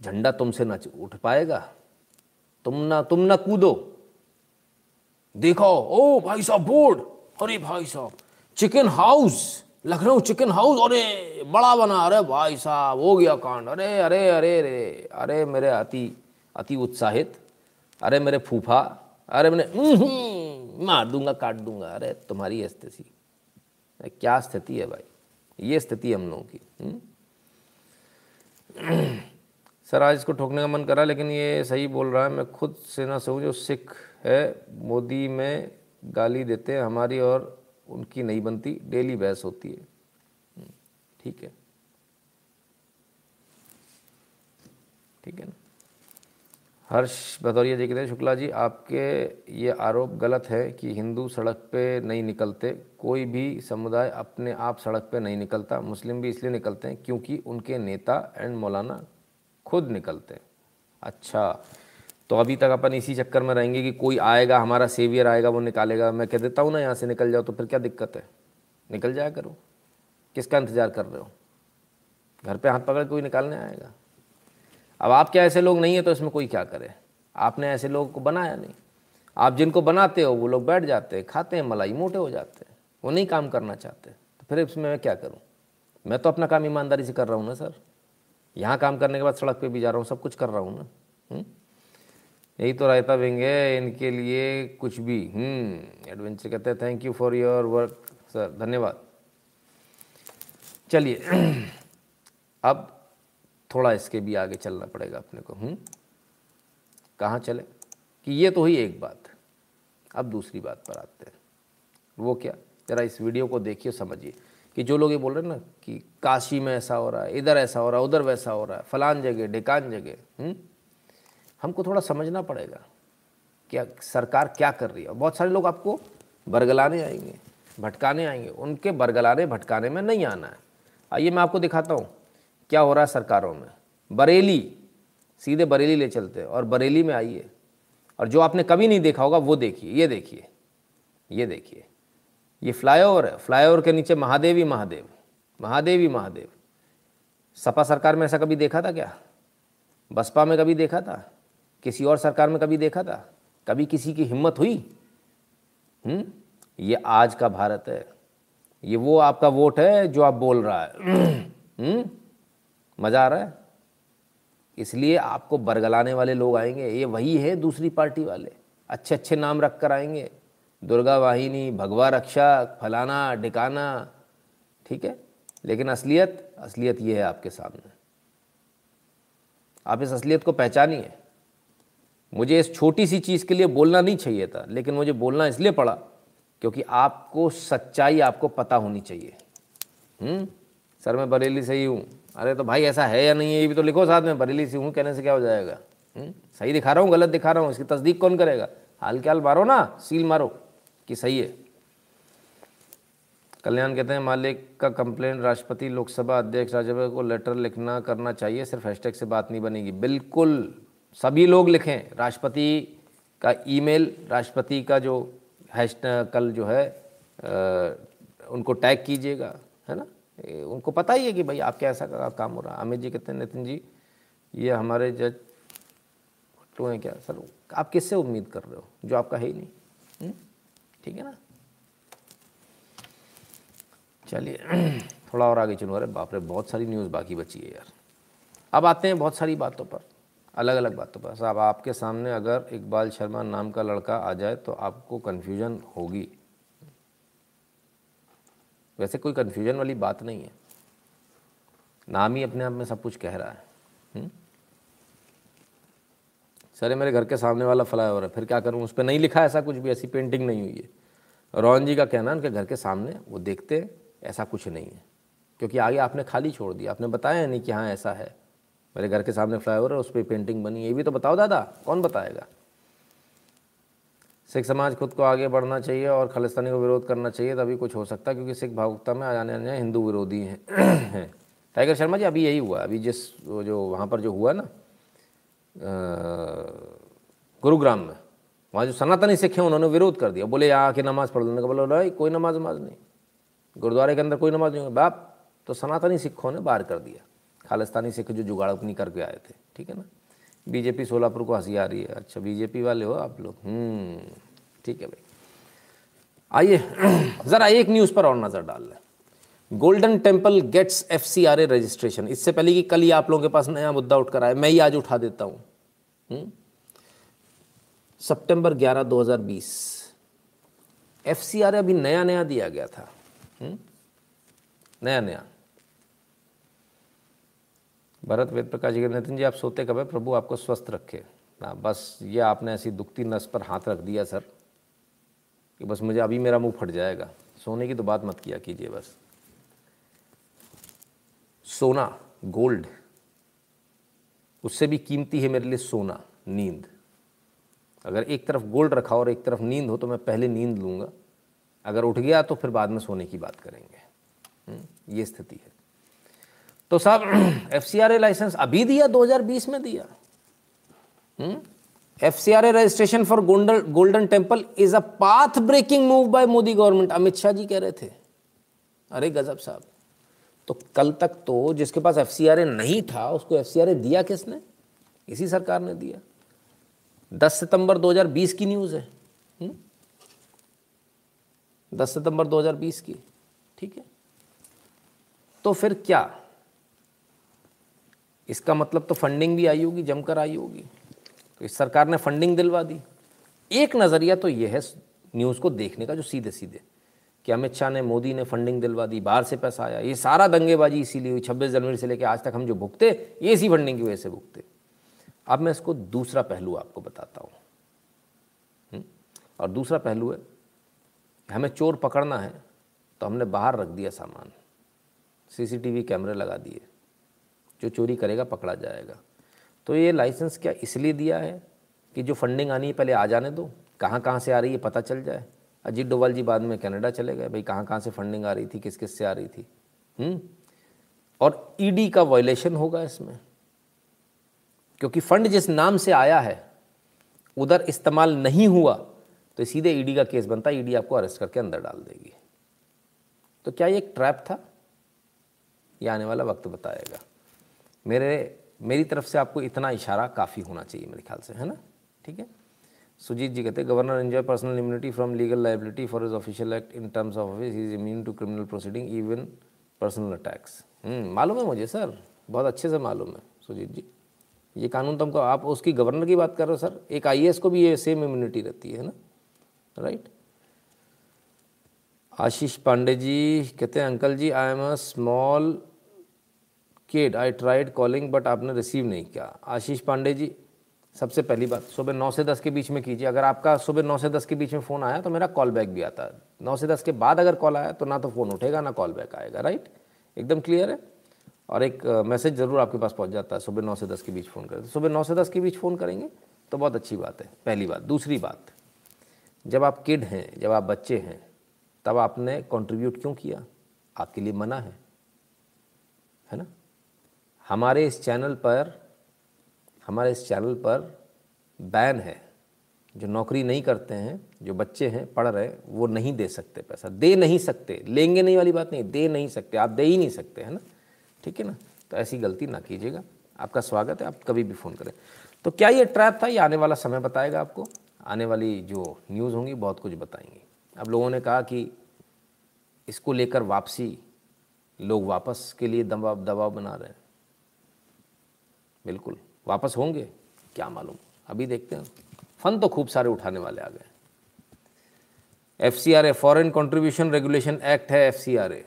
झंडा तुमसे ना उठ पाएगा। तुम ना तुम ना कूदो। देखो, ओ भाई साहब, बोर्ड। अरे भाई साहब, chicken house, Lucknow chicken house, अरे बड़ा बना। अरे भाई साहब, हो गया कांड। अरे अरे अरे अरे अरे मेरे अति अति उत्साहित। अरे मेरे फूफा, अरे मैंने मार दूँगा, काट दूँगा। अरे तुम्हारी स्थिति क्या स्थिति है भाई? ये स्थिति हम लोगों की सर आज इसको ठोकने का मन करा लेकिन ये सही बोल रहा है। मैं खुद सेना से सहूँ जो सिख है मोदी में गाली देते हैं हमारी और उनकी नहीं बनती डेली बहस होती है। हम्म, ठीक है? ठीक है ना? हर्ष भदौरिया जी कहते हैं, शुक्ला जी, आपके ये आरोप गलत है कि हिंदू सड़क पे नहीं निकलते। कोई भी समुदाय अपने आप सड़क पे नहीं निकलता। मुस्लिम भी इसलिए निकलते हैं क्योंकि उनके नेता एंड मौलाना खुद निकलते हैं। अच्छा तो अभी तक अपन इसी चक्कर में रहेंगे कि कोई आएगा, हमारा सेवियर आएगा, वो निकालेगा। मैं कह देता हूँ ना, यहाँ से निकल जाओ तो फिर क्या दिक्कत है? निकल जाया करो। किसका इंतज़ार कर रहे हो? घर पे हाथ पकड़ कोई निकालने आएगा? अब आप क्या ऐसे लोग नहीं है तो इसमें कोई क्या करे? आपने ऐसे लोगों को बनाया नहीं। आप जिनको बनाते हो, वो लोग बैठ जाते हैं, खाते हैं, मलाई मोटे हो जाते हैं। वो नहीं काम करना चाहते। तो फिर इसमें मैं क्या करूँ? मैं तो अपना काम ईमानदारी से कर रहा हूँ ना, सर। यहाँ काम करने के बाद सड़क पे भी जा रहा हूँ, सब कुछ कर रहा हूँ ना। हुँ? यही तो रायता बेंगे इनके लिए कुछ भी। एडवेंचर कहते हैं thank you for your work sir धन्यवाद। चलिए। अब थोड़ा इसके भी आगे चलना पड़ेगा अपने को हम्म? कहाँ चले? कि ये तो ही एक बात अब दूसरी बात पर आते हैं। वो क्या? ज़रा इस वीडियो को देखिए, समझिए। कि जो लोग ये बोल रहे हैं ना कि काशी में ऐसा हो रहा है, इधर ऐसा हो रहा है, उधर वैसा हो रहा है, फलान जगह, ढिकान जगह हमको थोड़ा समझना पड़ेगा क्या सरकार क्या कर रही है। बहुत सारे लोग आपको बरगलाने आएँगे, भटकाने आएँगे। उनके बरगलाने, भटकाने में नहीं आना है। आइए मैं आपको दिखाता हूँ। क्या हो रहा है सरकारों में? बरेली, सीधे बरेली ले चलते हैं और बरेली में आइए। और जो आपने कभी नहीं देखा होगा, वो देखिए, ये देखिए ये देखिए। ये फ्लाईओवर है, फ्लाईओवर के नीचे महादेवी, महादेव महादेवी, महादेव। सपा सरकार में ऐसा कभी देखा था क्या? बसपा में कभी देखा था? किसी और सरकार में कभी देखा था? कभी किसी की हिम्मत हुई? हुँ? ये आज का भारत है। ये वो आपका वोट है जो आप बोल रहा है। मज़ा आ रहा है? इसलिए आपको बरगलाने वाले लोग आएँगे। ये वही है दूसरी पार्टी वाले। अच्छे अच्छे नाम रख कर आएँगे। दुर्गा वाहिनी, भगवा रक्षक फलाना डिकाना ठीक है? लेकिन असलियत असलियत ये है आपके सामने। आप इस असलियत को पहचानिए। मुझे इस छोटी सी चीज़ के लिए बोलना नहीं चाहिए था, लेकिन मुझे बोलना इसलिए पड़ा क्योंकि आपको सच्चाई आपको पता होनी चाहिए। हुँ? सर, मैं बरेली से ही हूँ। अरे तो भाई ऐसा है या नहीं है? ये भी तो लिखो साथ में बरेली से हूँ कहने से क्या हो जाएगा? हुँ? सही दिखा रहा हूँ गलत दिखा रहा हूँ इसकी तस्दीक कौन करेगा? हाल के हाल मारो ना सील मारो कि सही है। कल्याण कहते हैं मालिक का कंप्लेंट राष्ट्रपति लोकसभा अध्यक्ष राज्यसभा को लेटर लिखना करना चाहिए सिर्फ़ हैशटैग से बात नहीं बनेगी। बिल्कुल सभी लोग लिखें राष्ट्रपति का ईमेल राष्ट्रपति का जो हैश कल जो है आ, उनको टैग कीजिएगा है ना? उनको पता ही है कि भाई आपके ऐसा का काम हो रहा है? अमित जी कहते हैं, नितिन जी, ये हमारे जज तो हैं क्या? सर, आप किससे उम्मीद कर रहे हो? जो आपका है ही नहीं। हम्म? ठीक है ना? चलिए, थोड़ा और आगे चलो। अरे बाप रे, बहुत सारी न्यूज़ बाकी बची है यार। अब आते हैं बहुत सारी बातों पर अलग अलग बातों पर। साहब, आपके सामने अगर इकबाल शर्मा नाम का लड़का आ जाए तो आपको कन्फ्यूज़न होगी। वैसे कोई कन्फ्यूज़न वाली बात नहीं है। नाम ही अपने आप में सब कुछ कह रहा है। हुँ? हम्म? सर मेरे घर के सामने वाला फ्लाईओवर है, फिर क्या करूँ? उस पर नहीं लिखा ऐसा कुछ भी, ऐसी पेंटिंग नहीं हुई है। रोहन जी का कहना है, उनके घर के सामने, वो देखते ऐसा कुछ नहीं है। क्योंकि आगे आपने खाली छोड़ दिया, आपने बताया नहीं कि हाँ ऐसा है। मेरे घर के सामने फ्लाईओवर है, उस पर पेंटिंग बनी ये भी तो बताओ दादा, कौन बताएगा? सिख समाज खुद को आगे बढ़ना चाहिए और खालिस्तानी को विरोध करना चाहिए, तभी कुछ हो सकता है, क्योंकि सिख भावुकता में आ जाने आने हिंदू विरोधी हैं। टाइगर शर्मा जी, अभी यही हुआ अभी जिस जो वहाँ पर जो हुआ ना गुरुग्राम में, वहाँ जो सनातनी सिख हैं, उन्होंने विरोध कर दिया। बोले, यहाँ आके नमाज़ पढ़ लेने। का बोला भाई कोई नमाज़ नमाज़ नहीं। गुरुद्वारे के अंदर कोई नमाज़ नहीं बाप तो सनातनी सिखों ने बाहर कर दिया। खालिस्तानी सिख जो जुगाड़ अपनी करके आए थे, ठीक है ना? बीजेपी सोलापुर को हँसी आ रही है अच्छा बीजेपी वाले हो आप लोग हम्म, ठीक है भाई आइए ज़रा एक न्यूज़ पर और नज़र डाल लें Golden Temple gets F C R A registration इससे पहले कि कल ही आप लोगों के पास नया मुद्दा उठ कर आए मैं ही आज उठा देता हूँ हम्म? सितंबर 11 2020 एफ़ सी आर अभी नया नया दिया गया था हुँ? हम्म? नया नया भरत वेद प्रकाश जी नितिन जी आप सोते कब है? प्रभु आपको स्वस्थ रखे। ना बस ये आपने ऐसी दुखती नस पर हाथ रख दिया सर कि बस मुझे अभी मेरा मुँह फट जाएगा। सोने की तो बात मत किया कीजिए बस। सोना गोल्ड उससे भी कीमती है मेरे लिए सोना नींद। अगर एक तरफ़ गोल्ड रखा और एक तरफ़ नींद हो तो मैं पहले नींद लूँगा। अगर उठ गया तो फिर बाद में सोने की बात करेंगे। हम्म, ये स्थिति है। तो साहब F C R A licence अभी दिया 2020 में दिया। F C R A registration for Golden Golden Temple is a path breaking move by Modi government Amit Shah ji कह रहे थे। अरे गजब साहब। तो कल तक तो जिसके पास एफ़ सी आर ए नहीं था, उसको एफ़ सी आर ए दिया किसने? इसी सरकार ने दिया। 10 सितंबर 2020 की न्यूज़ है। हुँ? 10 सितंबर 2020 की। ठीक है? तो फिर क्या? इसका मतलब तो फंडिंग भी आई होगी, जमकर आई होगी। तो इस सरकार ने फंडिंग दिलवा दी। एक नज़रिया तो ये है न्यूज़ को देखने का जो सीधे सीधे कि अमित शाह ने, मोदी ने फंडिंग दिलवा दी, बाहर से पैसा आया। ये सारा दंगेबाजी इसीलिए हुई। छब्बीस जनवरी से लेकर आज तक हम जो भुगते, ये इसी फंडिंग की वजह से भुगते। अब मैं इसको दूसरा पहलू आपको बताता हूँ। हम्म? और दूसरा पहलू है, हमें चोर पकड़ना है तो हमने बाहर रख दिया सामान। सीसीटीवी कैमरे लगा दिए। जो चोरी करेगा, पकड़ा जाएगा। तो ये लाइसेंस क्या इसलिए दिया है कि जो फंडिंग आनी है, पहले आ जाने दो। कहाँ कहाँ से आ रही है, पता चल जाए। अजीत डोवाल जी बाद में कनाडा चले गए, भाई कहाँ कहाँ से फंडिंग आ रही थी, किस किस से आ रही थी। हुँ? और ईडी का वायलेशन होगा इसमें। क्योंकि फंड जिस नाम से आया है, उधर इस्तेमाल नहीं हुआ तो सीधे ईडी का केस बनता है ईडी आपको अरेस्ट करके अंदर डाल देगी। तो क्या ये एक ट्रैप था? ये आने वाला वक्त बताएगा। मेरे, मेरी तरफ़ से आपको इतना इशारा काफ़ी होना चाहिए मेरे ख्याल से, है ना? ठीक है? सुजीत जी कहते हैं governor enjoy personal immunity from legal liability for is official act in terms of office is immune to criminal proceeding even personal attacks मालूम है मुझे, सर। बहुत अच्छे से मालूम है, सुजीत जी। ये कानून तो हमको, आप उसकी गवर्नर की बात कर रहे हो, सर? एक आईएएस को भी ये सेम इम्यूनिटी रहती है ना? राइट आशीष पांडे जी कहते हैं uncle ji I am a small kid I tried calling but आपने रिसीव नहीं किया। आशीष पांडे जी, सबसे पहली बात, सुबह नौ से दस के बीच में कीजिए। अगर आपका सुबह नौ से दस के बीच में फ़ोन आया तो मेरा कॉल बैक भी आता। है नौ से दस के बाद अगर कॉल आया तो ना तो फ़ोन उठेगा, ना कॉल बैक आएगा राइट एकदम क्लियर है? और एक मैसेज ज़रूर आपके पास पहुँच जाता है, सुबह नौ से दस के बीच फ़ोन करें। तो सुबह नौ से दस के बीच फ़ोन करेंगे तो बहुत अच्छी बात है, पहली बात। दूसरी बात, जब आप किड हैं, जब आप बच्चे हैं, तब आपने कंट्रीब्यूट क्यों किया? आपके लिए मना है। हमारे इस चैनल पर, हमारे इस चैनल पर बैन है। जो नौकरी नहीं करते हैं, जो बच्चे हैं, पढ़ रहे हैं, वो नहीं दे सकते पैसा। दे नहीं सकते। लेंगे नहीं वाली बात नहीं, दे नहीं सकते। आप दे ही नहीं सकते, है ना? ठीक है ना? तो ऐसी गलती ना कीजिएगा। आपका स्वागत है, आप कभी भी फ़ोन करें। तो क्या ये ट्रैप था? ये आने वाला समय बताएगा आपको। आने वाली जो न्यूज़ होंगी, बहुत कुछ बताएँगी। अब लोगों ने कहा कि इसको लेकर वापसी, लोग वापस के लिए दबाव दबाव बना रहे हैं। बिल्कुल। वापस होंगे? क्या मालूम? अभी देखते हैं। फन तो खूब सारे उठाने वाले आ गए। F C R A foreign contribution regulation act है F C R A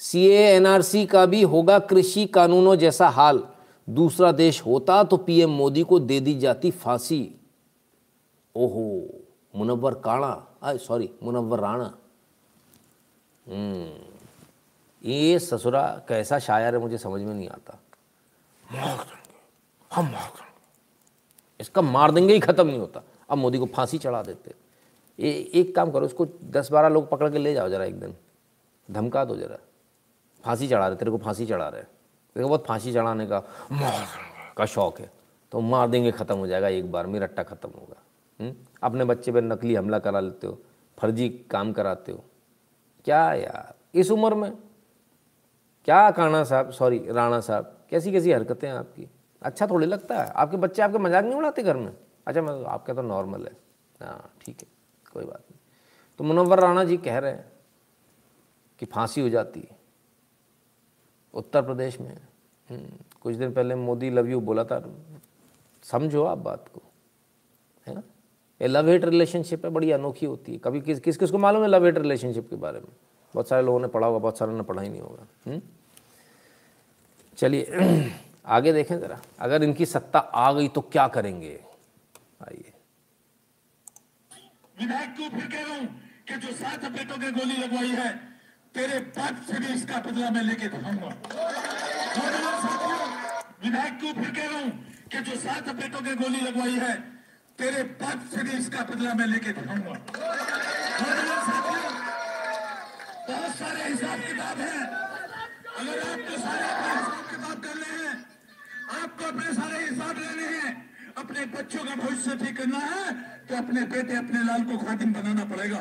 C N R C का भी होगा कृषि कानूनों जैसा हाल। दूसरा देश होता तो पीएम मोदी को दे दी जाती फांसी। ओहो, मुनव्वर काणा। सॉरी, मुनव्वर राणा। हम्म ये ससुरा कैसा शायर है मुझे समझ में नहीं आता। हम मार देंगे। इसका मार देंगे ही ख़त्म नहीं होता। अब मोदी को फांसी चढ़ा देते। ये एक काम करो इसको दस बारह लोग पकड़ के ले जाओ जरा एक दिन। धमका दो जरा। फांसी चढ़ा रहे तेरे को फांसी चढ़ा रहे। तेरे को बहुत फांसी चढ़ाने का मार का शौक है। तो मार देंगे ख़त्म हो जाएगा एक बार में रट्टा ख़त्म होगा। हुँ? हम्म? अपने बच्चे पर नकली हमला करा लेते हो फर्जी काम कराते हो। क्या यार? इस उम्र में क्या काना साहब सॉरी राणा साहब कैसी कैसी हरकतें हैं आपकी? अच्छा थोड़ी लगता है। आपके बच्चे आपके मज़ाक नहीं उड़ाते घर में? अच्छा मैं आपका तो नॉर्मल है। हाँ ठीक है कोई बात नहीं। तो मुनवर राणा जी कह रहे हैं कि फांसी हो जाती है। उत्तर प्रदेश में हम्म, कुछ दिन पहले मोदी लव यू बोला था। समझो आप बात को है ना? ये लव हेट रिलेशनशिप है बड़ी अनोखी होती है। कभी किस किस किस को मालूम है लव हेट रिलेशनशिप के बारे में? बहुत सारे लोगों ने पढ़ा होगा बहुत सारे ने पढ़ा ही नहीं होगा। हम्म? चलिए, आगे देखें ज़रा। अगर इनकी सत्ता आ गई तो क्या करेंगे? आइए। विधायक को फिर कह रहा हूँ कि जो सात बेटों की गोली लगवाई है, तेरे बाप से भी इसका बदला मैं लेके दिखाऊँगा। विधायक को फिर कह रहा हूँ कि जो सात बेटों की गोली लगवाई है, तेरे बाप से भी इसका बदला मैं लेके दिखाऊँगा। बहुत सारे हिसाब किताब है। अगर आपको सारे हिसाब किताब करने हैं आपको अपने सारे हिसाब लेने हैं। अपने बच्चों का भविष्य ठीक करना है तो अपने बेटे, अपने लाल को खादिम बनाना पड़ेगा।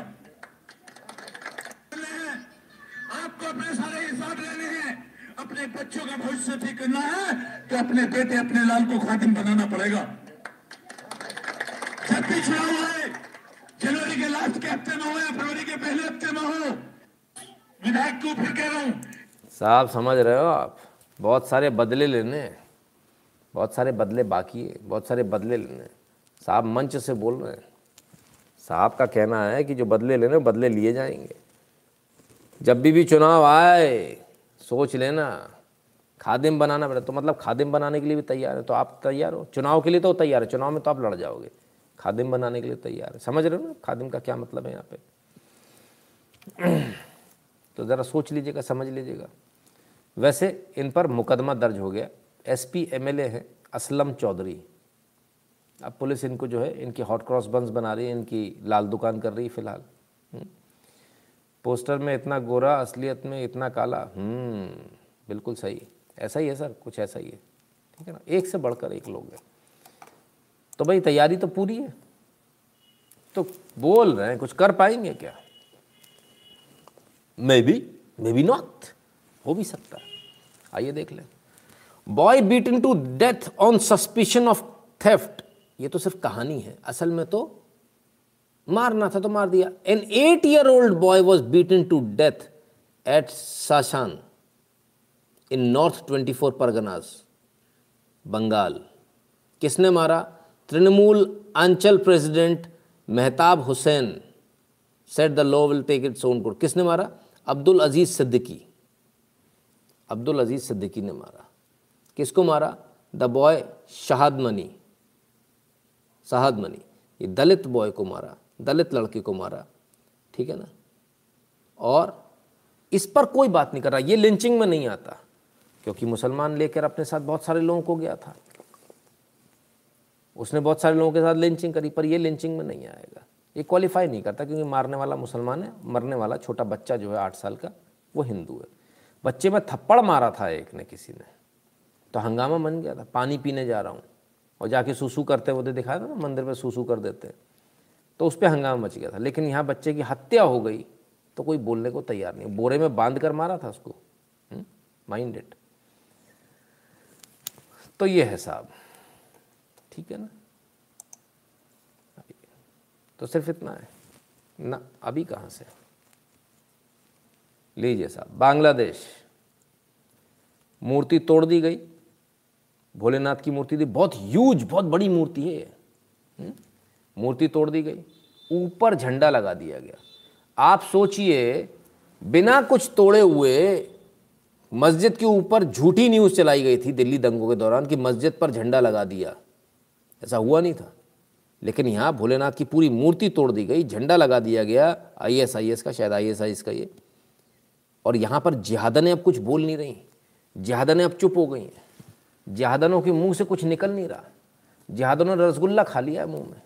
आपको अपने सारे हिसाब लेने हैं। अपने बच्चों का भविष्य ठीक करना है तो अपने बेटे, अपने लाल को खादिम बनाना पड़ेगा। जब भी चुनाव है जनवरी के लास्ट के हफ़्ते में हो या फरवरी के पहले हफ़्ते में हो? विधायक को फिर कह रहा हूँ। साहब, समझ रहे हो आप? बहुत सारे बदले लेने हैं। बहुत सारे बदले बाकी है, बहुत सारे बदले लेने हैं। साहब मंच से बोल रहे हैं। साहब का कहना है कि जो बदले लेने बदले लिए जाएँगे। जब भी भी चुनाव आए, सोच लेना। खादिम बनाना पड़े तो मतलब खादिम बनाने के लिए भी तैयार है तो आप तैयार हो। चुनाव के लिए तो तैयार है, चुनाव में तो आप लड़ जाओगे। खादिम बनाने के लिए तैयार है। समझ रहे हो ना? खादिम का क्या मतलब है यहाँ पे? तो ज़रा सोच लीजिएगा, समझ लीजिएगा। वैसे इन पर मुकदमा दर्ज हो गया। एसपी एमएलए हैं, असलम चौधरी। अब पुलिस इनको जो है, इनकी हॉट क्रॉस बंस बना रही है, इनकी लाल दुकान कर रही है फ़िलहाल। हम्म। पोस्टर में इतना गोरा, असलियत में इतना काला। हम्म बिल्कुल सही। ऐसा ही है सर, कुछ ऐसा ही है। ठीक है ना? एक से बढ़कर एक लोग हैं। तो भाई, तैयारी तो पूरी है। तो बोल रहे हैं, कुछ कर पाएँगे क्या? Maybe maybe not हो भी सकता है। आइए देख लें। Boy beaten to death on suspicion of theft ये तो सिर्फ़ कहानी है। असल में तो मारना था तो मार दिया। An eight year old boy was beaten to death at Sashan in North twenty four Parganas Bengal किसने मारा? Trinamool anchal president Mehtab Hussain said the law will take its own course किसने मारा? अब्दुल अज़ीज़ सिद्दीकी। अब्दुल अज़ीज़ सिद्दीकी ने मारा। किसको मारा? द बॉय शहाद मनी शहाद मनी ये Dalit boy को मारा, दलित लड़के को मारा, ठीक है ना? और इस पर कोई बात नहीं कर रहा, ये लिंचिंग में नहीं आता, क्योंकि मुसलमान लेकर अपने साथ बहुत सारे लोगों को गया था। उसने बहुत सारे लोगों के साथ लिंचिंग करी, पर ये लिंचिंग में नहीं आएगा। ये क्वालिफाई नहीं करता, क्योंकि मारने वाला मुसलमान है, मरने वाला छोटा बच्चा जो है आठ साल का, वो हिंदू है। बच्चे में थप्पड़ मारा था एक ने किसी ने। तो हंगामा बन गया था। पानी पीने जा रहा हूँ। और जाके सूसू करते हुए दिखाया था ना, मंदिर में सूसू कर देते। तो उस पर हंगामा मच गया था। लेकिन यहाँ बच्चे की हत्या हो गई तो कोई बोलने को तैयार नहीं। बोरे में बाँध कर मारा था उसको। माइंड इट तो ये है साहब। ठीक है ना? तो सिर्फ़ इतना है। ना, अभी कहाँ से? लीजिए साहब, बांग्लादेश। मूर्ति तोड़ दी गई। भोलेनाथ की मूर्ति थी, बहुत ह्यूज बहुत बड़ी मूर्ति है हम्म? मूर्ति तोड़ दी गई, ऊपर झंडा लगा दिया गया। आप सोचिए, बिना कुछ तोड़े हुए मस्जिद के ऊपर झूठी न्यूज़ चलाई गई थी दिल्ली दंगों के दौरान कि मस्जिद पर झंडा लगा दिया। ऐसा हुआ नहीं था। लेकिन यहाँ भोलेनाथ की पूरी मूर्ति तोड़ दी गई, झंडा लगा दिया गया आई एस आई एस का, शायद आई एस आई एस का ये। और यहाँ पर जिहादनें अब कुछ बोल नहीं रही। जिहादनें अब चुप हो गई हैं। जिहादनों के मुँह से कुछ निकल नहीं रहा जहादनों ने रसगुल्ला खा लिया है मुँह में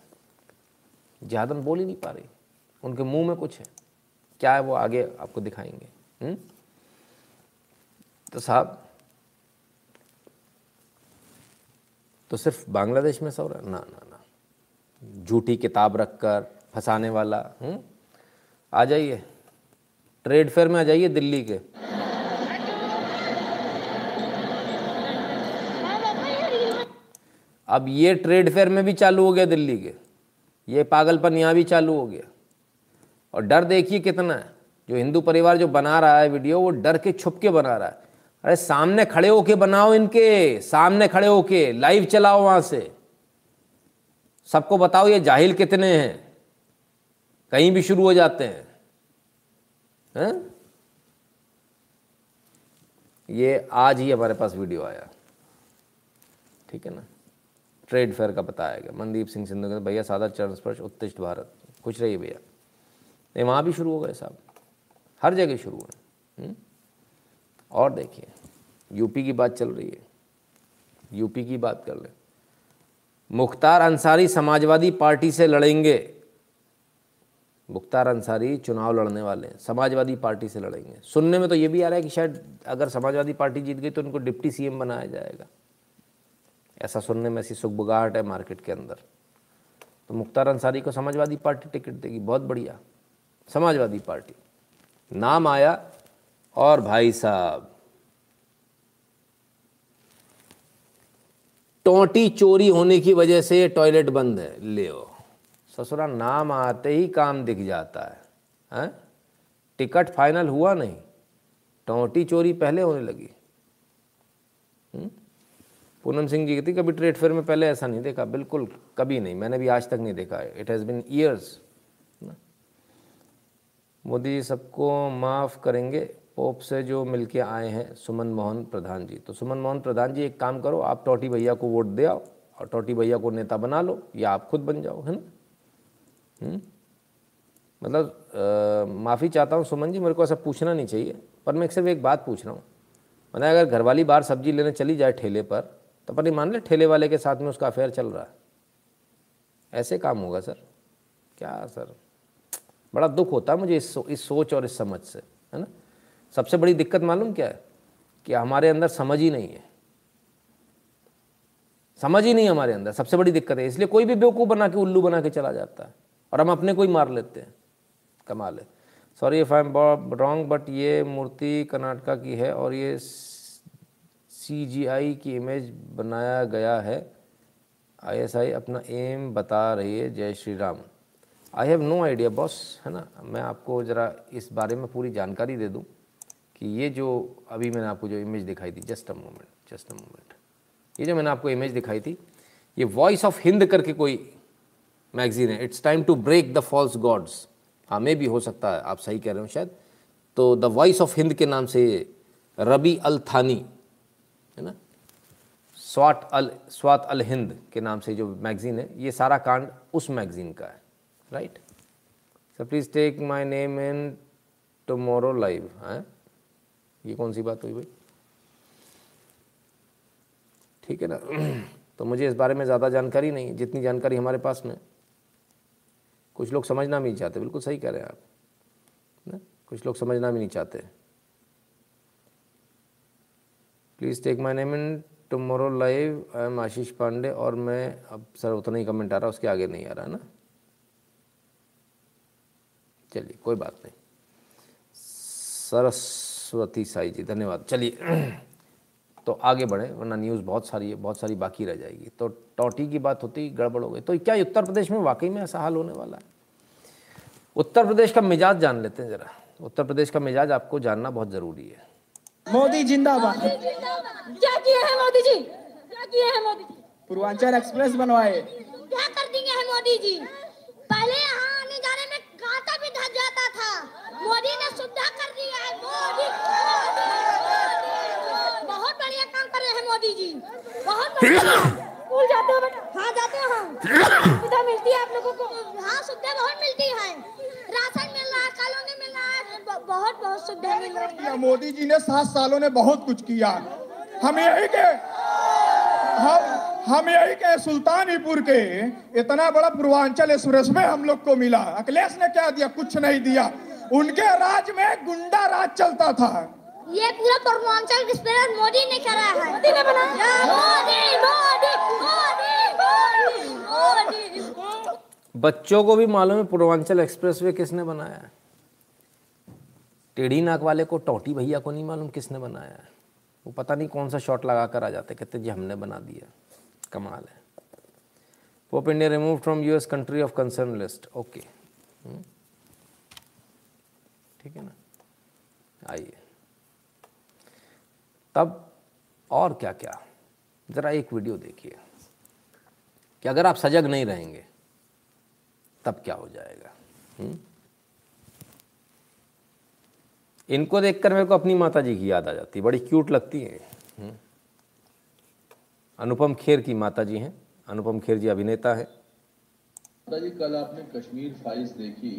जहादन बोल ही नहीं पा रही उनके मुँह में कुछ है क्या है वो आगे आपको दिखाएँगे हुँ? हम्म? तो साहब तो सिर्फ़ बांग्लादेश में सौ रहा ना ना ना झूठी किताब रखकर फंसाने वाला हुँ? हम्म? आ जाइए ट्रेड फेयर में आ जाइए दिल्ली के अब ये ट्रेड फेयर में भी चालू हो गया दिल्ली के। ये पागलपन यहाँ भी चालू हो गया। और डर देखिए कितना है। जो हिंदू परिवार जो बना रहा है वीडियो, वो डर के छुप के बना रहा है। अरे सामने खड़े होके बनाओ इनके, सामने खड़े होके लाइव चलाओ वहाँ से। सबको बताओ ये जाहिल कितने हैं। कहीं भी शुरू हो जाते हैं। है? ये आज ही हमारे पास वीडियो आया। ठीक है ना? ट्रेड फेयर का बताया गया मनदीप सिंह सिंधु कहते भैया, सादा चरण स्पर्श, उत्तिष्ट भारत। खुश रहिए भैया। नहीं, वहाँ भी शुरू हो गए साहब। हर जगह शुरू हुए। हम्म? और देखिए, यूपी की बात चल रही है। यूपी की बात कर ले। मुख्तार अंसारी समाजवादी पार्टी से लड़ेंगे। मुख्तार अंसारी चुनाव लड़ने वाले हैं। समाजवादी पार्टी से लड़ेंगे। सुनने में तो ये भी आ रहा है कि शायद अगर समाजवादी पार्टी जीत गई तो उनको डिप्टी सीएम बनाया जाएगा। ऐसा सुनने में ऐसी सुखबुगाहट है मार्केट के अंदर। तो मुख्तार अंसारी को समाजवादी पार्टी टिकट देगी, बहुत बढ़िया। समाजवादी पार्टी। नाम आया और भाई साहब। टोटी चोरी होने की वजह से टॉयलेट बंद है, ले ससुरा, नाम आते ही काम दिख जाता है, हैं? टिकट फाइनल हुआ नहीं, टोटी चोरी पहले होने लगी। हम्म? पूनम सिंह जी कहती, कभी ट्रेड फेयर में पहले ऐसा नहीं देखा? बिल्कुल, कभी नहीं। मैंने भी आज तक नहीं देखा। It has been years Modi ji सबको माफ़ करेंगे। पोप से जो मिलके आए हैं, सुमन मोहन प्रधान जी। तो सुमन मोहन प्रधान जी, एक काम करो, आप टोटी भैया को वोट दे आओ और टोटी भैया को नेता बना लो या आप खुद बन जाओ, है ना? हम्म? मतलब माफ़ी चाहता हूँ सुमन जी, मेरे को ऐसा पूछना नहीं चाहिए, पर मैं सिर्फ़ एक बात पूछ रहा हूँ। मतलब अगर घरवाली बाहर सब्ज़ी लेने चली जाए ठेले पर तो पर मान ले ठेले वाले के साथ में उसका अफेयर चल रहा है। ऐसे काम होगा सर। क्या सर? बड़ा दुख होता है मुझे इस सो, इस सोच और इस समझ से है ना? सबसे बड़ी दिक्कत मालूम क्या है? कि हमारे अंदर समझ ही नहीं है। समझ ही नहीं हमारे अंदर सबसे बड़ी दिक्कत है। इसलिए कोई भी बेवकूफ़ बना के उल्लू बना के चला जाता है। और हम अपने को ही मार लेते हैं। कमाल है। Sorry if I am wrong but ये मूर्ति कर्नाटका की है और ये सी की इमेज बनाया गया है। आईएसआई अपना एम बता रही है। जय Shri Ram. I have no idea boss है ना? मैं आपको ज़रा इस बारे में पूरी जानकारी दे दूँ कि ये जो अभी मैंने आपको जो इमेज दिखाई थी just a moment just a moment ये जो मैंने आपको इमेज दिखाई थी, ये वॉइस ऑफ़ हिंद करके कोई मैगजीन है। It's time to break the false gods हाँ मे भी हो सकता है, आप सही कह रहे हो शायद। तो द वॉइस ऑफ़ हिंद के नाम से रबी अल थानी है ना? स्वाट अल, स्वात अल हिंद के नाम से जो मैगज़ीन है, ये सारा कांड उस मैगज़ीन का है right sir please take my name in tomorrow live है? ये कौन सी बात हुई भाई? ठीक है ना? तो मुझे इस बारे में ज़्यादा जानकारी नहीं, जितनी जानकारी हमारे पास में। कुछ लोग समझना भी नहीं चाहते, बिल्कुल सही कह रहे हैं आप, ना? कुछ लोग समझना भी नहीं चाहते। Please take my name in tomorrow live I am Ashish Pandey और मैं अब सर उतना ही कमेंट आ रहा, उसके आगे नहीं आ रहा ना? चलिए, कोई बात नहीं। सरस्वती साई जी, धन्यवाद। चलिए तो आगे बढ़े, वरना न्यूज़ बहुत सारी है, बहुत सारी बाकी रह जाएगी। तो टॉटी की बात होती, गड़बड़ हो गई। तो क्या उत्तर प्रदेश में वाकई में ऐसा हाल होने वाला है? उत्तर प्रदेश का मिजाज जान लेते हैं ज़रा। उत्तर प्रदेश का मिजाज आपको जानना बहुत ज़रूरी है। मोदी जिंदाबाद। क्या किए हैं मोदी जी? क्या किए हैं मोदी जी? पूर्वांचल एक्सप्रेस बनवाए। क्या कर दिए हैं मोदी जी? पहले यहाँ आने जाने में कांटा भी धस जाता था। मोदी ने सुविधा कर दिया है। मोदी बहुत बढ़िया काम कर रहे हैं मोदी जी। बहुत स्कूल जाते हो बेटा? हाँ जाते हो सुविधा मिलती है आप लोगों को? हाँ सुविधा बहुत मिलती है। राशन मिल रहा है कॉलोनी मिल रहा है बहुत बहुत सुविधा मिल रही है। मोदी जी ने सात सालों ने बहुत कुछ किया। हम यही के हम हम यही के सुल्तानीपुर के इतना बड़ा पूर्वांचल एक्सप्रेस में हम लोग को मिला। अखिलेश ने क्या दिया? कुछ नहीं दिया। उनके राज में गुंडा राज चलता था। ये पूरा पूर्वांचल एक्सप्रेस मोदी ने करा है। मोदी ने बनाया। मोदी मोदी मोदी मोदी मोदी। बच्चों को भी मालूम है पूर्वांचल एक्सप्रेस वे किसने बनाया है? टेढ़ी नाक वाले को टोटी भैया को नहीं मालूम किसने बनाया है। वो पता नहीं कौन सा शॉट लगा कर आ जाते कहते जी हमने बना दिया। कमाल है। Pope India remove from US country of concern list okay ठीक है ना? आइए। तब और क्या क्या ज़रा एक वीडियो देखिए कि अगर आप सजग नहीं रहेंगे, तब क्या हो जाएगा हुँ? इनको देखकर मेरे को अपनी माता जी की याद आ जाती है। बड़ी क्यूट लगती है अनुपम खेर की माता जी हैं। अनुपम खेर जी अभिनेता है। माता जी कल आपने कश्मीर फाइल्स देखी,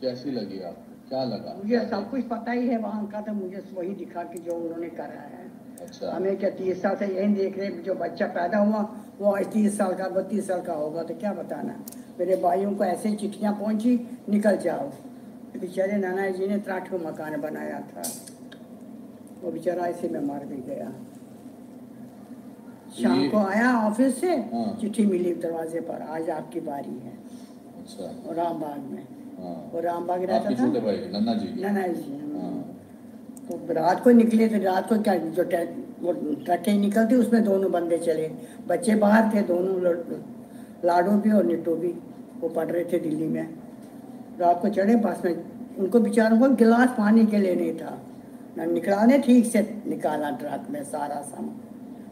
कैसी लगी आपको? क्या लगा? मुझे सब कुछ पता ही है वहाँ का तो मुझे वही दिखा कि जो उन्होंने करा है। अच्छा। हमें क्या तीस साल से यही देख रहे जो बच्चा पैदा हुआ वो आज तीस साल का बत्तीस साल का होगा तो क्या बताना? मेरे भाइयों को ऐसे ही चिट्ठियाँ पहुँची निकल जाओ। बेचारे नाना जी ने त्राट को मकान बनाया था। वो बेचारा ऐसे में मार भी गया। शाम को आया ऑफ़िस से चिट्ठी मिली दरवाजे पर आज आपकी बारी है। अच्छा। रामबाग में। हाँ। वो रामबाग रहता था। छोटे भाई नन्ना जी नन्ना जी तो रात को निकले थे रात को क्या जो टे- वो ट्रकें निकलती उसमें दोनों बंदे चले। बच्चे बाहर थे दोनों लड़- भी और निटो भी वो पढ़ रहे थे दिल्ली में। रात को चढ़े बस में उनको बेचारों को गिलास पानी के लिए नहीं था। न निकलाने ठीक से निकाला ट्रक में सारा सामान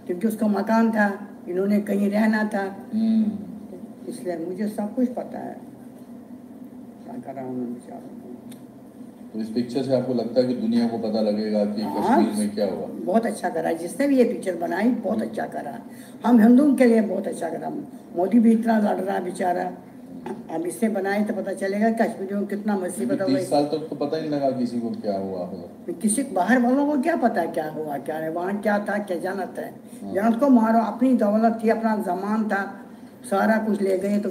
क्योंकि उसका मकान था इन्होंने कहीं रहना था। हम्म। इसलिए मुझे सब कुछ पता है। क्या करा उन्होंने बेचारों तो इस पिक्चर से आपको लगता है कि दुनिया को पता लगेगा कि हाँ। कश्मीर में क्या हुआ? बहुत अच्छा करा। जिसने भी ये पिक्चर बनाई बहुत अच्छा करा। हम हिंदुओं के लिए बहुत अच्छा करा। मोदी भी इतना लड़ रहा बेचारा। अब इससे बनाए तो पता चलेगा कश्मीरियों को कितना मुसीबत हो गई साल तक तो पता ही नहीं लगा किसी को क्या हुआ होगा। किसी बाहर वालों को क्या पता क्या हुआ क्या है वहाँ क्या था क्या जानता है। जानत को मारो अपनी दौलत थी अपना जमान था। सारा कुछ ले गए तो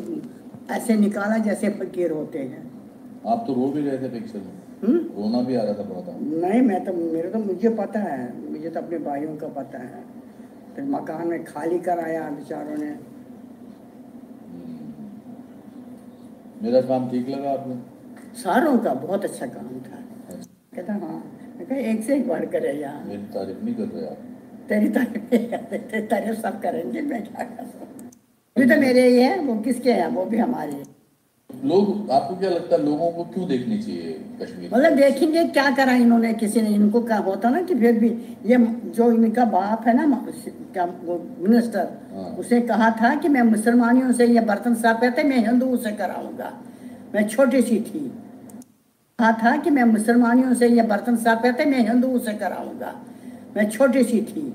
ऐसे निकाला जैसे फकीर होते हैं। आप तो रो भी रहे थे पिक्चर में। हम्म? रोना भी आ रहा था बहुत नहीं मैं तो मेरे तो मुझे पता है मुझे तो अपने भाइयों का पता है। फिर मकान में खाली कराया बेचारों ने। मेरा काम ठीक लगा आपने? सारों का बहुत अच्छा काम था। कहता हाँ। मैं एक से एक बढ़ करे यहाँ मेरी तारीफ़ नहीं कर रहे आप। तेरी तारीफ़ नहीं करते तारीफ़ सब करेंगे मैं क्या कर? सकता तो मेरे ही है वो किसके हैं? वो भी हमारे हैं। लोग आपको क्या लगता है लोगों को क्यों देखनी चाहिए कश्मीर? मतलब देखेंगे क्या करा इन्होंने किसी ने इनको क्या होता ना कि फिर भी ये जो इनका बाप है ना क्या वो मिनिस्टर उसने कहा था कि मैं मुसलमानियों से ये बर्तन साफ़ करते मैं हिंदुओं से कराऊँगा। मैं छोटी सी थी। कहा था कि मैं मुसलमानियों से ये बर्तन साफ़ करते मैं हिंदुओं से कराऊँगा। मैं छोटी सी थी।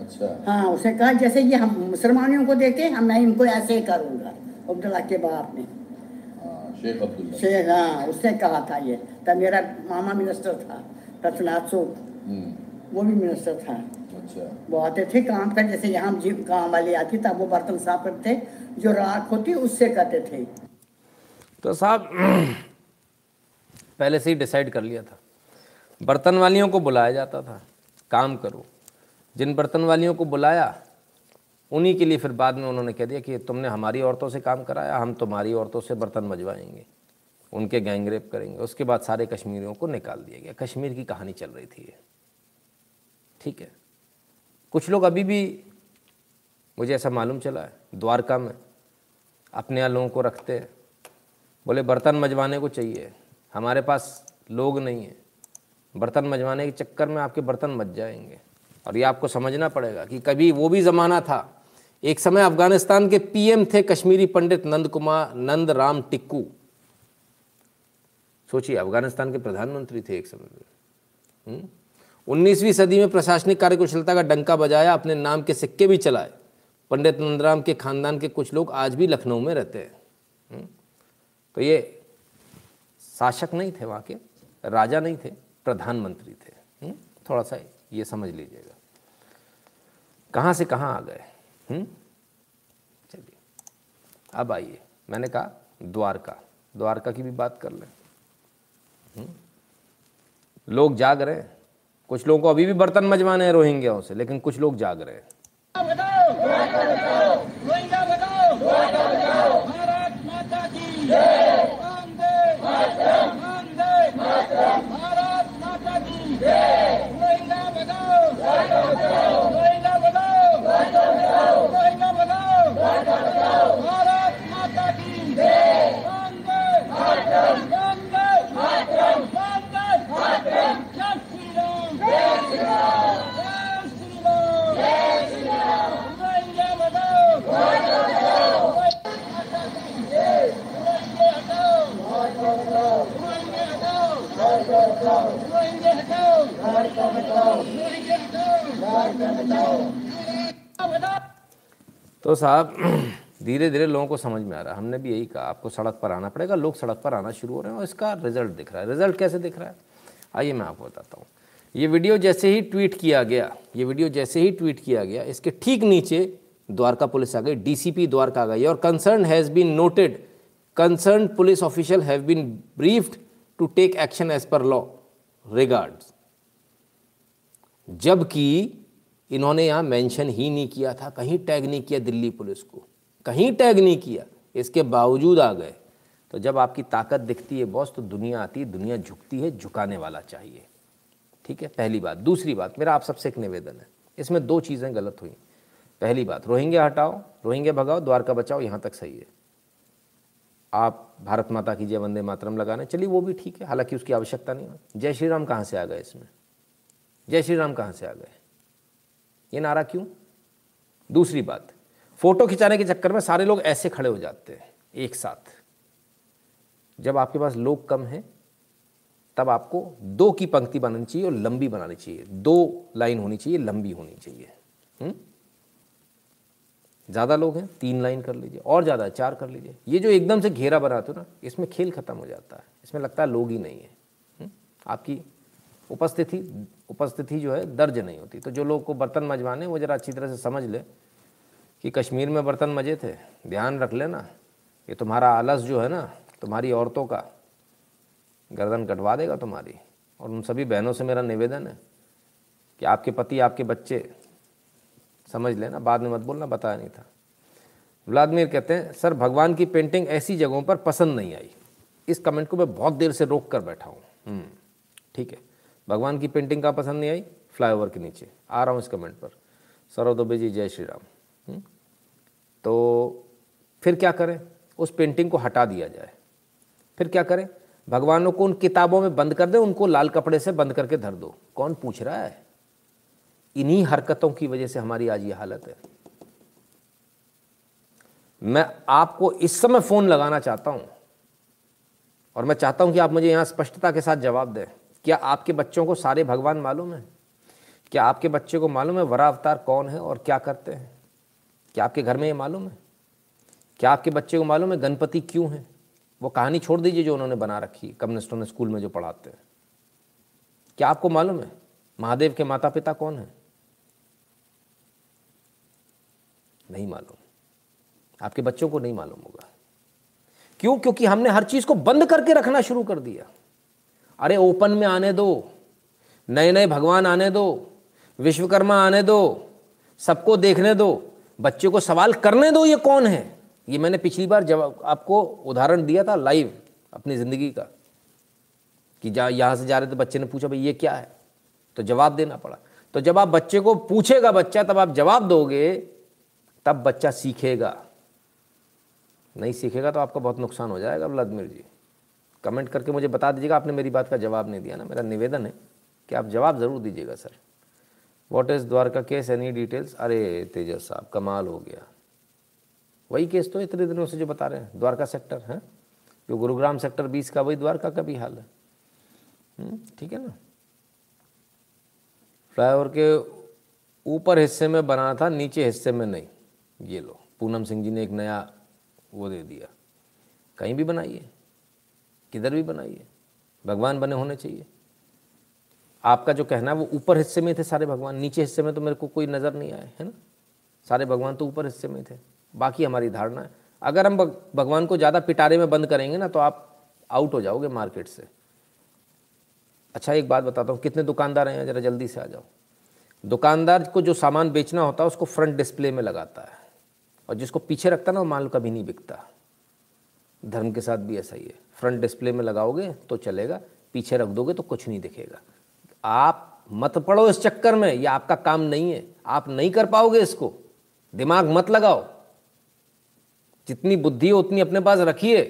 अच्छा। हाँ उसने कहा जैसे ये हम मुसलमानियों को देखे हम मैं इनको ऐसे ही करूँगा अब्दुल्ला के बाप ने। हाँ, शेख अब्दुल्ला शेख हाँ उसने कहा था ये तब मेरा मामा मिनिस्टर था रचनाथ सूख हम्म, वो भी मिनिस्टर था। अच्छा। वो आते थे काम कर जैसे यहाँ जी काम वाली आती तब वो बर्तन साफ़ करते जो राख होती उससे करते थे। तो साहब पहले से ही डिसाइड कर लिया था। बर्तन वालियों को बुलाया जाता था। काम करो। जिन बर्तन वालियों को बुलाया उन्हीं के लिए फिर बाद में उन्होंने कह दिया कि तुमने हमारी औरतों से काम कराया, हम तुम्हारी औरतों से बर्तन मजवाएँगे। उनके गैंगरेप करेंगे। उसके बाद सारे कश्मीरियों को निकाल दिया गया। कश्मीर की कहानी चल रही थी ये। ठीक है? कुछ लोग अभी भी, मुझे ऐसा मालूम चला है, द्वारका में अपने यहाँ लोगों को रखते हैं। बोले, बर्तन मजवाने को चाहिए। हमारे पास लोग नहीं हैं। बर्तन मजवाने के चक्कर में आपके बर्तन मच जाएँगे। और ये आपको समझना पड़ेगा कि कभी वो भी ज़माना था एक समय अफ़गानिस्तान के पीएम थे कश्मीरी पंडित नंद कुमार नंद राम टिक्कू। सोचिए, अफ़गानिस्तान के प्रधानमंत्री थे एक समय में। उन्नीसवीं सदी में प्रशासनिक कार्यकुशलता का डंका बजाया, अपने नाम के सिक्के भी चलाए। पंडित नंदराम के खानदान के कुछ लोग आज भी लखनऊ में रहते हैं। हम्म? तो ये शासक नहीं थे वहाँ के राजा नहीं थे, प्रधानमंत्री थे। हम्म? थोड़ा सा ये समझ लीजिएगा। कहाँ से कहाँ आ गए? हम्म? चलिए। अब आइए। मैंने कहा द्वारका। द्वारका की भी बात कर लें। हम्म? लोग जाग रहे हैं। कुछ लोगों को अभी भी बर्तन मजवाने हैं रोहिंग्याओं से, लेकिन कुछ लोग जाग रहे हैं जय वंदे वंदे भारत माता की जय रोहिंग्या बचाओ रोहिंग्या बचाओ रोहिंग्या बचाओ भारत माता की जय वंदे वंदे वंदे जय श्री राम जय श्री राम जय श्री राम जय श्री राम रोहिंग्या बचाओ तो साहब, धीरे धीरे लोगों को समझ में आ रहा है। हमने भी यही कहा, आपको सड़क पर आना पड़ेगा, लोग सड़क पर आना शुरू हो रहे हैं और इसका रिज़ल्ट दिख रहा है। रिज़ल्ट कैसे दिख रहा है? आइए मैं आपको बताता हूँ। ये वीडियो जैसे ही ट्वीट किया गया, ये वीडियो जैसे ही ट्वीट किया गया, इसके ठीक नीचे द्वारका पुलिस आ गई, डीसीपी द्वारका आ गई और concern has been noted concern police official have been briefed to take action as per law regards जबकि इन्होंने यहाँ मेंशन ही नहीं किया था, कहीं टैग नहीं किया दिल्ली पुलिस को। कहीं टैग नहीं किया, इसके बावजूद आ गए। तो जब आपकी ताकत दिखती है बॉस तो दुनिया आती है, दुनिया झुकती है, झुकाने वाला चाहिए। ठीक है, पहली बात। दूसरी बात, मेरा आप सबसे एक निवेदन है। इसमें दो चीज़ें गलत हुई। पहली बात, रोहिंग्या हटाओ, रोहिंग्या भगाओ, द्वारका बचाओ, यहाँ तक सही है। आप भारत माता की जय वंदे मातरम लगाने, चलिए वो भी ठीक है, हालाँकि उसकी आवश्यकता नहीं है। जय श्री राम कहाँ से आ गए इसमें? जय श्री राम कहाँ से आ गए? ये नारा क्यों? दूसरी बात, फ़ोटो खिंचाने के चक्कर में सारे लोग ऐसे खड़े हो जाते हैं, एक साथ। जब आपके पास लोग कम हैं, तब आपको दो की पंक्ति बनानी चाहिए और लंबी बनानी चाहिए। दो लाइन होनी चाहिए, लंबी होनी चाहिए। ज़्यादा लोग हैं, तीन लाइन कर लीजिए, और ज़्यादा चार कर लीजिए। ये जो एकदम से घेरा बनाते हो ना, इसमें खेल खत्म हो जाता है। इसमें लगता है लोग ही नहीं है। हुँ? आपकी उपस्थिति उपस्थिति जो है, दर्ज नहीं होती। तो जो लोग को बर्तन मजवाने वो ज़रा अच्छी तरह से समझ ले कि कश्मीर में बर्तन मज़े थे। ध्यान रख लेना, ये तुम्हारा आलस जो है ना, तुम्हारी औरतों का गर्दन कटवा देगा तुम्हारी। और उन सभी बहनों से मेरा निवेदन है कि आपके पति, आपके बच्चे, समझ लेना, बाद में मत बोलना, बताया नहीं था। व्लादिमीर कहते हैं, सर, भगवान की पेंटिंग ऐसी जगहों पर पसंद नहीं आई। इस कमेंट को मैं बहुत देर से रोक कर बैठा हूँ। ठीक है। भगवान की पेंटिंग का पसंद नहीं आई? फ्लाईओवर के नीचे। आ रहा हूँ इस कमेंट पर। सौरव दुबे जी, जय श्री राम। तो फिर क्या करें? उस पेंटिंग को हटा दिया जाए। फिर क्या करें? भगवानों को उन किताबों में बंद कर दे, उनको लाल कपड़े से बंद करके धर दो। कौन पूछ रहा है? इन्हीं हरकतों की वजह से हमारी आज ये हालत है। मैं आपको इस समय फ़ोन लगाना चाहता हूँ। और मैं चाहता हूँ कि आप मुझे यहाँ स्पष्टता के साथ जवाब दें। क्या आपके बच्चों को सारे भगवान मालूम है? क्या आपके बच्चे को मालूम है वरा अवतार कौन है और क्या करते हैं? क्या आपके घर में ये मालूम है? क्या आपके बच्चे को मालूम है गणपति क्यों है? वो कहानी छोड़ दीजिए जो उन्होंने बना रखी है, कम्युनिस्टों ने स्कूल में जो पढ़ाते हैं। क्या आपको मालूम है महादेव के माता पिता कौन है? नहीं मालूम। आपके बच्चों को नहीं मालूम होगा। क्यों? क्योंकि हमने हर चीज़ को बंद करके रखना शुरू कर दिया। अरे ओपन में आने दो नए नए भगवान आने दो, विश्वकर्मा आने दो, सबको देखने दो, बच्चे को सवाल करने दो ये कौन है? ये मैंने पिछली बार जब आपको उदाहरण दिया था लाइव अपनी ज़िंदगी का, कि जा, यहाँ से जा रहे थे, बच्चे ने पूछा, भाई ये क्या है? तो जवाब देना पड़ा। तो जब आप बच्चे को पूछेगा बच्चा, तब आप जवाब दोगे, तब बच्चा सीखेगा। नहीं सीखेगा तो आपका बहुत नुकसान हो जाएगा व्लादिमिर जी। कमेंट करके मुझे बता दीजिएगा। आपने मेरी बात का जवाब नहीं दिया ना। मेरा निवेदन है कि आप जवाब ज़रूर दीजिएगा sir. What is Dwarka case any details अरे तेजस साहब कमाल हो गया। वही केस तो इतने दिनों से जो बता रहे हैं। द्वारका सेक्टर है? जो गुरुग्राम सेक्टर बीस का वही द्वारका का भी हाल है। हम्म, ठीक है ना? फ्लाईओवर के ऊपर हिस्से में बना था नीचे हिस्से में नहीं। ये लो पूनम सिंह जी ने एक नया वो दे दिया। कहीं भी बनाइए। किधर भी बनाइए। भगवान बने होने चाहिए। आपका जो कहना है, वो ऊपर हिस्से में थे सारे भगवान। नीचे हिस्से में तो मेरे को कोई नज़र नहीं आए है ना? सारे भगवान तो ऊपर हिस्से में थे। बाकी हमारी धारणा है। अगर हम भगवान को ज़्यादा पिटारे में बंद करेंगे ना तो आप आउट हो जाओगे मार्केट से। अच्छा एक बात बताता हूँ। कितने दुकानदार हैं? ज़रा जल्दी से आ जाओ। दुकानदार को जो सामान बेचना होता है, उसको फ्रंट डिस्प्ले में लगाता है। और जिसको पीछे रखता है ना, वो माल कभी नहीं बिकता। धर्म के साथ भी ऐसा ही है। फ्रंट डिस्प्ले में लगाओगे तो चलेगा, पीछे रख दोगे तो कुछ नहीं दिखेगा। आप मत पड़ो इस चक्कर में, ये आपका काम नहीं है। आप नहीं कर पाओगे इसको। दिमाग मत लगाओ। जितनी बुद्धि हो उतनी अपने पास रखिए।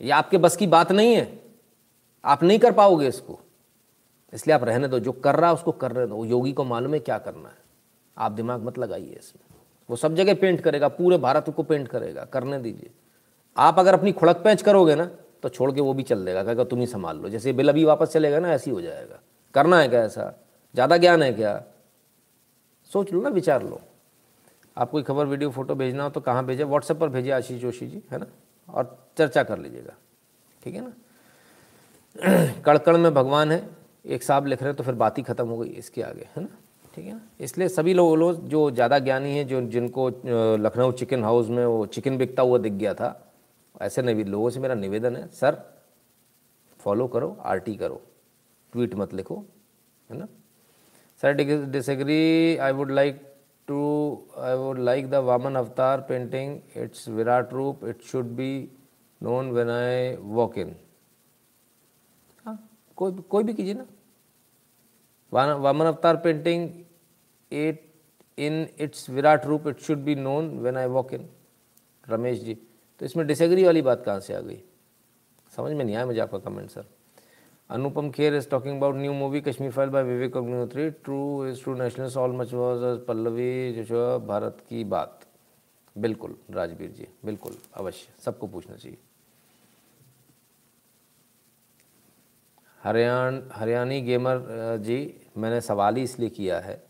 ये आपके बस की बात नहीं है। आप नहीं कर पाओगे इसको। इसलिए आप रहने दो। जो कर रहा है उसको करने दो। योगी को मालूम है क्या करना है। आप दिमाग मत लगाइए इसमें। वो सब जगह पेंट करेगा। पूरे भारत को पेंट करेगा। करने दीजिए। आप अगर अपनी खुड़क पैंच करोगे ना तो छोड़ के वो भी चल देगा, कहेगा, तुम ही संभाल लो। जैसे बिल अभी वापस चलेगा ना, ऐसे ही हो जाएगा। करना है क्या ऐसा? ज़्यादा ज्ञान है क्या? सोच लो ना, विचार लो। आप कोई खबर, वीडियो, फ़ोटो भेजना हो तो कहाँ भेजे? व्हाट्सएप पर भेजिए आशीष जोशी जी, है ना? और चर्चा कर लीजिएगा। ठीक है ना? कड़कड़ में भगवान है, एक साहब लिख रहे हैं तो फिर बात ही खत्म हो गई, इसके आगे, है ना? ठीक है ना? इसलिए सभी लोग लोग जो ज़्यादा ज्ञानी हैं, जो जिनको लखनऊ चिकन हाउस में वो चिकन बिकता हुआ दिख गया था ऐसे नहीं लोगों से मेरा निवेदन है सर फॉलो करो आरटी करो ट्वीट मत लिखो है ना? Sir disagree I would like to I would like the Vaman Avatar painting it's Virat Roop it should be known when I walk in हाँ। कोई कोई भी कीजिए ना। Vaman Avatar painting it in it's Virat Roop it should be known when I walk in Ramesh ji तो इसमें disagree वाली बात कहाँ से आ गई समझ में नहीं आया मुझे आपका comment sir Anupam Kher is talking about new movie, Kashmir File by Vivek Agnihotri. True is true. Nationalists all was as Pallavi Joshua Bharat की बात बिल्कुल, राजवीर जी, बिल्कुल, अवश्य, सबको पूछना चाहिए हरियाण, हरियाणी गेमर जी, मैंने सवाल ही इसलिए किया है,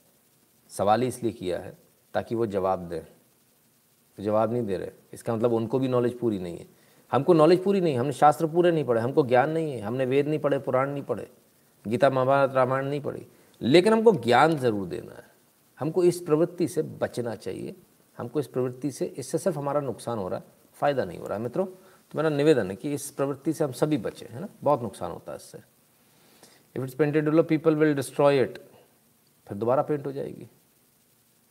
सवाल ही इसलिए किया है ताकि वो जवाब दें जवाब नहीं दे रहे। इसका मतलब उनको भी नॉलेज पूरी नहीं है। हमको नॉलेज पूरी नहीं हमने शास्त्र पूरे नहीं पढ़े। हमको ज्ञान नहीं है। हमने वेद नहीं पढ़े, पुराण नहीं पढ़े। गीता, महाभारत, रामायण नहीं पढ़ी। लेकिन हमको ज्ञान ज़रूर देना है। हमको इस प्रवृत्ति से बचना चाहिए। हमको इस प्रवृत्ति से, इससे सिर्फ़ हमारा नुकसान हो रहा है। फ़ायदा नहीं हो रहा है। मित्रों तो मेरा निवेदन है कि इस प्रवृत्ति से हम सभी बचें, है ना? बहुत नुकसान होता है इससे। If it's painted people will destroy it फिर दोबारा पेंट हो जाएगी।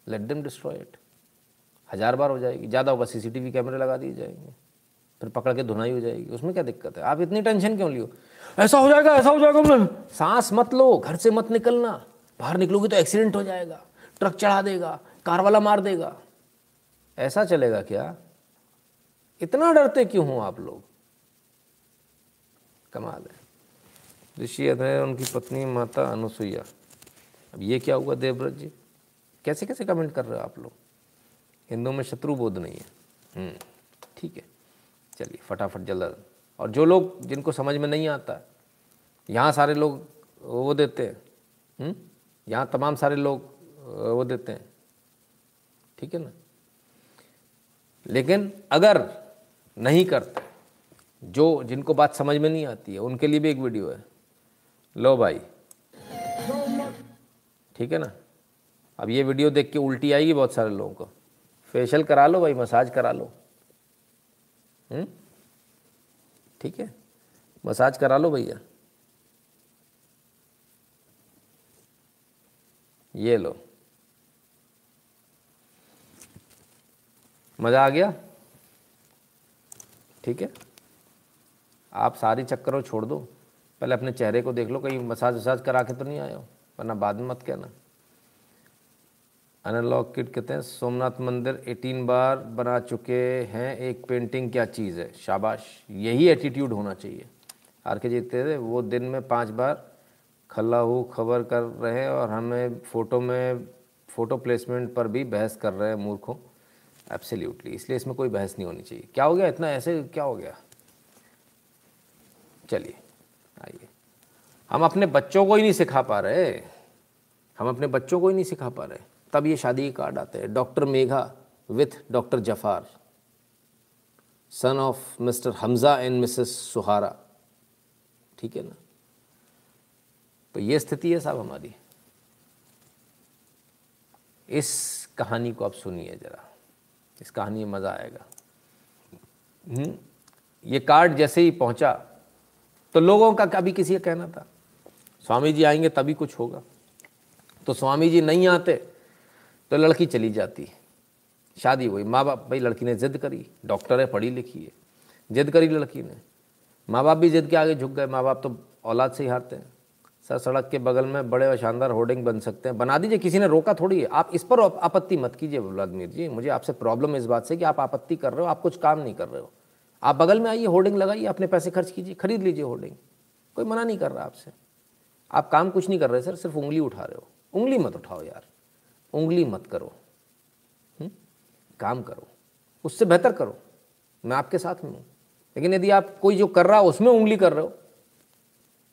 लेट देम डिस्ट्रॉय इट हज़ार बार हो जाएगी। ज़्यादा होगा सीसीटीवी कैमरे लगा दिए जाएँगे। फिर पकड़ के धुनाई हो जाएगी। उसमें क्या दिक्कत है? आप इतनी टेंशन क्यों लियो? ऐसा हो जाएगा ऐसा हो जाएगा मैं सांस मत लो घर से मत निकलना। बाहर निकलोगे तो एक्सीडेंट हो जाएगा ट्रक चढ़ा देगा कार वाला मार देगा। ऐसा चलेगा क्या? इतना डरते क्यों हो आप लोग? कमाल है। ऋषि अधय उनकी पत्नी माता अनुसुईया। अब ये क्या हुआ देवव्रत जी? कैसे कैसे कमेंट कर रहे हो आप लोग? हिंदू में शत्रु बोध नहीं है। हम्म, ठीक है। चलिए फटाफट जल्द और जो लोग जिनको समझ में नहीं आता यहाँ सारे लोग वो देते हैं। हम्म? यहाँ तमाम सारे लोग वो देते हैं। ठीक है ना? लेकिन अगर नहीं करते जो जिनको बात समझ में नहीं आती है उनके लिए भी एक वीडियो है। लो भाई। ठीक है ना? अब ये वीडियो देख के उल्टी आएगी बहुत सारे लोगों को। फेशियल करा लो भाई, मसाज करा लो। हम्म? ठीक है? मसाज करा लो भैया। ये लो। मज़ा आ गया? ठीक है? आप सारी चक्करों छोड़ दो। पहले अपने चेहरे को देख लो, कहीं मसाज वसाज करा के तो नहीं आए हो, वरना बाद में मत कहना। एनालॉग किट कहते हैं। सोमनाथ मंदिर 18 बार बना चुके हैं। एक पेंटिंग क्या चीज़ है? शाबाश। यही एटीट्यूड होना चाहिए। आर के जीते थे वो दिन में पाँच बार खल्ला हु, खबर कर रहे हैं और हमें फ़ोटो में फ़ोटो प्लेसमेंट पर भी बहस कर रहे हैं मूर्खों। एब्सोल्युटली इसलिए इसमें कोई बहस नहीं होनी चाहिए। क्या हो गया इतना? ऐसे क्या हो गया? चलिए, आइए। हम अपने बच्चों को ही नहीं सिखा पा रहे। हम अपने बच्चों को ही नहीं सिखा पा रहे। तब ये शादी के कार्ड आते हैं। Doctor Megha with doctor Zafar. Son of Mr Hamza and Mrs Suhara. ठीक है ना? तो ये स्थिति है साहब हमारी। इस कहानी को आप सुनिए जरा। इस कहानी में मज़ा आएगा। हम्म, ये कार्ड जैसे ही पहुँचा तो लोगों का कभी किसी का कहना था स्वामी जी आएँगे तभी कुछ होगा। तो स्वामी जी नहीं आते तो लड़की चली जाती। है शादी हुई। माँ बाप भाई, लड़की ने जिद करी। डॉक्टर है, पढ़ी लिखी है। जिद करी लड़की ने। माँ बाप भी जिद के आगे झुक गए। माँ बाप तो औलाद से ही हारते हैं। सर, सड़क के बगल में बड़े और शानदार होर्डिंग बन सकते हैं। बना दीजिए, किसी ने रोका थोड़ी है। आप इस पर आपत्ति मत कीजिए व्लादिमीर जी। मुझे आपसे प्रॉब्लम इस बात से कि आप आपत्ति कर रहे हो, आप कुछ काम नहीं कर रहे हो। आप बगल में आइए, होर्डिंग लगाइए, अपने पैसे खर्च कीजिए, खरीद लीजिए होर्डिंग। कोई मना नहीं कर रहा आपसे। आप काम कुछ नहीं कर रहे, सर, सिर्फ़ उंगली उठा रहे हो। उंगली मत उठाओ यार। उंगली मत करो। हुँ? काम करो। उससे बेहतर करो। मैं आपके साथ में हूँ। लेकिन यदि आप कोई जो कर रहा है, उसमें उंगली कर रहे हो,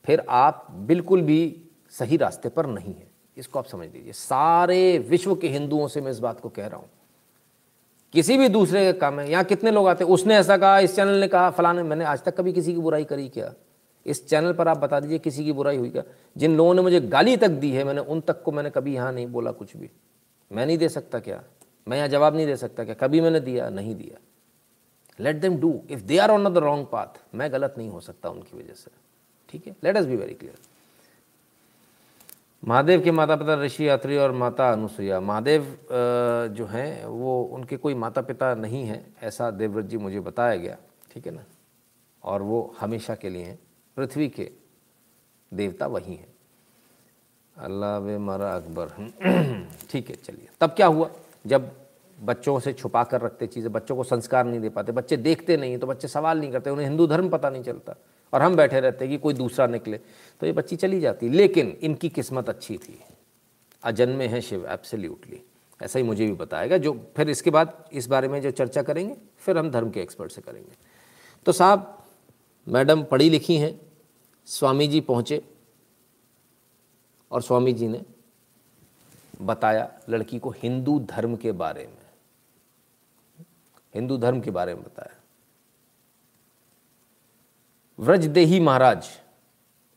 फिर आप बिल्कुल भी सही रास्ते पर नहीं हैं। इसको आप समझ लीजिए। सारे विश्व के हिंदुओं से मैं इस बात को कह रहा हूँ। किसी भी दूसरे का काम है यहाँ कितने लोग आते हैं, उसने ऐसा कहा, इस चैनल ने कहा, फलाने, मैंने आज तक कभी किसी की बुराई करी क्या? इस चैनल पर आप बता दीजिए किसी की बुराई हुई क्या? जिन लोगों ने मुझे गाली तक दी है, मैंने उन तक को मैंने कभी यहाँ नहीं बोला कुछ भी। मैं नहीं दे सकता क्या? मैं यहाँ जवाब नहीं दे सकता क्या? कभी मैंने दिया, नहीं दिया। Let them do if they are on the wrong path मैं गलत नहीं हो सकता उनकी वजह से। ठीक है? Let us be very clear Mahadev के माता पिता ऋषि, यात्री और माता अनुसुईया। महादेव जो हैं, वो उनके कोई माता पिता नहीं हैं, ऐसा देवव्रत जी मुझे बताया गया। ठीक है ना? और वो हमेशा के लिए हैं। पृथ्वी के देवता वही हैं। अल्लाह वे मारा अकबर। ठीक है, चलिए। तब क्या हुआ? जब बच्चों से छुपा कर रखते चीज़ें, बच्चों को संस्कार नहीं दे पाते, बच्चे देखते नहीं तो बच्चे सवाल नहीं करते, उन्हें हिंदू धर्म पता नहीं चलता, और हम बैठे रहते कि कोई दूसरा निकले तो ये बच्ची चली जाती। लेकिन इनकी किस्मत अच्छी थी। अजन्मे हैं शिव एब्सोल्युटली ऐसा ही मुझे भी बताएगा। जो फिर इसके बाद इस बारे में जो चर्चा करेंगे, फिर हम धर्म के एक्सपर्ट से करेंगे। तो साहब, मैडम पढ़ी लिखी हैं, स्वामी जी पहुँचे और स्वामी जी ने बताया लड़की को हिंदू धर्म के बारे में। हिंदू धर्म के बारे में बताया। व्रजदेही महाराज,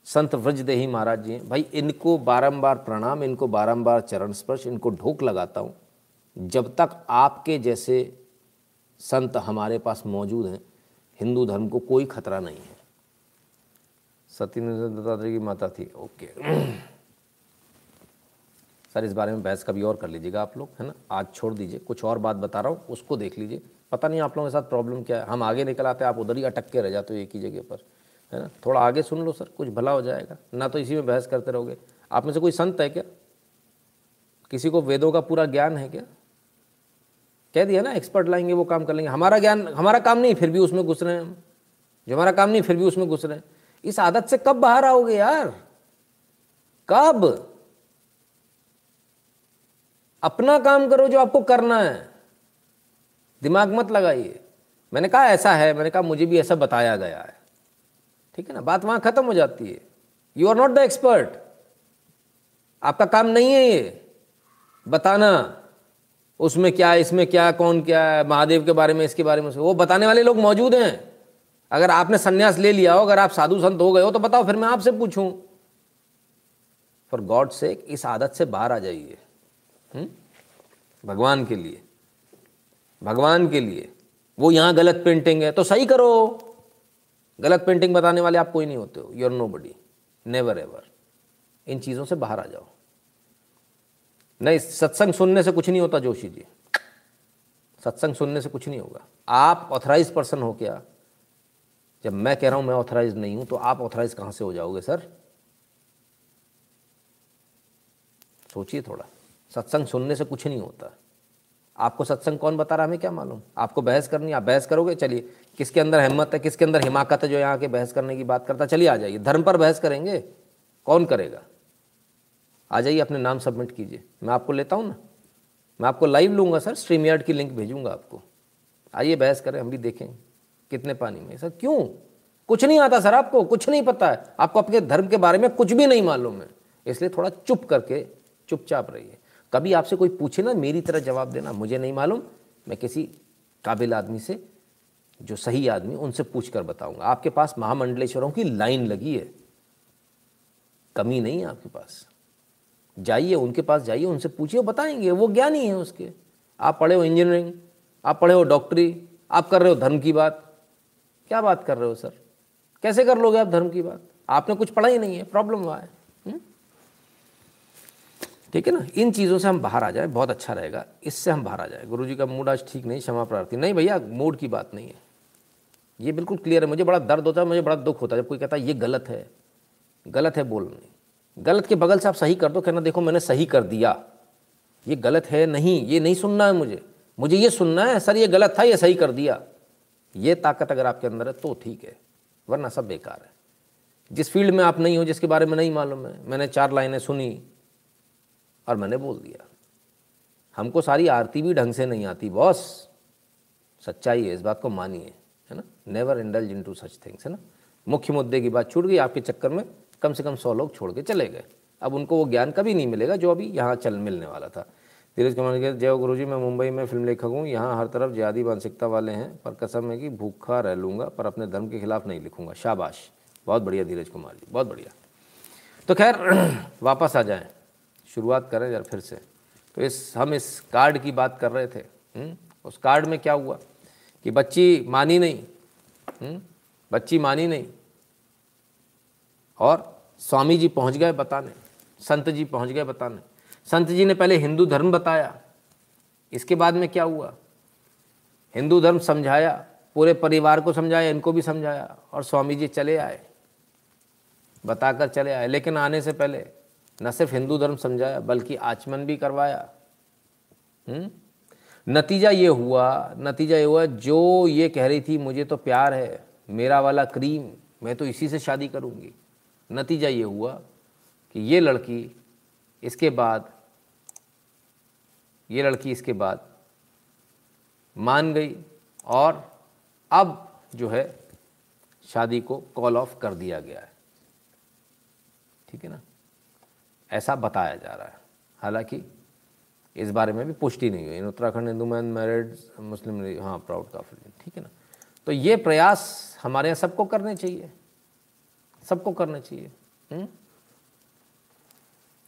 संत व्रजदेही महाराज जी, भाई इनको बारंबार प्रणाम, इनको बारंबार चरण स्पर्श, इनको ढोक लगाता हूँ। जब तक आपके जैसे संत हमारे पास मौजूद हैं, हिंदू धर्म को कोई खतरा नहीं है। सत्येंद्र दत्तात्रेय की माता थी, ओके। सर, इस बारे में बहस कभी और कर लीजिएगा आप लोग, है ना? आज छोड़ दीजिए। कुछ और बात बता रहा हूँ, उसको देख लीजिए। पता नहीं आप लोगों के साथ प्रॉब्लम क्या है। हम आगे निकल आते आप उधर ही अटक के रह जाते हो एक ही जगह पर, है ना? थोड़ा आगे सुन लो सर, कुछ भला हो जाएगा। ना तो इसी में बहस करते रहोगे। आप में से कोई संत है क्या? किसी को वेदों का पूरा ज्ञान है क्या? कह दिया ना एक्सपर्ट लाएँगे, वो काम कर लेंगे। हमारा ज्ञान, हमारा काम नहीं, फिर भी उसमें घुस रहे हैं हम। जो हमारा काम नहीं, फिर भी उसमें घुस रहे हैं। इस आदत से कब बाहर आओगे यार? कब? अपना काम करो जो आपको करना है। दिमाग मत लगाइए। मैंने कहा, ऐसा है। मैंने कहा, मुझे भी ऐसा बताया गया है। ठीक है ना? बात वहाँ खत्म हो जाती है। You are not the expert आपका काम नहीं है ये। बताना। उसमें क्या इसमें क्या कौन क्या है, महादेव के बारे में, इसके बारे में वो बताने वाले लोग मौजूद हैं। अगर आपने संन्यास ले लिया हो, अगर आप साधु संत हो गए हो तो बताओ, फिर मैं आपसे पूछूँ। फॉर गॉड से इस आदत से बाहर आ जाइए। हम्म? भगवान के लिए। भगवान के लिए। वो यहाँ गलत पेंटिंग है तो सही करो। गलत पेंटिंग बताने वाले आप कोई नहीं होते हो। You're nobody never ever इन चीज़ों से बाहर आ जाओ। नहीं, सत्संग सुनने से कुछ नहीं होता, जोशी जी। सत्संग सुनने से कुछ नहीं होगा। आप ऑथराइज पर्सन हो क्या? जब मैं कह रहा हूँ मैं ऑथराइज नहीं हूँ तो आप ऑथराइज कहाँ से हो जाओगे, सर? सोचिए थोड़ा। सत्संग सुनने से कुछ नहीं होता। आपको सत्संग कौन बता रहा हमें क्या मालूम? आपको बहस करनी, आप बहस करोगे? चलिए, किसके अंदर हिम्मत है, किसके अंदर हिमाकत है जो यहाँ के बहस करने की बात करता चलिए आ जाइए। धर्म पर बहस करेंगे, कौन करेगा? आ जाइए, अपने नाम सबमिट कीजिए। मैं आपको लेता हूँ ना? मैं आपको लाइव लूँगा सर स्ट्रीम यार्ड की लिंक भेजूँगा आपको। आइए, बहस करें, हम भी देखें, कितने पानी में। सर, क्यों? कुछ नहीं आता सर आपको, कुछ नहीं पता है। आपको अपने धर्म के बारे में कुछ भी नहीं मालूम है। इसलिए थोड़ा चुप करके चुपचाप रहिए। कभी आपसे कोई पूछे ना, मेरी तरह जवाब देना, मुझे नहीं मालूम। मैं किसी काबिल आदमी से, जो सही आदमी, उनसे पूछ कर बताऊँगा। आपके पास महामंडलेश्वरों की लाइन लगी है। कमी नहीं है आपके पास। जाइए, उनके पास जाइए, उनसे पूछिए बताएँगे। वो ज्ञानी है उसके। आप पढ़े हो इंजीनियरिंग आप पढ़े हो डॉक्टरी आप कर रहे हो धर्म की बात। क्या बात कर रहे हो, सर? कैसे कर लोगे आप धर्म की बात? आपने कुछ पढ़ा ही नहीं है प्रॉब्लम वहाँ है। ठीक है ना? इन चीज़ों से हम बाहर आ जाए, बहुत अच्छा रहेगा। इससे हम बाहर आ जाए। गुरु जी का मूड आज ठीक नहीं, क्षमा प्रार्थी। नहीं भैया, मूड की बात नहीं है। ये बिल्कुल क्लियर है। मुझे बड़ा दर्द होता है, मुझे बड़ा दुख होता है जब कोई कहता है, ये गलत है। गलत है बोलने गलत के बगल से आप सही कर दो, कहना, देखो, मैंने सही कर दिया। ये गलत है नहीं, ये नहीं सुनना है मुझे। मुझे ये सुनना है, सर, ये गलत था, ये सही कर दिया। ये ताकत अगर आपके अंदर है तो ठीक है, वरना सब बेकार है। जिस फ़ील्ड में आप नहीं हो, जिसके बारे में नहीं मालूम है, मैंने चार लाइनें सुनी और मैंने बोल दिया, हमको सारी आरती भी ढंग से नहीं आती, बॉस। सच्चाई है, इस बात को मानिए, है ना? Never indulge in to such things है ना? मुख्य मुद्दे की बात छूट गई, आपके चक्कर में कम से कम सौ लोग छोड़ के चले गए। अब उनको वो ज्ञान कभी नहीं मिलेगा, जो अभी यहाँ चल, मिलने वाला था। धीरज कुमार के जय गुरु जी मैं मुंबई में फ़िल्म लेखक हूँ, यहाँ हर तरफ़ ज़्यादा मानसिकता वाले हैं, पर कसम है कि भूखा रह लूँगा, पर अपने धर्म के खिलाफ नहीं लिखूँगा। शाबाश। बहुत बढ़िया, धीरज कुमार जी, बहुत बढ़िया। तो खैर, वापस आ जाएँ। शुरुआत करें जरा फिर से। तो इस, हम इस कार्ड की बात कर रहे थे। हुँ? हम्म? उस कार्ड में क्या हुआ? कि बच्ची मानी नहीं। हुँ? हम्म? बच्ची मानी नहीं। और स्वामी जी पहुँच गए बताने। संत जी पहुँच गए बताने। संत जी ने पहले हिंदू धर्म बताया। इसके बाद में क्या हुआ? हिंदू धर्म समझाया। पूरे परिवार को समझाया, इनको भी समझाया। और स्वामी जी चले आए। बताकर चले आए। लेकिन आने से पहले न सिर्फ़ हिंदू धर्म समझाया, बल्कि आचमन भी करवाया। हम्म? नतीजा ये हुआ, नतीजा ये हुआ, जो ये कह रही थी, मुझे तो प्यार है, मेरा वाला क्रीम, मैं तो इसी से शादी करूँगी। नतीजा ये हुआ कि ये लड़की इसके बाद, ये लड़की इसके बाद मान गई और अब जो है, शादी को कॉल ऑफ़ कर दिया गया है। ठीक है ना? ऐसा बताया जा रहा है। हालाँकि इस बारे में भी पुष्टि नहीं हुई। In Uttarakhand Hindu man married Muslim हाँ प्राउड काफ़ी ठीक है ना? तो ये प्रयास हमारे यहाँ सबको करने चाहिए। सबको करने चाहिए हम्म?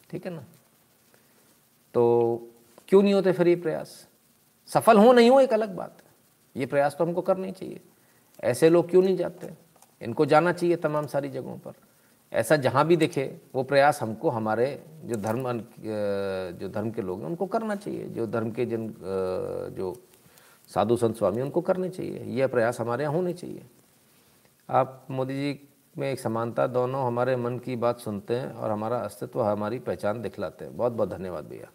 ठीक है ना? तो क्यों नहीं होते फिर ये प्रयास? सफल हो नहीं हो एक अलग बात है। ये प्रयास तो हमको करना ही चाहिए। ऐसे लोग क्यों नहीं जाते? इनको जाना चाहिए तमाम सारी जगहों पर। ऐसा जहाँ भी दिखे, वो प्रयास हमको, हमारे जो धर्म जो धर्म के लोग हैं, उनको करना चाहिए। जो धर्म के जिन जो साधु संत स्वामी उनको करने चाहिए। यह प्रयास हमारे यहाँ होने चाहिए। आप मोदी जी में एक समानता, दोनों हमारे मन की बात सुनते हैं और हमारा अस्तित्व, हमारी पहचान दिखलाते हैं। बहुत बहुत धन्यवाद भैया।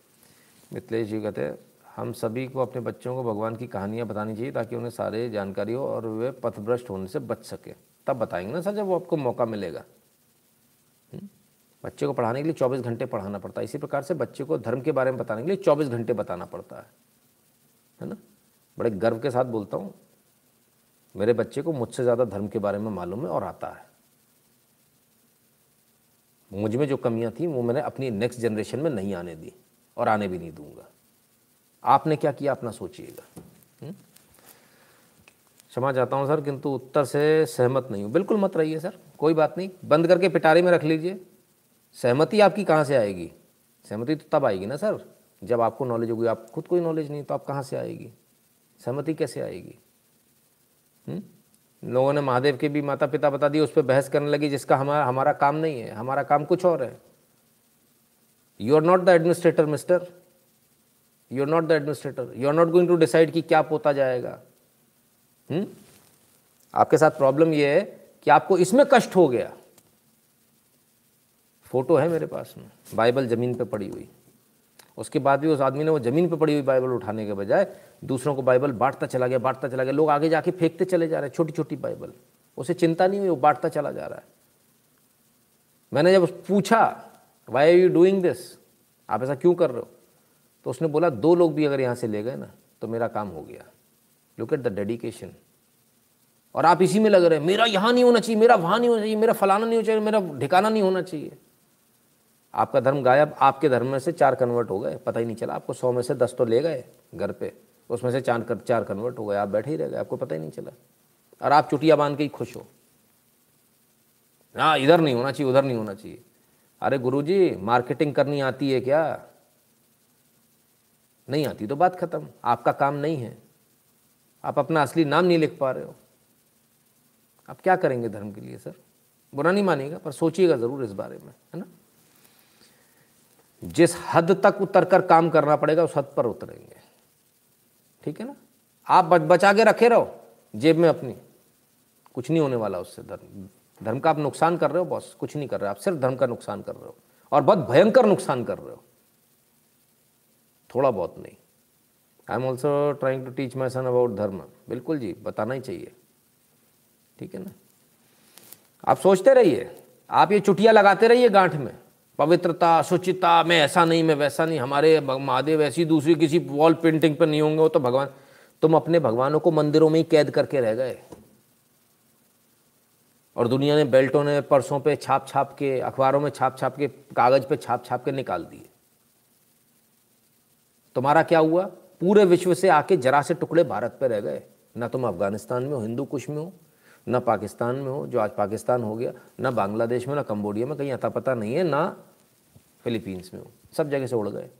मिथिलेश जी कहते हैं, हम सभी को अपने बच्चों को भगवान की कहानियाँ बतानी चाहिए, ताकि उन्हें सारे जानकारी हो और वे पथभ्रष्ट होने से बच सके। तब बताएँगे ना सर, जब वो आपको मौका मिलेगा? बच्चे को पढ़ाने के लिए चौबीस घंटे पढ़ाना पड़ता है। इसी प्रकार से बच्चे को धर्म के बारे में बताने के लिए चौबीस घंटे बताना पड़ता है। है ना? बड़े गर्व के साथ बोलता हूँ, मेरे बच्चे को मुझसे ज़्यादा धर्म के बारे में मालूम है और आता है। मुझमें जो कमियाँ थी, वो मैंने अपनी नेक्स्ट जनरेशन में नहीं आने दी और आने भी नहीं दूँगा। आपने क्या किया, अपना सोचिएगा। हम्म? क्षमा चाहता हूँ, सर, किंतु उत्तर से सहमत नहीं हूँ। बिल्कुल मत रहिए, सर, कोई बात नहीं। बंद करके पिटारी में रख लीजिए। सहमति आपकी कहाँ से आएगी? सहमति तो तब आएगी ना सर? जब आपको नॉलेज होगी, आप खुद कोई नॉलेज नहीं तो आप कहाँ से आएगी? सहमति कैसे आएगी? हुँ? लोगों ने महादेव के भी माता पिता बता दिए, उस पर बहस करने लगी, जिसका हमारा हमारा काम नहीं है, हमारा काम कुछ और है। You are not the administrator mister you are not the administrator you are not going to decide कि क्या पोता जाएगा। हुँ? आपके साथ प्रॉब्लम यह है कि आपको इसमें कष्ट हो गया। फ़ोटो है मेरे पास में, बाइबल ज़मीन पे पड़ी हुई। उसके बाद भी उस आदमी ने वो ज़मीन पर पड़ी हुई बाइबल उठाने के बजाय दूसरों को बाइबल बांटता चला गया, बांटता चला गया। लोग आगे जाके फेंकते चले जा रहे हैं छोटी छोटी बाइबल। उसे चिंता नहीं हुई, वो बांटता चला जा रहा है। मैंने जब पूछा why are you doing this आप ऐसा क्यों कर रहे हो? तो उसने बोला, दो लोग भी अगर यहाँ से ले गए ना तो मेरा काम हो गया। लुक एट द डेडिकेशन और आप इसी में लग रहे हैं, मेरा यहाँ नहीं होना चाहिए, मेरा वहाँ नहीं होना चाहिए, मेरा फलाना नहीं होना चाहिए, मेरा ठिकाना नहीं होना चाहिए। आपका धर्म गायब, आपके धर्म में से चार कन्वर्ट हो गए। पता ही नहीं चला, आपको सौ में से दस तो ले गए घर पे। उसमें से चार कर, चार कन्वर्ट हो गए, आप बैठे ही रह गए, आपको पता ही नहीं चला। और आप चुटिया बाँध के ही खुश हो। हाँ इधर नहीं होना चाहिए, उधर नहीं होना चाहिए। अरे गुरुजी मार्केटिंग करनी आती है क्या? नहीं आती तो बात खत्म। आपका काम नहीं है। आप अपना असली नाम नहीं लिख पा रहे हो। आप क्या करेंगे धर्म के लिए, सर? बुरा नहीं मानिएगा, पर सोचिएगा ज़रूर इस बारे में, है ना? जिस हद तक उतर कर काम करना पड़ेगा, उस हद पर उतरेंगे। ठीक है ना? आप बच, बचा के रखे रहो, जेब में अपनी। कुछ नहीं होने वाला उससे। धर्म धर्म का आप नुकसान कर रहे हो, बॉस। कुछ नहीं कर रहे आप सिर्फ़ धर्म का नुकसान कर रहे हो। और बहुत भयंकर नुकसान कर रहे हो। थोड़ा बहुत नहीं। I am also trying to teach my son about dharma. बिल्कुल जी, बताना ही चाहिए। ठीक है ना? आप सोचते रहिए। आप ये चुटिया लगाते रहिए गांठ में। पवित्रता, शुचिता, मैं ऐसा नहीं, मैं वैसा नहीं, हमारे महादेव ऐसी दूसरी किसी वॉल पेंटिंग पर नहीं होंगे, वो तो भगवान, तुम अपने भगवानों को मंदिरों में ही कैद करके रह गए। और दुनिया ने बेल्टों ने परसों पे छाप छाप के, अखबारों में छाप छाप के, कागज़ पे छाप छाप के निकाल दिए। तुम्हारा क्या हुआ? पूरे विश्व से आके जरा से टुकड़े भारत पे रह गए। ना तुम अफ़गानिस्तान में हो, हिंदू कुश में हो ना पाकिस्तान में हो, जो आज पाकिस्तान हो गया, ना बांग्लादेश में, ना कम्बोडिया में, कहीं अता पता नहीं है, ना फिलीपींस में हो। सब जगह से उड़ गए।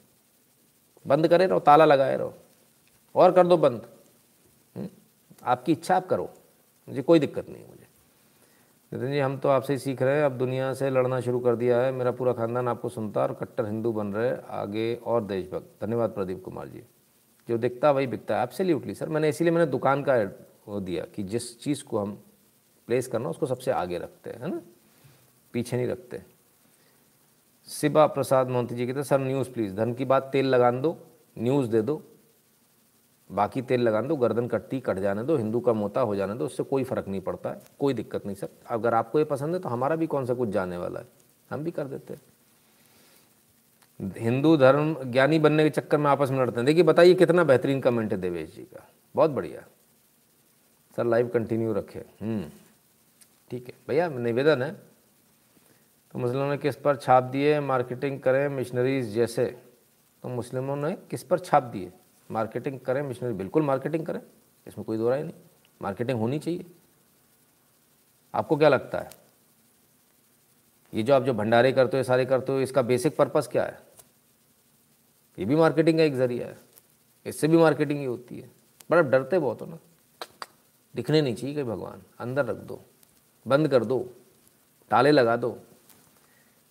बंद करे रहो, ताला लगाए रहो। और कर दो बंद। हम्म? आपकी इच्छा आप करो। मुझे कोई दिक्कत नहीं मुझे। नितिन जी, हम तो आपसे ही सीख रहे हैं। अब दुनिया से लड़ना शुरू कर दिया है। मेरा पूरा खानदान आपको सुनता और कट्टर हिंदू बन रहे आगे और देशभक्त। धन्यवाद प्रदीप कुमार जी। जो दिखता वही बिकता है। एब्सोल्युटली सर, मैंने, इसीलिए मैंने दुकान का वो दिया कि जिस चीज़ को हम प्लेस करना, उसको सबसे आगे रखते हैं, है ना? पीछे नहीं रखते। शिवा प्रसाद मोहंती जी कहते सर न्यूज़ प्लीज़ धन की बात तेल लगा दो न्यूज़ दे दो, बाकी तेल लगा दो, गर्दन कटती, कट जाने दो, हिंदू का मोता हो जाने दो, उससे कोई फ़र्क नहीं पड़ता है, कोई दिक्कत नहीं, सर। अगर आपको ये पसंद है तो हमारा भी कौन सा कुछ जाने वाला है? हम भी कर देते हैं। हिंदू धर्म ज्ञानी बनने के चक्कर में आपस में लड़ते हैं। देखिए, बताइए कितना बेहतरीन कमेंट है देवेश जी का। बहुत बढ़िया। सर लाइव कंटिन्यू रखे। ठीक है। भैया, निवेदन है? तो मुस्लिमों ने किस पर छाप दिए? मार्केटिंग करें मिशनरीज जैसे। तो मुस्लिमों ने किस पर छाप दिए? मार्केटिंग करें मिशनरी बिल्कुल मार्केटिंग करें। इसमें कोई दो राय नहीं। मार्केटिंग होनी चाहिए। आपको क्या लगता है? ये जो आप जो भंडारे करते हो सारे करते हो, इसका बेसिक पर्पस क्या है? ये भी मार्केटिंग का एक ज़रिया है। इससे भी मार्केटिंग ही होती है। बड़ा डरते बहुत हो ना। दिखने नहीं चाहिए कि भगवान। अंदर रख दो। बंद कर दो, ताले लगा दो।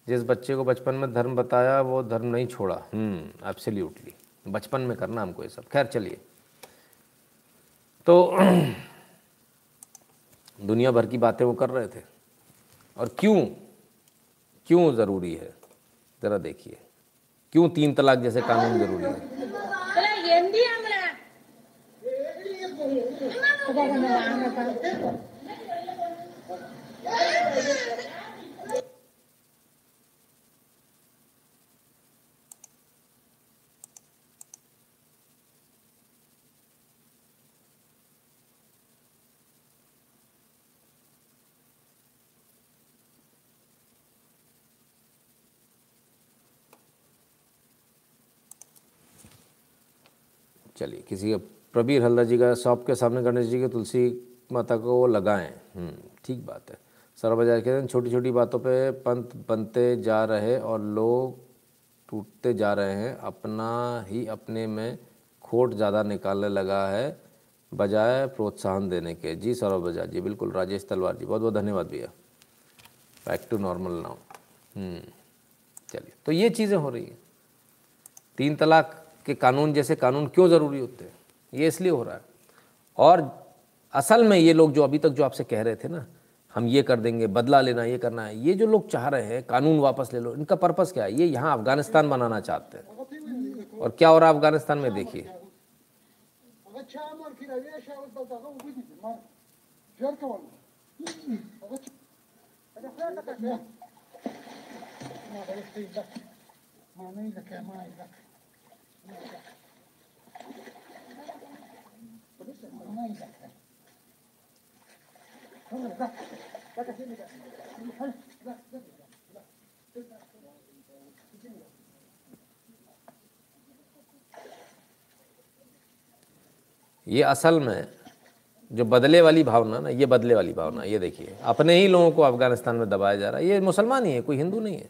जिस बच्चे को बचपन में धर्म बताया, वो धर्म नहीं छोड़ा। हम्म एब्सोल्युटली बचपन में करना हमको ये सब। खैर, चलिए। तो दुनिया भर की बातें वो कर रहे थे। और क्यों? क्यों ज़रूरी है? ज़रा देखिए। क्यों तीन तलाक जैसे कानून ज़रूरी है। चलिए किसी प्रबीर हल्दा जी का शॉप के सामने गणेश जी के तुलसी माता को वो लगाएँ। हम्म, ठीक बात है। सर बाज़ार कहते हैं छोटी छोटी बातों पे पंत बनते जा रहे और लोग टूटते जा रहे हैं। अपना ही अपने में खोट ज़्यादा निकालने लगा है, बजाय प्रोत्साहन देने के। जी सौरभ बजाज जी, बिल्कुल। राजेश तलवार जी बहुत बहुत धन्यवाद भैया। बैक टू नॉर्मल नाउ चलिए। तो ये चीज़ें हो रही हैं। तीन तलाक के कानून जैसे कानून क्यों ज़रूरी होते हैं? ये इसलिए हो रहा है। और असल में ये लोग जो अभी तक जो आपसे कह रहे थे ना हम ये कर देंगे, बदला लेना, ये करना है। ये जो लोग चाह रहे हैं, कानून वापस ले लो, इनका पर्पस क्या है? ये यहाँ अफ़गानिस्तान बनाना चाहते हैं। और क्या हो रहा अफ़गानिस्तान में? देखिए। ये असल में जो बदले वाली भावना ना, ये बदले वाली भावना, ये देखिए। अपने ही लोगों को अफ़गानिस्तान में दबाया जा रहा है। ये मुसलमान ही है, कोई हिंदू नहीं है।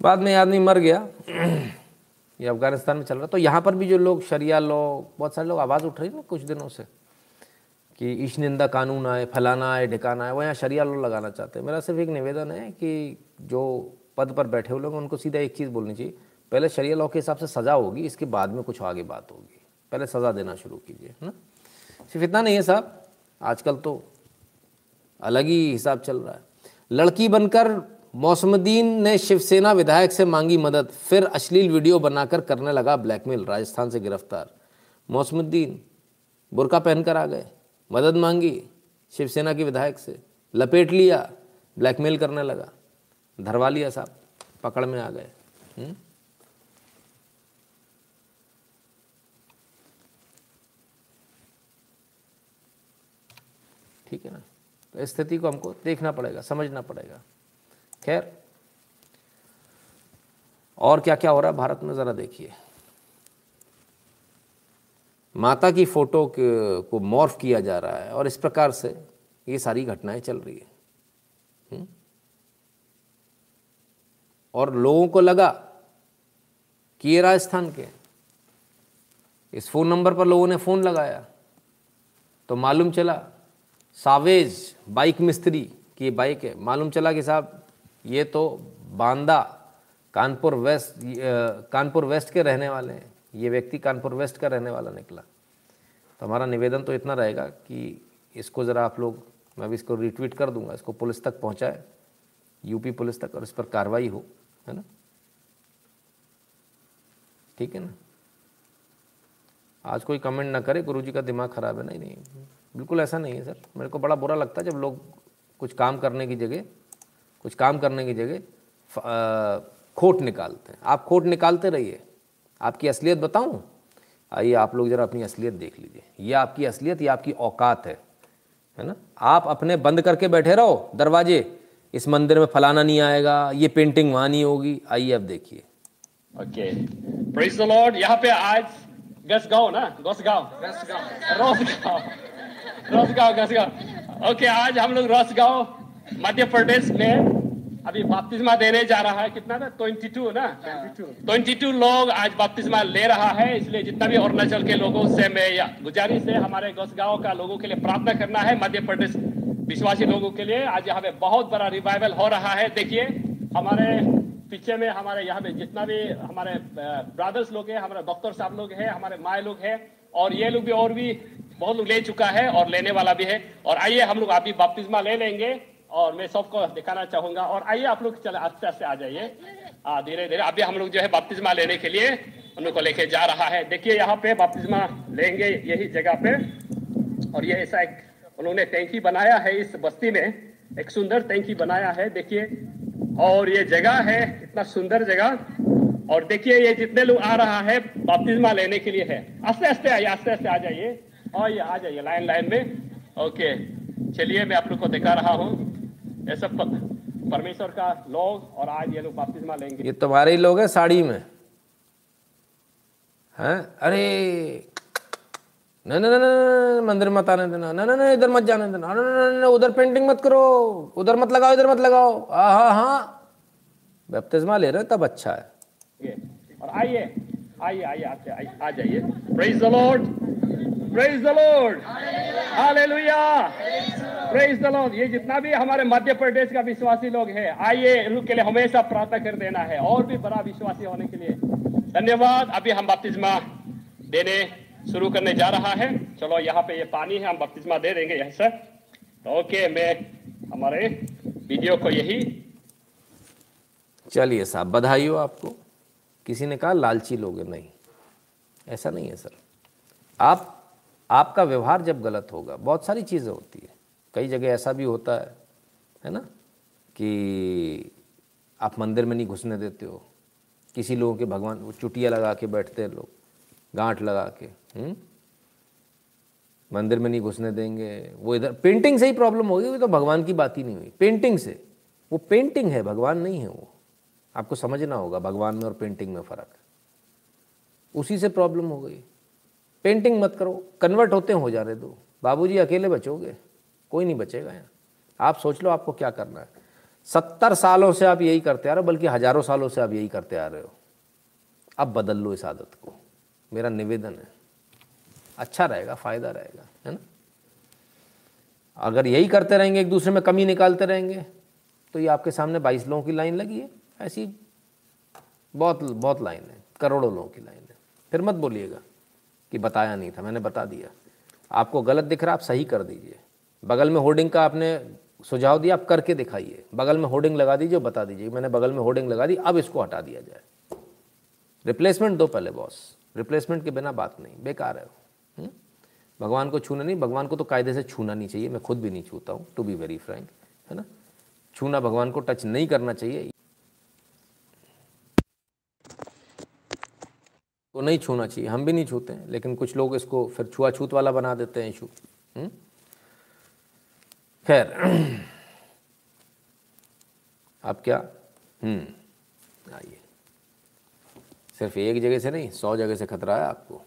बाद में ये आदमी मर गया ये अफ़गानिस्तान में चल रहा है। तो यहाँ पर भी जो लोग, शरिया लॉ, बहुत सारे लोग आवाज़ उठ रही है ना कुछ दिनों से, कि ईश निंदा कानून आए, फलाना आए, ढिकाना आए, वो यहाँ शरिया लॉ लगाना चाहते हैं। मेरा सिर्फ़ एक निवेदन है कि जो पद पर बैठे हुए लोग उनको सीधा एक चीज़ बोलनी चाहिए। पहले शरिया लॉ के हिसाब से सज़ा होगी, इसके बाद में कुछ आगे बात होगी। पहले सज़ा देना शुरू कीजिए, है ना? सिर्फ़ इतना नहीं है साहब, आजकल तो अलग ही हिसाब चल रहा है। लड़की बनकर मौसमुद्दीन ने शिवसेना विधायक से मांगी मदद, फिर अश्लील वीडियो बनाकर करने लगा ब्लैकमेल, राजस्थान से गिरफ़्तार। मौसमुद्दीन, बुरका पहनकर आ गए। मदद मांगी शिवसेना के विधायक से। लपेट लिया, ब्लैकमेल करने लगा। धरवा लिया साहब पकड़ में आ गए। ठीक है ना? तो स्थिति को हमको देखना पड़ेगा, समझना पड़ेगा। खैर, और क्या क्या हो रहा है? भारत में ज़रा देखिए। माता की फ़ोटो को मॉर्फ किया जा रहा है और इस प्रकार से ये सारी घटनाएँ चल रही है। हुँ? और लोगों को लगा कि ये राजस्थान के इस फ़ोन नंबर पर लोगों ने फ़ोन लगाया तो मालूम चला सावेज बाइक मिस्त्री की बाइक है। मालूम चला कि साहब ये तो बांदा कानपुर वेस्ट कानपुर वेस्ट के रहने वाले हैं। ये व्यक्ति कानपुर वेस्ट का रहने वाला निकला। तो हमारा निवेदन तो इतना रहेगा कि इसको ज़रा आप लोग, मैं भी इसको रिट्वीट कर दूँगा, इसको पुलिस तक पहुँचाए, यूपी पुलिस तक, और इस पर कार्रवाई हो, है ना? ठीक है ना? आज कोई कमेंट ना करे, गुरुजी का दिमाग खराब है। नहीं नहीं, बिल्कुल ऐसा नहीं है, सर। मेरे को बड़ा बुरा लगता है जब लोग कुछ काम करने की जगह कुछ काम करने की जगह खोट निकालते हैं। आप खोट निकालते रहिए। आपकी असलियत बताऊँ? आइए आप लोग ज़रा अपनी असलियत देख लीजिए। ये आपकी असलियत ये आपकी औकात है। है ना? आप अपने बंद करके बैठे रहो दरवाजे। इस मंदिर में फलाना नहीं आएगा ये पेंटिंग वहाँ नहीं होगी। आइए अब देखिए। ओके प्रेज द लॉर्ड यहाँ पे आज गसगांव ना? गसगांव रोसगांव रोसगांव गसगांव ओके आज हम लोग रोसगांव मध्य प्रदेश में अभी बपतिस्मा देने जा रहा है। कितना ना? 22 ना? 22 लोग आज बपतिस्मा ले रहा है इसलिए जितना भी अरुणाचल के लोगों से मैं या गुजारिश है हमारे गसगांव का लोगों के लिए प्रार्थना करना है मध्य प्रदेश विश्वासी लोगों के लिए। आज यहाँ पे बहुत बड़ा रिवाइवल हो रहा है। देखिए हमारे पीछे में हमारे यहाँ पे जितना भी हमारे ब्रदर्स लोग हैं हमारे डॉक्टर साहब लोग हैं हमारे माए लोग हैं और ये लोग भी और भी बहुत लोग ले चुका है और लेने वाला भी है। और आइए हम लोग अभी बपतिस्मा ले लेंगे। और मैं सबको दिखाना चाहूँगा और आइए आप लोग चले, आस्ते आस्ते आ जाइए। धीरे धीरे। अभी हम लोग जो है बपतिस्मा लेने के लिए उन लोग को लेके जा रहा है। देखिए, यहाँ पे बपतिस्मा लेंगे यही जगह पे। और ये ऐसा एक उन्होंने टैंकी बनाया है इस बस्ती में। एक सुंदर टैंकी बनाया है, देखिए। और ये जगह है, इतना सुंदर जगह। और देखिए, ये जितने लोग आ रहा है, बपतिस्मा लेने के लिए है। आस्ते आस्ते आइए, आस्ते आस्ते आ जाइए। और ये आ जाइए, लाइन लाइन में। ओके, चलिए, मैं आप लोग को दिखा रहा हूँ। ये सब परमेश्वर का लोग और आज ये लोग बपतिस्मा लेंगे ये तुम्हारे ही लोग हैं साड़ी में हैं अरे न न न न मंदिर मत आने देना न न न इधर मत जाने देना न न न उधर पेंटिंग मत करो उधर मत लगाओ इधर मत लगाओ हाँ हाँ हाँ बपतिस्मा ले रहे तब अच्छा है और आइए आइए आइए आते आ जाइए praise the lord praise the lord hallelujah praise the lord ये जितना भी हमारे मध्य प्रदेश का विश्वासी लोग हैं, आइए इनके लिए हमेशा प्रार्थना कर देना है, और भी बड़ा विश्वासी होने के लिए। धन्यवाद। अभी हम बपतिस्मा देने शुरू करने जा रहा है। चलो, यहाँ पे ये पानी है, हम बपतिस्मा दे देंगे यहीं से। तो ओके, मैं हमारे वीडियो को यही चलिए साहब बधाई हो आपको। किसी ने कहा, लालची लोग नहीं। ऐसा नहीं है, सर। आप, आपका व्यवहार जब गलत होगा, बहुत सारी चीज़ें होती है। कई जगह ऐसा भी होता है है ना, कि आप मंदिर में नहीं घुसने देते हो। किसी लोगों के भगवान, वो चुटिया लगा के बैठते हैं लोग, गांठ लगा के हुँ? मंदिर में नहीं घुसने देंगे। वो इधर पेंटिंग से ही प्रॉब्लम होगी वो तो भगवान की बात ही नहीं हुई। पेंटिंग से, वो पेंटिंग है, भगवान नहीं है वो। आपको समझना होगा, भगवान में और पेंटिंग में फ़र्क। उसी से प्रॉब्लम हो गई। पेंटिंग मत करो कन्वर्ट होते हो जा रहे दो। बाबूजी, अकेले बचोगे? कोई नहीं बचेगा यहाँ। आप सोच लो आपको क्या करना है। सत्तर सालों से आप यही करते आ रहे हो, बल्कि हज़ारों सालों से आप यही करते आ रहे हो। अब बदल लो इस आदत को। मेरा निवेदन है। अच्छा रहेगा, फ़ायदा रहेगा, है ना? अगर यही करते रहेंगे, एक दूसरे में कमी निकालते रहेंगे तो ये आपके सामने बाईस लोगों की लाइन लगी है। ऐसी बहुत बहुत लाइन है। करोड़ों लोगों की लाइन है। फिर मत बोलिएगा कि बताया नहीं था, मैंने बता दिया। आपको गलत दिख रहा आप सही कर दीजिए। बगल में होर्डिंग का आपने सुझाव दिया, आप करके दिखाइए। बगल में होर्डिंग लगा दीजिए, बता दीजिए मैंने बगल में होर्डिंग लगा दी, अब इसको हटा दिया जाए। रिप्लेसमेंट दो पहले बॉस रिप्लेसमेंट के बिना बात नहीं, बेकार है हुँ? भगवान को छूना नहीं, भगवान को तो कायदे से छूना नहीं चाहिए, मैं खुद भी नहीं छूता हूँ टू बी वेरी फ्रैंक है ना? छूना भगवान को टच नहीं करना चाहिए। को नहीं छूना चाहिए, हम भी नहीं छूते हैं, लेकिन कुछ लोग इसको फिर छुआछूत वाला बना देते हैं इशू हम्म? खैर अब क्या हम्म आइए सिर्फ़ एक जगह से नहीं सौ जगह से खतरा है आपको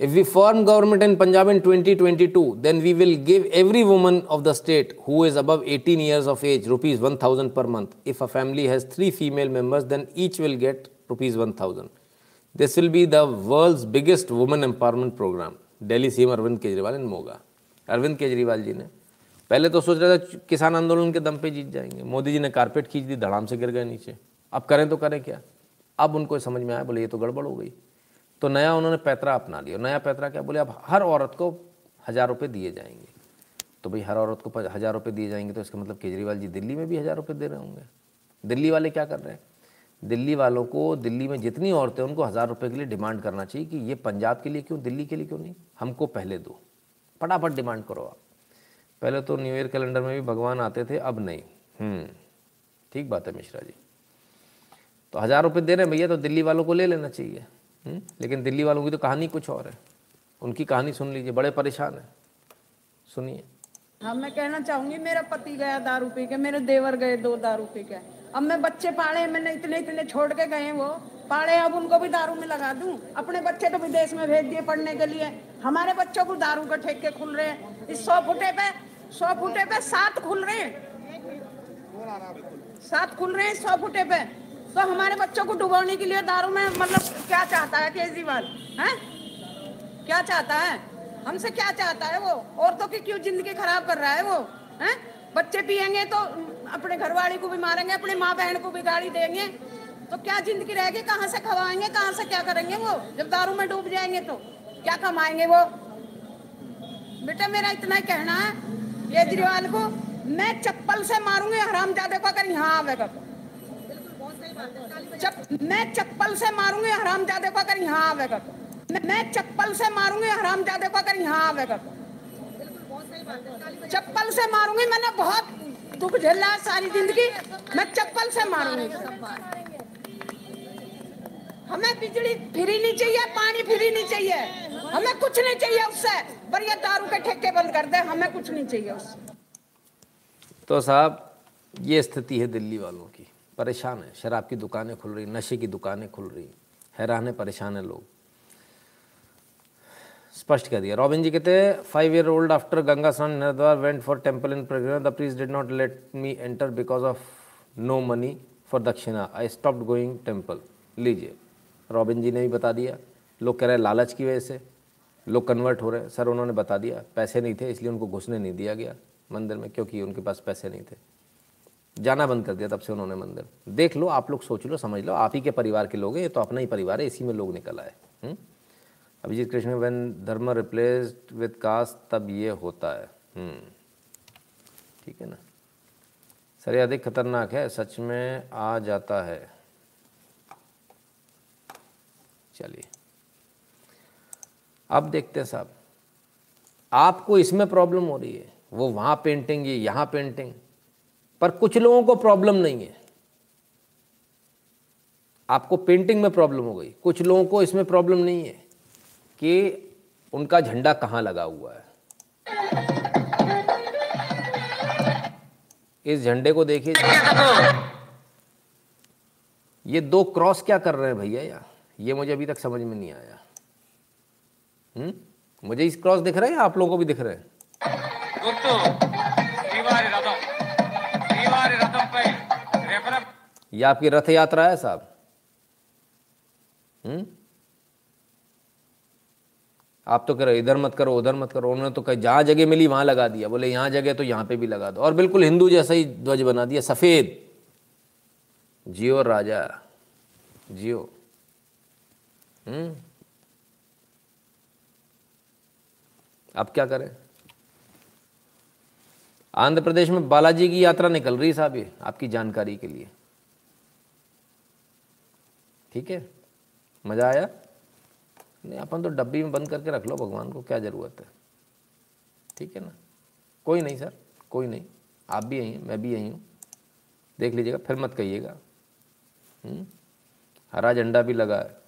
If we form government in Punjab in 2022, then we will give every woman of the state who is above 18 years of age rupees 1000 per month. If a family has three female members, then each will get rupees 1000. This will be the world's biggest woman empowerment program. Delhi CM Arvind Kejriwal in Moga. Arvind Kejriwal ji ने पहले तो सोच रहे थे किसान आंदोलन के दम पे जीत जाएँगे। मोदी जी ने कारपेट खींच दी, धड़ाम से गिर गए नीचे। अब करें तो करें क्या? अब उनको समझ में आया, बोले, ये तो गड़बड़ हो गई। तो नया उन्होंने पैतरा अपना लिया। नया पैतरा क्या? बोले, अब हर औरत को हज़ार रुपये दिए जाएँगे। तो भाई, हर औरत को हज़ार रुपये दिए जाएँगे तो इसका मतलब केजरीवाल जी दिल्ली में भी हज़ार रुपये दे रहे होंगे। दिल्ली वाले क्या कर रहे हैं? दिल्ली वालों को, दिल्ली में जितनी औरतें उनको हज़ार रुपये के लिए डिमांड करना चाहिए कि ये पंजाब के लिए क्यों, दिल्ली के लिए क्यों नहीं? हमको पहले दो। फटाफट डिमांड करो आप। पहले तो न्यू ईयर कैलेंडर में भी भगवान आते थे अब नहीं। हम्म, ठीक बात है मिश्रा जी। तो हज़ार रुपये दे रहे हैं भैया तो दिल्ली वालों को ले लेना चाहिए। हम्म? लेकिन दिल्ली वालों की तो कहानी कुछ और है। उनकी कहानी सुन लीजिए बड़े परेशान है। सुनिए। हाँ मैं कहना चाहूँगी मेरा पति गया दारू पी के मेरे देवर गए दो दारू पी के। अब मैं बच्चे पाले मैंने इतने इतने छोड़ के गए वो। पाले अब उनको भी दारू में लगा दूँ। अपने बच्चे तो विदेश में भेज दिए पढ़ने के लिए। हमारे बच्चों को दारू के ठेके खुल रहे हैं। इस सौ फुटे पे सौ फुटे पे सात खुल रहे हैं। सात खुल रहे हैं सौ फुटे पे। तो हमारे बच्चों को डुबोने के लिए दारू में मतलब क्या चाहता है केजरीवाल? है? क्या चाहता है? हमसे क्या चाहता है वो? औरतों की क्यों ज़िंदगी खराब कर रहा है वो? है? बच्चे पियेंगे तो अपने घरवाली को भी मारेंगे, अपने माँ बहन को भी गाड़ी देंगे। तो क्या ज़िंदगी रहेगी? कहाँ से खवाएँगे? कहाँ से क्या करेंगे वो? जब दारू में डूब जाएँगे तो क्या कमाएँगे वो? बेटा मेरा इतना ही कहना है। केजरीवाल को मैं चप्पल से मारूँगी हराम जादे को अगर यहाँ आवेगा तो। चप, मैं चप्पल से मारूँगी हराम जादे को अगर यहाँ आवेगा तो। मैं चप्पल से मारूँगी हराम जादे को अगर यहाँ आवेगा तो। चप्पल से मारूँगी मैंने बहुत दुख झेला सारी ज़िंदगी। मैं चप्पल से मारूँगी। हमें बिजली फ्री नहीं चाहिए, पानी फ्री नहीं चाहिए। हमें कुछ नहीं चाहिए उससे। पर ये दारू के ठेके बंद कर दे, हमें कुछ नहीं चाहिए उससे। तो साहब, ये स्थिति है दिल्ली वालों की। परेशान है। शराब की दुकानें खुल रही, नशे की दुकानें खुल रही। हैरान है, परेशान है लोग। स्पष्ट कर दिया। रॉबिन जी कहते हैं five year old after Ganga snan Haridwar went for temple in Prayagraj the priest did not let me enter because of no money for dakshina I stopped going temple लीजिए। रॉबिन जी ने भी बता दिया। लोग कह रहे हैं लालच की वजह से। लोग कन्वर्ट हो रहे हैं। सर उन्होंने बता दिया। पैसे नहीं थे इसलिए उनको घुसने नहीं दिया गया मंदिर में क्योंकि उनके पास पैसे नहीं थे। जाना बंद कर दिया तब से उन्होंने मंदिर। देख लो आप लोग सोच लो समझ लो आप ही के परिवार के लोग हैं ये तो अपना ही परिवार है इसी में लोग निकल आए। Abhijit Krishna when dharma replaced with caste तब ये होता है। हम्म, ठीक है ना? सर ये अधिक खतरनाक है सच में आ जाता है। चलिए। अब देखते हैं साहब, आपको इसमें प्रॉब्लम हो रही है। वो वहाँ पेंटिंग ये यहाँ पेंटिंग पर कुछ लोगों को प्रॉब्लम नहीं है। आपको पेंटिंग में प्रॉब्लम हो गई। कुछ लोगों को इसमें प्रॉब्लम नहीं है कि उनका झंडा कहाँ लगा हुआ है। इस झंडे को देखिए। ये दो क्रॉस क्या कर रहे हैं भैया यार ये मुझे अभी तक समझ में नहीं आया। हम्म? मुझे इस क्रॉस दिख रहे हैं आप लोगों को भी दिख रहे हैं? ये आपकी रथ यात्रा है साहब। हम्म? आप तो कह रहे इधर मत करो उधर मत करो उन्होंने तो कहीं जहाँ जगह मिली वहाँ लगा दिया। बोले यहाँ जगह तो यहाँ पे भी लगा दो। और बिल्कुल हिंदू जैसा ही ध्वज बना दिया सफ़ेद। जियो राजा जियो। हम्म। अब क्या करें? आंध्र प्रदेश में बालाजी की यात्रा निकल रही है साहब ये, आपकी जानकारी के लिए। ठीक है? मज़ा आया? नहीं, अपन तो डब्बी में बंद करके रख लो, भगवान को क्या ज़रूरत है? ठीक है ना? कोई नहीं सर, कोई नहीं। आप भी यहीं हैं, मैं भी यहीं हूँ। देख लीजिएगा, फिर मत कहिएगा। हरा झंडा भी लगा है।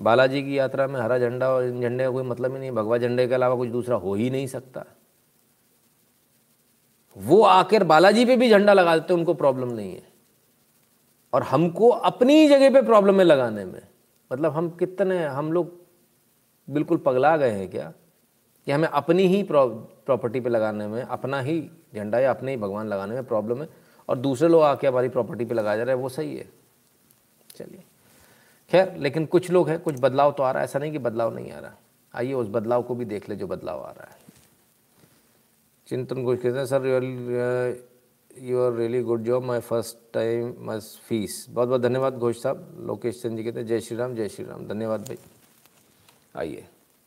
बालाजी की यात्रा में हरा झंडा और इन झंडे का कोई मतलब ही नहीं भगवा झंडे के अलावा कुछ दूसरा हो ही नहीं सकता। वो आकर बालाजी पे भी झंडा लगा देते उनको प्रॉब्लम नहीं है। और हमको अपनी जगह पे प्रॉब्लम है लगाने में। मतलब हम कितने, हम लोग बिल्कुल पगला गए हैं क्या? कि हमें अपनी ही प्रॉपर्टी पे लगाने में, अपना ही झंडा या अपने ही भगवान लगाने में प्रॉब्लम है। और दूसरे लोग आके हमारी प्रॉपर्टी पे लगा जा रहे हैं, वो सही है। चलिए। खैर लेकिन कुछ लोग हैं कुछ बदलाव तो आ रहा है। ऐसा नहीं कि बदलाव नहीं आ रहा। आइए उस बदलाव को भी देख ले जो बदलाव आ रहा है। चिंतन घोष कहते हैं sir you are really good job my first time my fees बहुत बहुत धन्यवाद घोष साहब। लोकेश चंद जी कहते हैं जय श्री राम जय श्री राम धन्यवाद भाई। आइए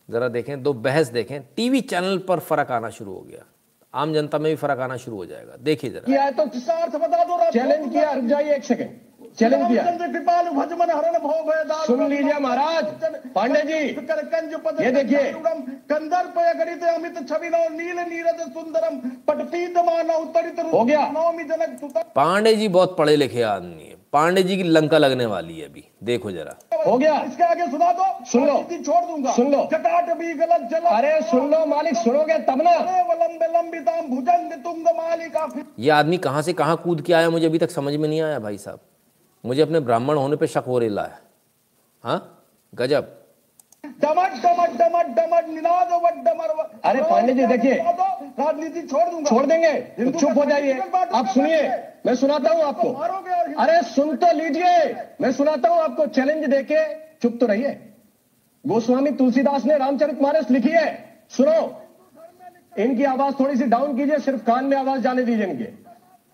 ज़रा देखें दो बहस देखें। टीवी चैनल पर फ़र्क आना शुरू हो गया। आम जनता में भी फ़र्क आना शुरू हो जाएगा। देखिए जरा। तो किसका अर्थ बता दो चैलेंज किया रुक जाइए एक सेकंड चैलेंज भयदार सुन लीजिए महाराज पांडे जी। ये देखिए। कंदर्प गणित अमित छवि नील नीरज सुंदरम पटपीत मानव तड़ित हो गया। नौमी जनक पांडे जी बहुत पढ़े लिखे आदमी है। पांडे जी की लंका लगने वाली है अभी। देखो जरा। हो गया। इसके आगे सुना दो। सुन लो। छोड़ दूँगा। सुन लो। जटाट भी गलत जल। अरे सुन लो मालिक सुनोगे तब ना। लंबे लंबिताम भुजंग तुंग मालिका ये आदमी कहाँ से कहाँ कूद के आया मुझे अभी तक समझ में नहीं आया भाई साहब। मुझे अपने ब्राह्मण होने पे शक हो रहा है। हाँ? गजब। डमट डमट डमट डमट निनाद वट डमर अरे पांडे जी देखिए। राजनीति छोड़ दूँगा। छोड़ देंगे। चुप हो जाइए। आप सुनिए। मैं। सुनाता हूँ आपको। अरे सुन तो लीजिए। मैं सुनाता हूँ आपको चैलेंज देके। चुप तो रहिए। गोस्वामी तुलसीदास ने रामचरित मानस लिखी है। सुनो। इनकी आवाज़ थोड़ी सी डाउन कीजिए। सिर्फ़ कान में आवाज़ जाने दीजिए इनके।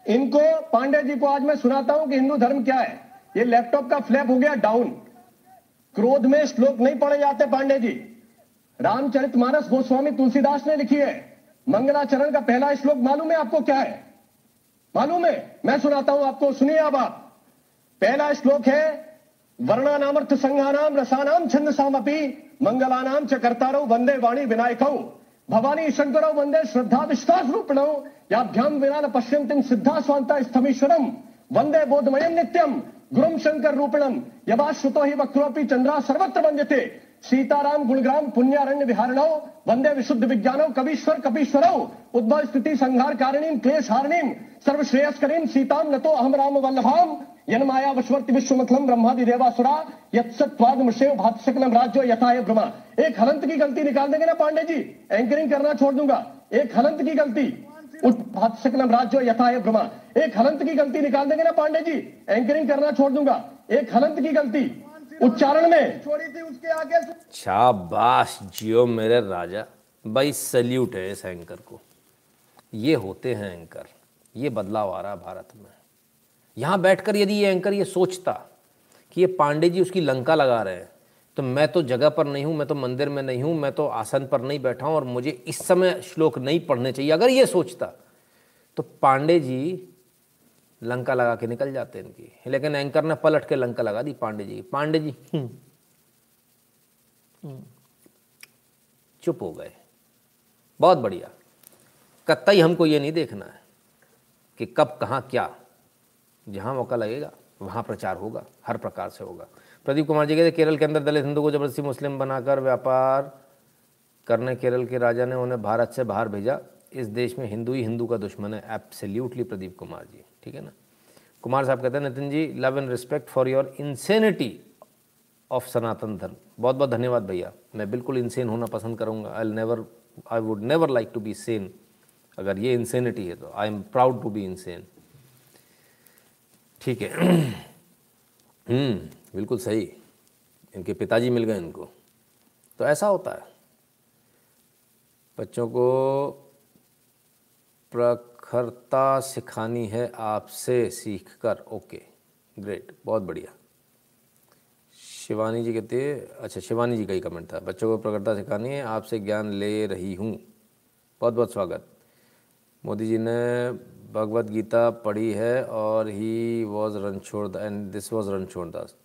इनको पांडे जी को आज मैं सुनाता हूँ कि हिंदू धर्म क्या है। ये लैपटॉप का फ्लैप हो गया डाउन। क्रोध में श्लोक नहीं पढ़े जाते पांडे जी। रामचरित मानस गोस्वामी तुलसीदास ने लिखी है, मंगलाचरण का पहला श्लोक मालूम है आपको क्या है? मालूम है? मैं सुनाता हूँ आपको, सुनिए अब आप। पहला श्लोक है, वर्णानामर्थ संघानाम रसानाम छंद सामपी, मंगलानाम च वंदे वाणी विनायकौ। भवानी शंकरौ वंदे श्रद्धा विश्वास रूपिणौ याभ्याम विना न पश्यन्तिम सिद्धा स्वांता स्थमीश्वरम वंदे बोधमयम नित्यम गुरुम शंकर रूपिणम यवाश्रुतो ही वक्रोपि चंद्रा सर्वत्र वंद्यते सीताराम गुणग्राम पुण्यारण्य विहारणौ वंदे विशुद्ध विज्ञानौ कवीश्वर कपीश्वरौ उद्भव स्थिति संहार कारिणीम क्लेश हारिणीम सर्वश्रेयस्करीम सीताम नतो अहम राम वल्लभाम ब्रह्मादि देवासुरा राज्यो एक हलंत की गलती निकाल देंगे ना पांडे जी। एंकरिंग करना छोड़ दूँगा। एक हलंत की गलती। राज्यो एक हलंत की गलती निकाल देंगे ना पांडे जी। एंकरिंग करना छोड़ दूँगा। एक हलंत की गलती। उच्चारण में। छोड़ी थी उसके आगे शाबाश जियो मेरे राजा। भाई सल्यूट है इस एंकर को। ये होते हैं एंकर ये बदलाव आ रहा है भारत में। यहाँ बैठकर यदि ये एंकर ये सोचता कि ये पांडे जी उसकी लंका लगा रहे हैं तो मैं तो जगह पर नहीं हूँ मैं तो मंदिर में नहीं हूँ मैं तो आसन पर नहीं बैठा हूँ और मुझे इस समय श्लोक नहीं पढ़ने चाहिए। अगर ये सोचता तो पांडे जी लंका लगा के निकल जाते इनकी। लेकिन एंकर ने पलट के लंका लगा दी पांडे जी पांडे जी हम्म, हम्म, चुप हो गए। बहुत बढ़िया। कतई हमको ये नहीं देखना है कि कब कहाँ क्या जहाँ मौका लगेगा, वहाँ प्रचार होगा, हर प्रकार से होगा। प्रदीप कुमार जी कहते, केरल के अंदर दलित हिंदू को ज़बरदस्ती मुस्लिम बनाकर व्यापार करने केरल के राजा ने उन्हें भारत से बाहर भेजा। इस देश में हिंदू ही हिंदू का दुश्मन है एब्सोल्युटली प्रदीप कुमार जी, ठीक है ना? कुमार साहब कहते हैं, Nitin ji love and respect for your insanity of Sanatan Dharma. बहुत बहुत धन्यवाद भैया, मैं बिल्कुल इंसेन होना पसंद करूँगा। I never I would never like to be sane अगर ये इंसेनिटी है तो I am proud to be insane ठीक है। हम्म बिल्कुल सही। इनके पिताजी मिल गए इनको तो ऐसा होता है। बच्चों को प्रखरता सिखानी है आपसे सीखकर। ओके, ग्रेट, बहुत बढ़िया। शिवानी जी कहते हैं अच्छा शिवानी जी का ही कमेंट था। बच्चों को प्रखरता सिखानी है, आपसे ज्ञान ले रही हूँ। बहुत बहुत स्वागत। मोदी जी ने भगवत गीता पढ़ी है और he was Ranchhod and this was Ranchhod Das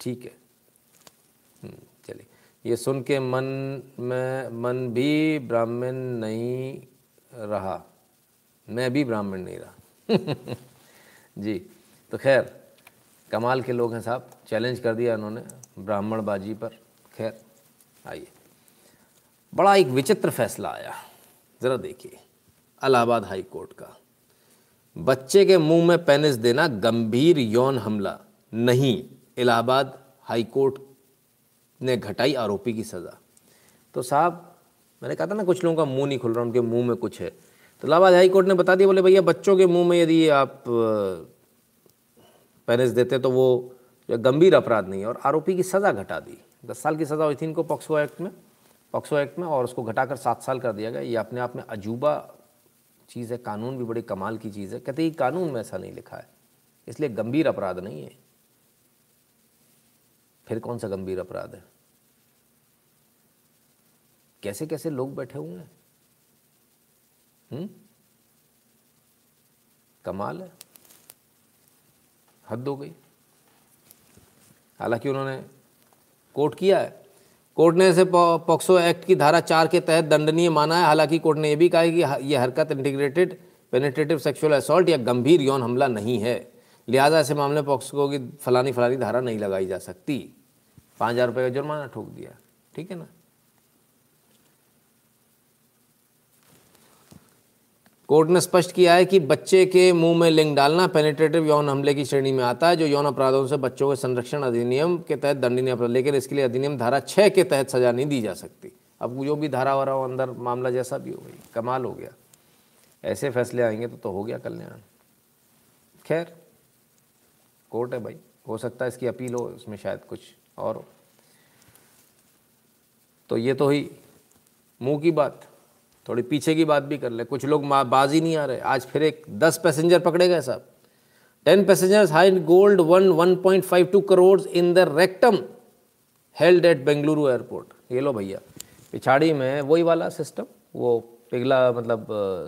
ठीक है। हम्म, चलिए। ये सुन के मन में मन भी ब्राह्मण नहीं रहा। मैं भी ब्राह्मण नहीं रहा। जी तो खैर कमाल के लोग हैं साहब। चैलेंज कर दिया उन्होंने ब्राह्मण बाजी पर। खैर आइए। बड़ा एक विचित्र फैसला आया। ज़रा देखिए। इलाहाबाद हाई कोर्ट का। बच्चे के मुँह में पेनिस देना गंभीर यौन हमला। नहीं, इलाहाबाद हाई कोर्ट ने घटाई आरोपी की सज़ा। तो साहब, मैंने कहा था ना, कुछ लोगों का मुँह नहीं खुल रहा, उनके मुँह में कुछ है। तो इलाहाबाद हाई कोर्ट ने बता दिया, बोले, भैया, बच्चों के मुँह में यदि आप पेरेंट्स देते तो वो गंभीर अपराध नहीं है। और आरोपी की सज़ा घटा दी। दस साल की सज़ा हुई थी इनको पॉक्सो एक्ट में, पॉक्सो एक्ट में, और उसको घटाकर सात साल कर दिया गया। ये अपने आप में अजूबा चीज़ है, कानून भी बड़ी कमाल की चीज़ है। कहते ही कानून में ऐसा नहीं लिखा है, इसलिए गंभीर अपराध नहीं है। फिर कौन सा गंभीर अपराध है? कैसे कैसे लोग बैठे हुए हैं? हम्म? कमाल है। हद हो गई। हालाँकि उन्होंने कोर्ट किया है। कोर्ट ने इसे पॉक्सो एक्ट की धारा चार के तहत दंडनीय माना है। हालाँकि कोर्ट ने यह भी कहा है कि यह हरकत इंटीग्रेटेड पेनेट्रेटिव सेक्सुअल असॉल्ट या गंभीर यौन हमला नहीं है। लिहाजा ऐसे मामले पॉक्सो की फलानी फलानी धारा नहीं लगाई जा सकती। पाँच हज़ार रुपये का जुर्माना ठोक दिया। ठीक है ना? कोर्ट ने स्पष्ट किया है कि बच्चे के मुँह में लिंग डालना पेनिट्रेटिव यौन हमले की श्रेणी में आता है जो यौन अपराधों से बच्चों के संरक्षण अधिनियम के तहत दंडनीय अपराध। लेकिन इसके लिए अधिनियम धारा छः के तहत सजा नहीं दी जा सकती। अब जो भी धारा वारा हो अंदर मामला जैसा भी हो गई कमाल हो गया। ऐसे फैसले आएँगे तो, तो हो गया कल्याण। खैर कोर्ट है भाई। हो सकता है इसकी अपील हो इसमें शायद कुछ और हो। तो ये तो ही मुँह की बात। थोड़ी पीछे की बात भी कर ले। कुछ लोग बाजी नहीं आ रहे। आज फिर एक दस पैसेंजर पकड़े गए साहब। Ten passengers hide gold, one one point five two crore in the rectum, held at Bengaluru airport. ये लो भैया, पिछाड़ी में वही वाला सिस्टम वो पिघला मतलब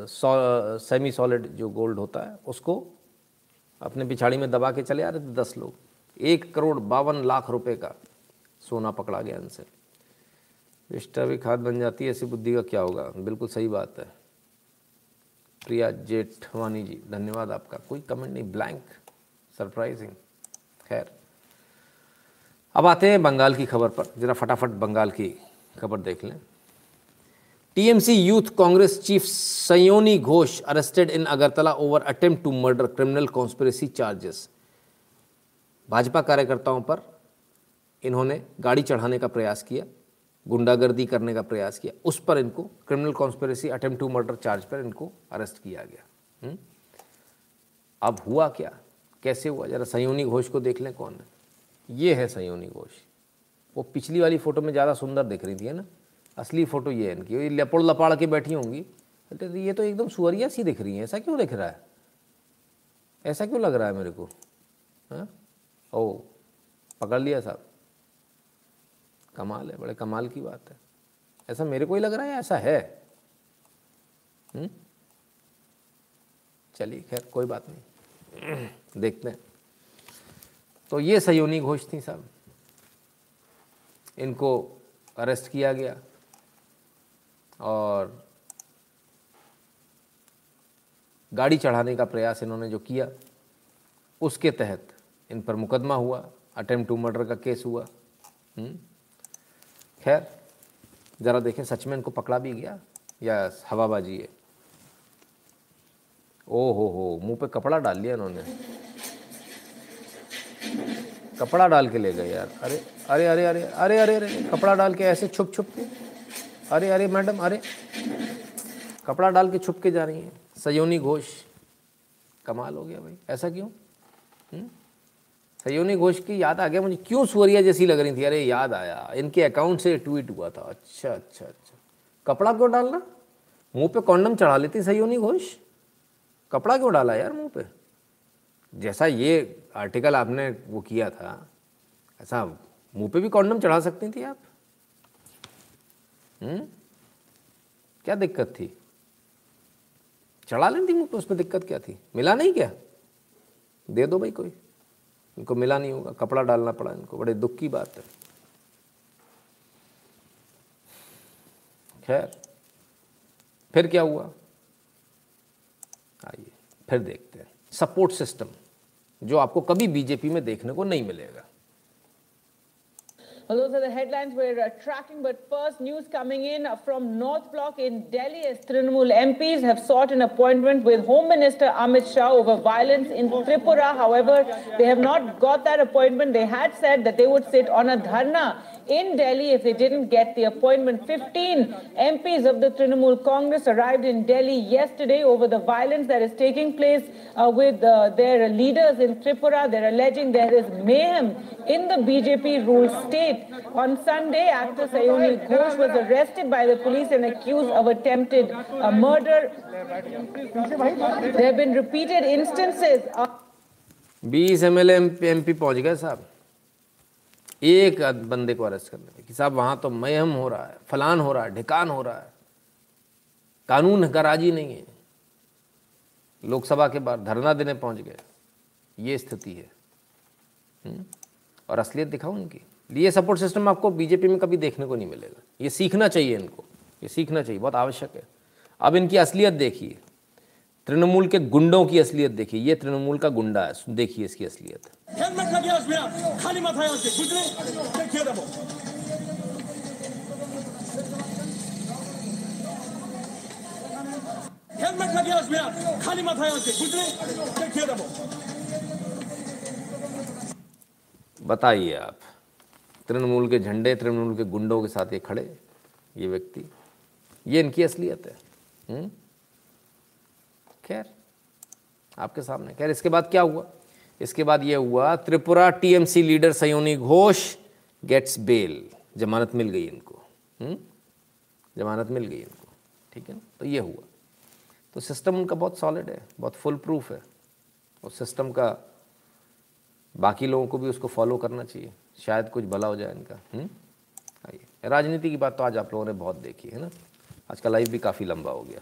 सौ सेमी सॉलिड जो गोल्ड होता है, उसको अपने पिछाड़ी में दबा के चले आ रहे थे दस लोग। एक करोड़ बावन लाख रुपए का सोना पकड़ा गया इनसे। विष्टा भी खाद बन जाती है, ऐसी बुद्धि का क्या होगा? बिल्कुल सही बात है। प्रिया जेठवानी जी, धन्यवाद आपका। कोई कमेंट नहीं ब्लैंक सरप्राइजिंग खैर। अब आते हैं बंगाल की खबर पर। ज़रा फटाफट बंगाल की खबर देख लें। TMC youth Congress chief Sayoni Ghosh arrested in Agartala over attempt to murder criminal conspiracy charges Bhajpa कार्यकर्ताओं पर इन्होंने गाड़ी चढ़ाने का प्रयास किया। गुंडागर्दी करने का प्रयास किया। उस पर इनको criminal conspiracy attempt to murder charge पर इनको अरेस्ट किया गया? हम्म? अब हुआ क्या? कैसे हुआ? जरा सयोनी घोष को देख लें कौन है। ये है सयोनी घोष। वो पिछली वाली फ़ोटो में ज़्यादा सुंदर दिख रही थी, है ना? असली फ़ोटो ये है इनकी। ये लपड़ लपाड़ के बैठी होंगी। ये तो एकदम सुअरिया सी दिख रही है। ऐसा क्यों दिख रहा है? ऐसा क्यों लग रहा है मेरे को? हाँ? ओ, पकड़ लिया साहब। कमाल है, बड़े कमाल की बात है। ऐसा मेरे को ही लग रहा है ऐसा है? हम्म? चलिए, खैर, कोई बात नहीं। देखते हैं। तो ये सयोनी घोष थी साहब इनको अरेस्ट किया गया और गाड़ी चढ़ाने का प्रयास इन्होंने जो किया, उसके तहत इन पर मुकदमा हुआ, अटेम्प्ट टू मर्डर का केस हुआ। हुँ? हम्म? खैर, ज़रा देखें, सच में इनको पकड़ा भी गया? या हवाबाजी है? ओ हो हो मुँह पे कपड़ा डाल लिया इन्होंने। कपड़ा डाल के ले गए यार। अरे अरे अरे अरे अरे अरे अरे, कपड़ा डाल के ऐसे छुप छुप के। अरे अरे, मैडम, अरे। कपड़ा डाल के छुप के जा रही हैं। सयोनी घोष, कमाल हो गया भाई। ऐसा क्यों? हुँ? सयोनी घोष की, याद आ गया मुझे, क्यों सुवरिया जैसी लग रही थी? अरे, याद आया। इनके अकाउंट से ट्वीट हुआ था। अच्छा अच्छा अच्छा। कपड़ा क्यों डालना? मुँह पे कॉन्डम चढ़ा लेती सयोनी घोष कपड़ा क्यों डाला यार मुँह पे? जैसा ये आर्टिकल आपने वो किया था, ऐसा मुँह पे भी कॉन्डम चढ़ा सकती थी आप? हम्म? क्या दिक्कत थी? चढ़ा लेती मुँह पे, उसमें दिक्कत क्या थी? मिला नहीं क्या? दे दो भाई कोई। इनको मिला नहीं होगा, कपड़ा डालना पड़ा इनको, बड़े दुख की बात है। खैर, फिर क्या हुआ? आइए, फिर देखते हैं। सपोर्ट सिस्टम, जो आपको कभी बीजेपी में देखने को नहीं मिलेगा। Well, those are the headlines we're uh, tracking. But first, news coming in from North Block in Delhi as Trinamool MPs have sought an appointment with Home Minister Amit Shah over violence in Tripura. However, they have not got that appointment. They had said that they would sit on a dharna in Delhi if they didn't get the appointment. 15 MPs of the Trinamool Congress arrived in Delhi yesterday over the violence that is taking place uh, with uh, their leaders in Tripura. They're alleging there is mayhem in the BJP ruled state. On Sunday, actor Sayoni Ghosh was arrested by the police and accused of attempted uh, murder. There have been repeated instances of बीस M L M P पहुँच गए साहब एक बंदे को arrest करने में कि साहब, वहाँ तो मयम हो रहा है, फलान हो रहा है, ढिकान हो रहा है। कानून का राज़ी नहीं है। लोकसभा के बाद धरना देने पहुँच गए। ये स्थिति है। हम्म? और असलियत दिखाओ उनकी ये सपोर्ट सिस्टम आपको बीजेपी में कभी देखने को नहीं मिलेगा। ये सीखना चाहिए इनको। ये सीखना चाहिए, बहुत आवश्यक है। अब इनकी असलियत देखिए। तृणमूल के गुंडों की असलियत देखिए ये तृणमूल का गुंडा है देखिए इसकी असलियत। है? है? बताइए आप तृणमूल के झंडे तृणमूल के गुंडों के साथ ये खड़े ये व्यक्ति ये इनकी असलियत है हम्म? खैर, आपके सामने। खैर, इसके बाद क्या हुआ? इसके बाद ये हुआ, Tripura TMC leader Sayoni Ghosh gets bail जमानत मिल गई इनको। हम्म? जमानत मिल गई इनको। ठीक है? ना तो ये हुआ। तो सिस्टम उनका बहुत सॉलिड है, बहुत फुल प्रूफ है। और सिस्टम का बाकी लोगों को भी उसको फॉलो करना चाहिए। शायद कुछ भला हो जाए इनका। हम्म? आइए। राजनीति की बात तो आज आप लोगों ने बहुत देखी, है ना? आज का लाइफ भी काफ़ी लंबा हो गया।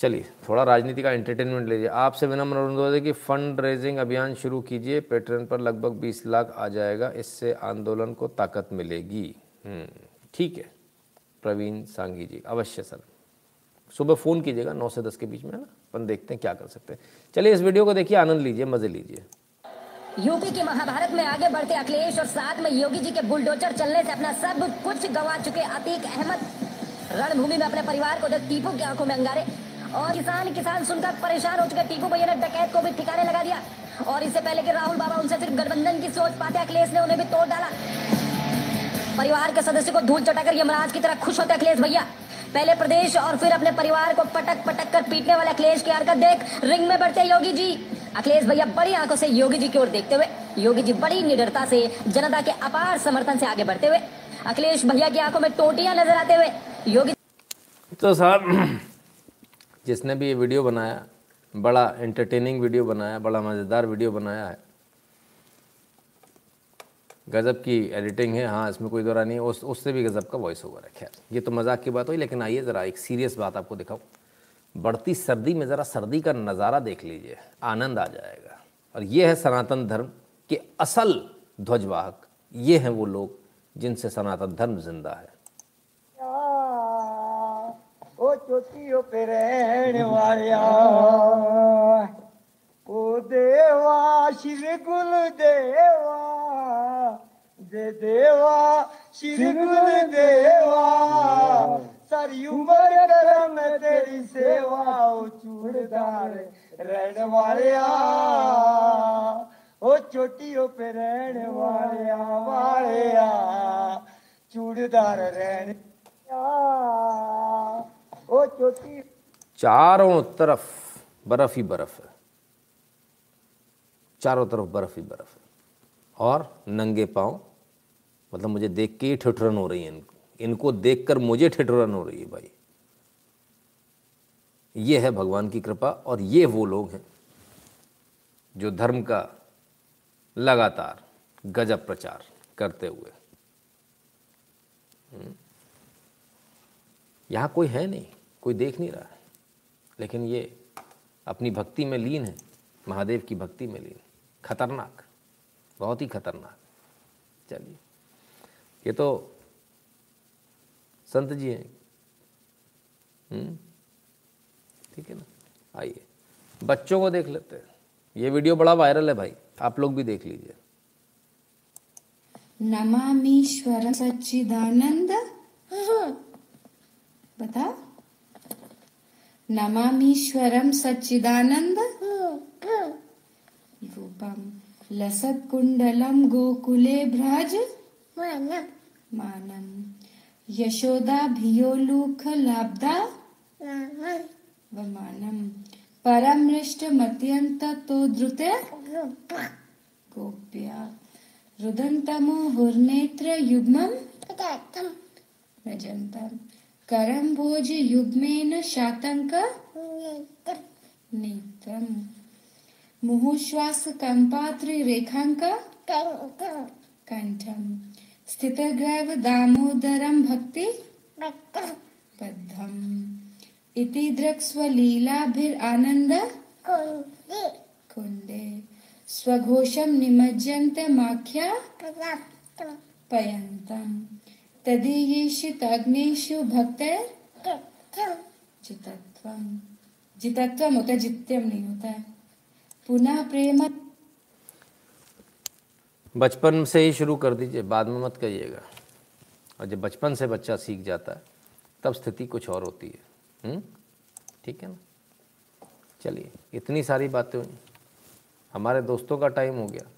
चलिए थोड़ा राजनीति का एंटरटेनमेंट लीजिए। आपसे विनम्र अनुरोध है कि फंड रेजिंग अभियान शुरू कीजिए पेट्रन पर लगभग 20 लाख आ जाएगा इससे आंदोलन को ताकत मिलेगी। हम्म, ठीक है। प्रवीण सांगी जी अवश्य सर। सुबह फ़ोन कीजिएगा नौ से दस के बीच में ना? अपन देखते हैं क्या कर सकते हैं। चलिए इस वीडियो को देखिए आनंद लीजिए मज़े लीजिए। यूपी के महाभारत में आगे बढ़ते अखिलेश और साथ में योगी जी के बुलडोजर चलने से अपना सब कुछ गवा चुके अतीक अहमद। रणभूमि में अपने परिवार को देख टीपू की आँखों में अंगारे। और किसान किसान सुनकर परेशान हो चुके। टीकू भैया ने डकैत को भी ठिकाने लगा दिया। और इससे पहले कि राहुल बाबा उनसे सिर्फ़ गठबंधन की सोच पाते, अखिलेश ने उन्हें भी तोड़ डाला। परिवार के सदस्य को धूल चटाकर यमराज की तरह खुश होते अखिलेश भैया। पहले प्रदेश और फिर अपने परिवार को पटक पटक कर पीटने वाले अखिलेश की हरकत देख रिंग में बढ़ते योगी जी। अखिलेश भैया बड़ी आँखों से योगी जी की ओर देखते हुए, योगी जी बड़ी निडरता से, जनता के अपार समर्थन से आगे बढ़ते हुए, अखिलेश भैया की आँखों में टोटियाँ नज़र आते हुए, योगी तो साहब जिसने भी ये वीडियो बनाया, बड़ा एंटरटेनिंग वीडियो बनाया, बड़ा मज़ेदार वीडियो बनाया है। गज़ब की एडिटिंग है। हाँ इसमें कोई दौरा नहीं है। उस, उससे भी गज़ब का वॉइस ओवर है। खैर, ये तो मज़ाक की बात हुई, लेकिन आइए ज़रा एक सीरियस बात आपको दिखाऊँ। बढ़ती सर्दी में ज़रा सर्दी का नज़ारा देख लीजिए। आनंद आ जाएगा। और ये है सनातन धर्म के असल ध्वजवाहक। ये हैं वो लोग जिनसे सनातन धर्म ज़िंदा है। ओ चोटियों पे रहने वालिया। ओ देवा श्री गुल देवा दे देवा श्री गुल देवा सारी उम्र करम तेरी सेवा ओ चूड़दार रहने वालिया। ओ चोटियों पे रहने वालिया वालिया चूड़दार रहने चारों तरफ़ बर्फ़ ही बर्फ़ है। चारों तरफ़ बर्फ़ ही बर्फ़ है। और नंगे पाँव मतलब मुझे देख के ही ठिठुरन हो रही है इनको। इनको देखकर मुझे ठिठुरन हो रही है भाई। ये है भगवान की कृपा और ये वो लोग हैं जो धर्म का लगातार गजब प्रचार करते हुए। हम्म। यहाँ कोई है नहीं। कोई देख नहीं रहा है। लेकिन ये अपनी भक्ति में लीन है महादेव की भक्ति में लीन खतरनाक बहुत ही खतरनाक। चलिए ये तो संत जी हैं। हम्म, ठीक है ना? आइए बच्चों को देख लेते हैं। ये वीडियो बड़ा वायरल है भाई आप लोग भी देख लीजिए। नमामीश्वर सच्चिदानंद बता नमामीश्वरम सच्चिदानंद रूपम लसत्कुंडलम गोकुले भ्रज। मानम। यशोदा भियोलुख लाब्दा। वमानम परमृष्ट मत्यंत तो द्रुते। गोप्या। रुदन्तमो हुर्नेत्र युग्मम्। रजन्तम्। करं भोज युग्मेन शातङ्क नेत्रम् मुहुश्वास कम्पात्रि रेखाङ्क कण्ठम् स्थितग्रैव दामोदरं भक्ति? बद्धम्। इति दृक्स्वलीलाभिरानन्द कुन्दे स्वघोषं निमज्जन्तमाख्या पयन्तम्। तदीयेषितग्नेषु भक्तैर् जितत्वम जितत्वम होता है जित्यम नहीं होता है। पुनः प्रेम बचपन से ही शुरू कर दीजिए बाद में मत कहिएगा। और जब बचपन से बच्चा सीख जाता है तब स्थिति कुछ और होती है। हम्म? ठीक है ना? चलिए इतनी सारी बातें हुई। हमारे दोस्तों का टाइम हो गया।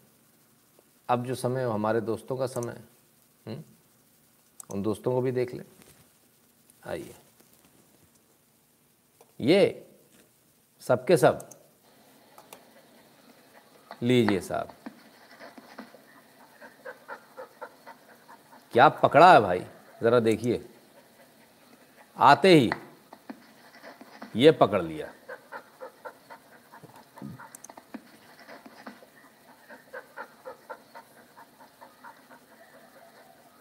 अब जो समय है हमारे दोस्तों का समय है। हम्म? उन दोस्तों को भी देख लें। आइए। ये सबके सब। लीजिए साहब। क्या पकड़ा है भाई? ज़रा देखिए। आते ही ये पकड़ लिया।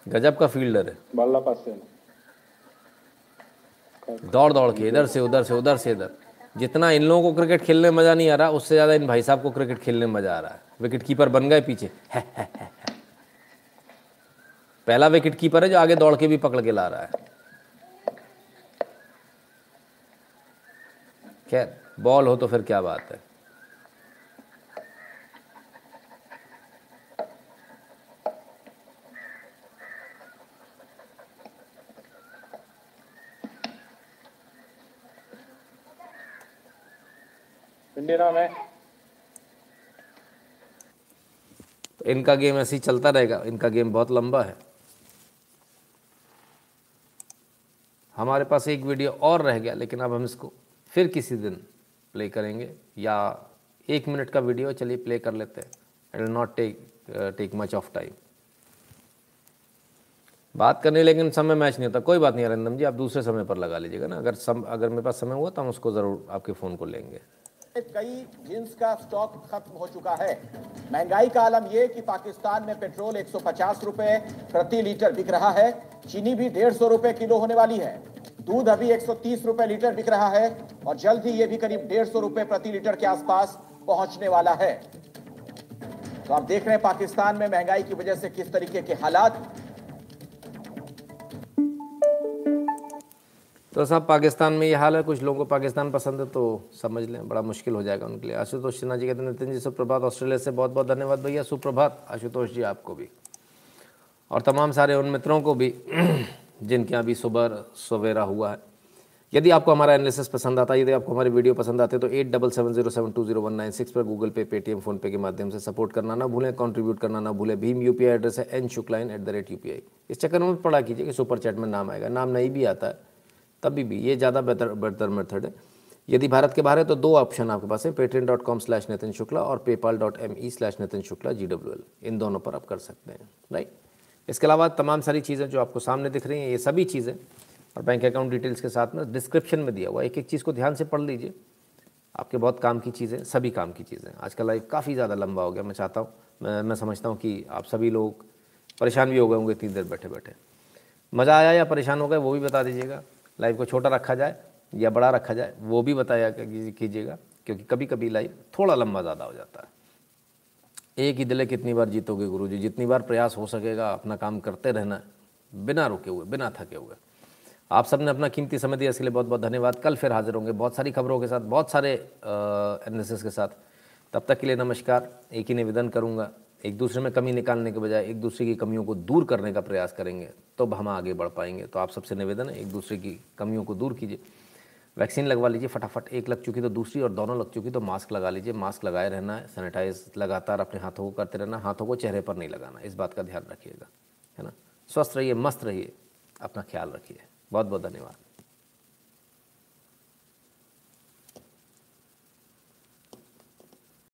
गजब का फील्डर है। बल्ला पास से दौड़ दौड़ के इधर से उधर से उधर से इधर। जितना इन लोगों को क्रिकेट खेलने में मज़ा नहीं आ रहा उससे ज़्यादा इन भाई साहब को क्रिकेट खेलने में मज़ा आ रहा है। विकेट कीपर बन गए पीछे। है, है, है। पहला विकेट कीपर है जो आगे दौड़ के भी पकड़ के ला रहा है। खैर बॉल हो तो फिर क्या बात है। इंडिया नाम है तो इनका गेम ऐसे ही चलता रहेगा। इनका गेम बहुत लंबा है। हमारे पास एक वीडियो और रह गया, लेकिन अब हम इसको फिर किसी दिन प्ले करेंगे, या एक मिनट का वीडियो, चलिए प्ले कर लेते हैं। It will not take take much of time बात करने लेकिन समय मैच नहीं होता। कोई बात नहीं, अरिंदम जी, आप दूसरे समय पर लगा लीजिएगा ना। अगर सम अगर मेरे पास समय हुआ तो हम उसको ज़रूर आपके फ़ोन को लेंगे। कई जिन्स का स्टॉक खत्म हो चुका है। महँगाई का आलम यह कि पाकिस्तान में पेट्रोल 150 रुपए प्रति लीटर बिक रहा है। चीनी भी डेढ़ सौ रुपए किलो होने वाली है। दूध अभी 130 रुपए लीटर बिक रहा है और जल्द ही यह भी करीब डेढ़ सौ रुपए प्रति लीटर के आसपास पहुँचने वाला है। तो आप देख रहे हैं पाकिस्तान में महँगाई की वजह से किस तरीके के हालात तो साहब पाकिस्तान में ये हाल है, कुछ लोगों को पाकिस्तान पसंद है तो समझ लें, बड़ा मुश्किल हो जाएगा उनके लिए। आशुतोष सिन्हा जी कहते हैं, नितिन जी, सुप्रभात, ऑस्ट्रेलिया से बहुत बहुत धन्यवाद भैया। सुप्रभात, आशुतोष जी, आपको भी। और तमाम सारे उन मित्रों को भी, जिनके यहाँ भी सुबह सवेरा हुआ है। यदि आपको हमारा एनालिसिस पसंद आता है, यदि आपको हमारी वीडियो पसंद आते तो at double seven zero seven two zero one nine six पर गूगल पे पेटीएम फोनपे के माध्यम से सपोर्ट करना ना भूलें कंट्रीब्यूट करना ना भूलें। भीम यूपीआई एड्रेस है एन शुक्लाइन एट द रेट यू इस चक्कर में पढ़ा कीजिए कि सुपर चैट में नाम आएगा। नाम नहीं भी आता है। तभी भी, ये ज़्यादा बेहतर बेहतर मेथड है। यदि भारत के बाहर है तो दो ऑप्शन आपके पास है Paytm dot com slash Nitin Shukla और PayPal dot M E slash Nitin Shukla G W L इन दोनों पर आप कर सकते हैं राइट इसके अलावा तमाम सारी चीज़ें जो आपको सामने दिख रही हैं, ये सभी चीज़ें, और बैंक अकाउंट डिटेल्स के साथ में डिस्क्रिप्शन में दिया हुआ एक एक चीज़ को ध्यान से पढ़ लीजिए। आपके बहुत काम की चीज़ें, सभी काम की चीज़ें आज का लाइफ काफ़ी ज़्यादा लंबा हो गया, मैं चाहता हूँ, मैं मैं समझता हूँ कि आप सभी लोग परेशान भी हो गए होंगे, इतनी देर बैठे बैठे मज़ा आया या परेशान हो गए, वो भी बता दीजिएगा। लाइव को छोटा रखा जाए या बड़ा रखा जाए, वो भी बताया कीजिएगा, क्योंकि कभी कभी लाइव थोड़ा लंबा ज़्यादा हो जाता है। एक ही दिले कितनी बार जीतोगे गुरु जी जितनी बार प्रयास हो सकेगा, अपना काम करते रहना, बिना रुके हुए, बिना थके हुए। आप सबने अपना कीमती समय दिया, इसके लिए बहुत बहुत धन्यवाद। कल फिर हाजिर होंगे बहुत सारी खबरों के साथ, बहुत सारे एनालिसिस के साथ। तब तक के लिए नमस्कार, एक ही निवेदन करूँगा एक दूसरे में कमी निकालने के बजाय एक दूसरे की कमियों को दूर करने का प्रयास करेंगे तो हम आगे बढ़ पाएँगे। तो आप सबसे निवेदन है, एक दूसरे की कमियों को दूर कीजिए। वैक्सीन लगवा लीजिए फटाफट, एक लग चुकी तो दूसरी और दोनों लग चुकी तो मास्क लगा लीजिए, मास्क लगाए रहना है, सैनिटाइज लगातार अपने हाथों को करते रहना, हाथों को चेहरे पर नहीं लगाना, इस बात का ध्यान रखिएगा, है ना? स्वस्थ रहिए, मस्त रहिए, अपना ख्याल रखिए। बहुत बहुत धन्यवाद।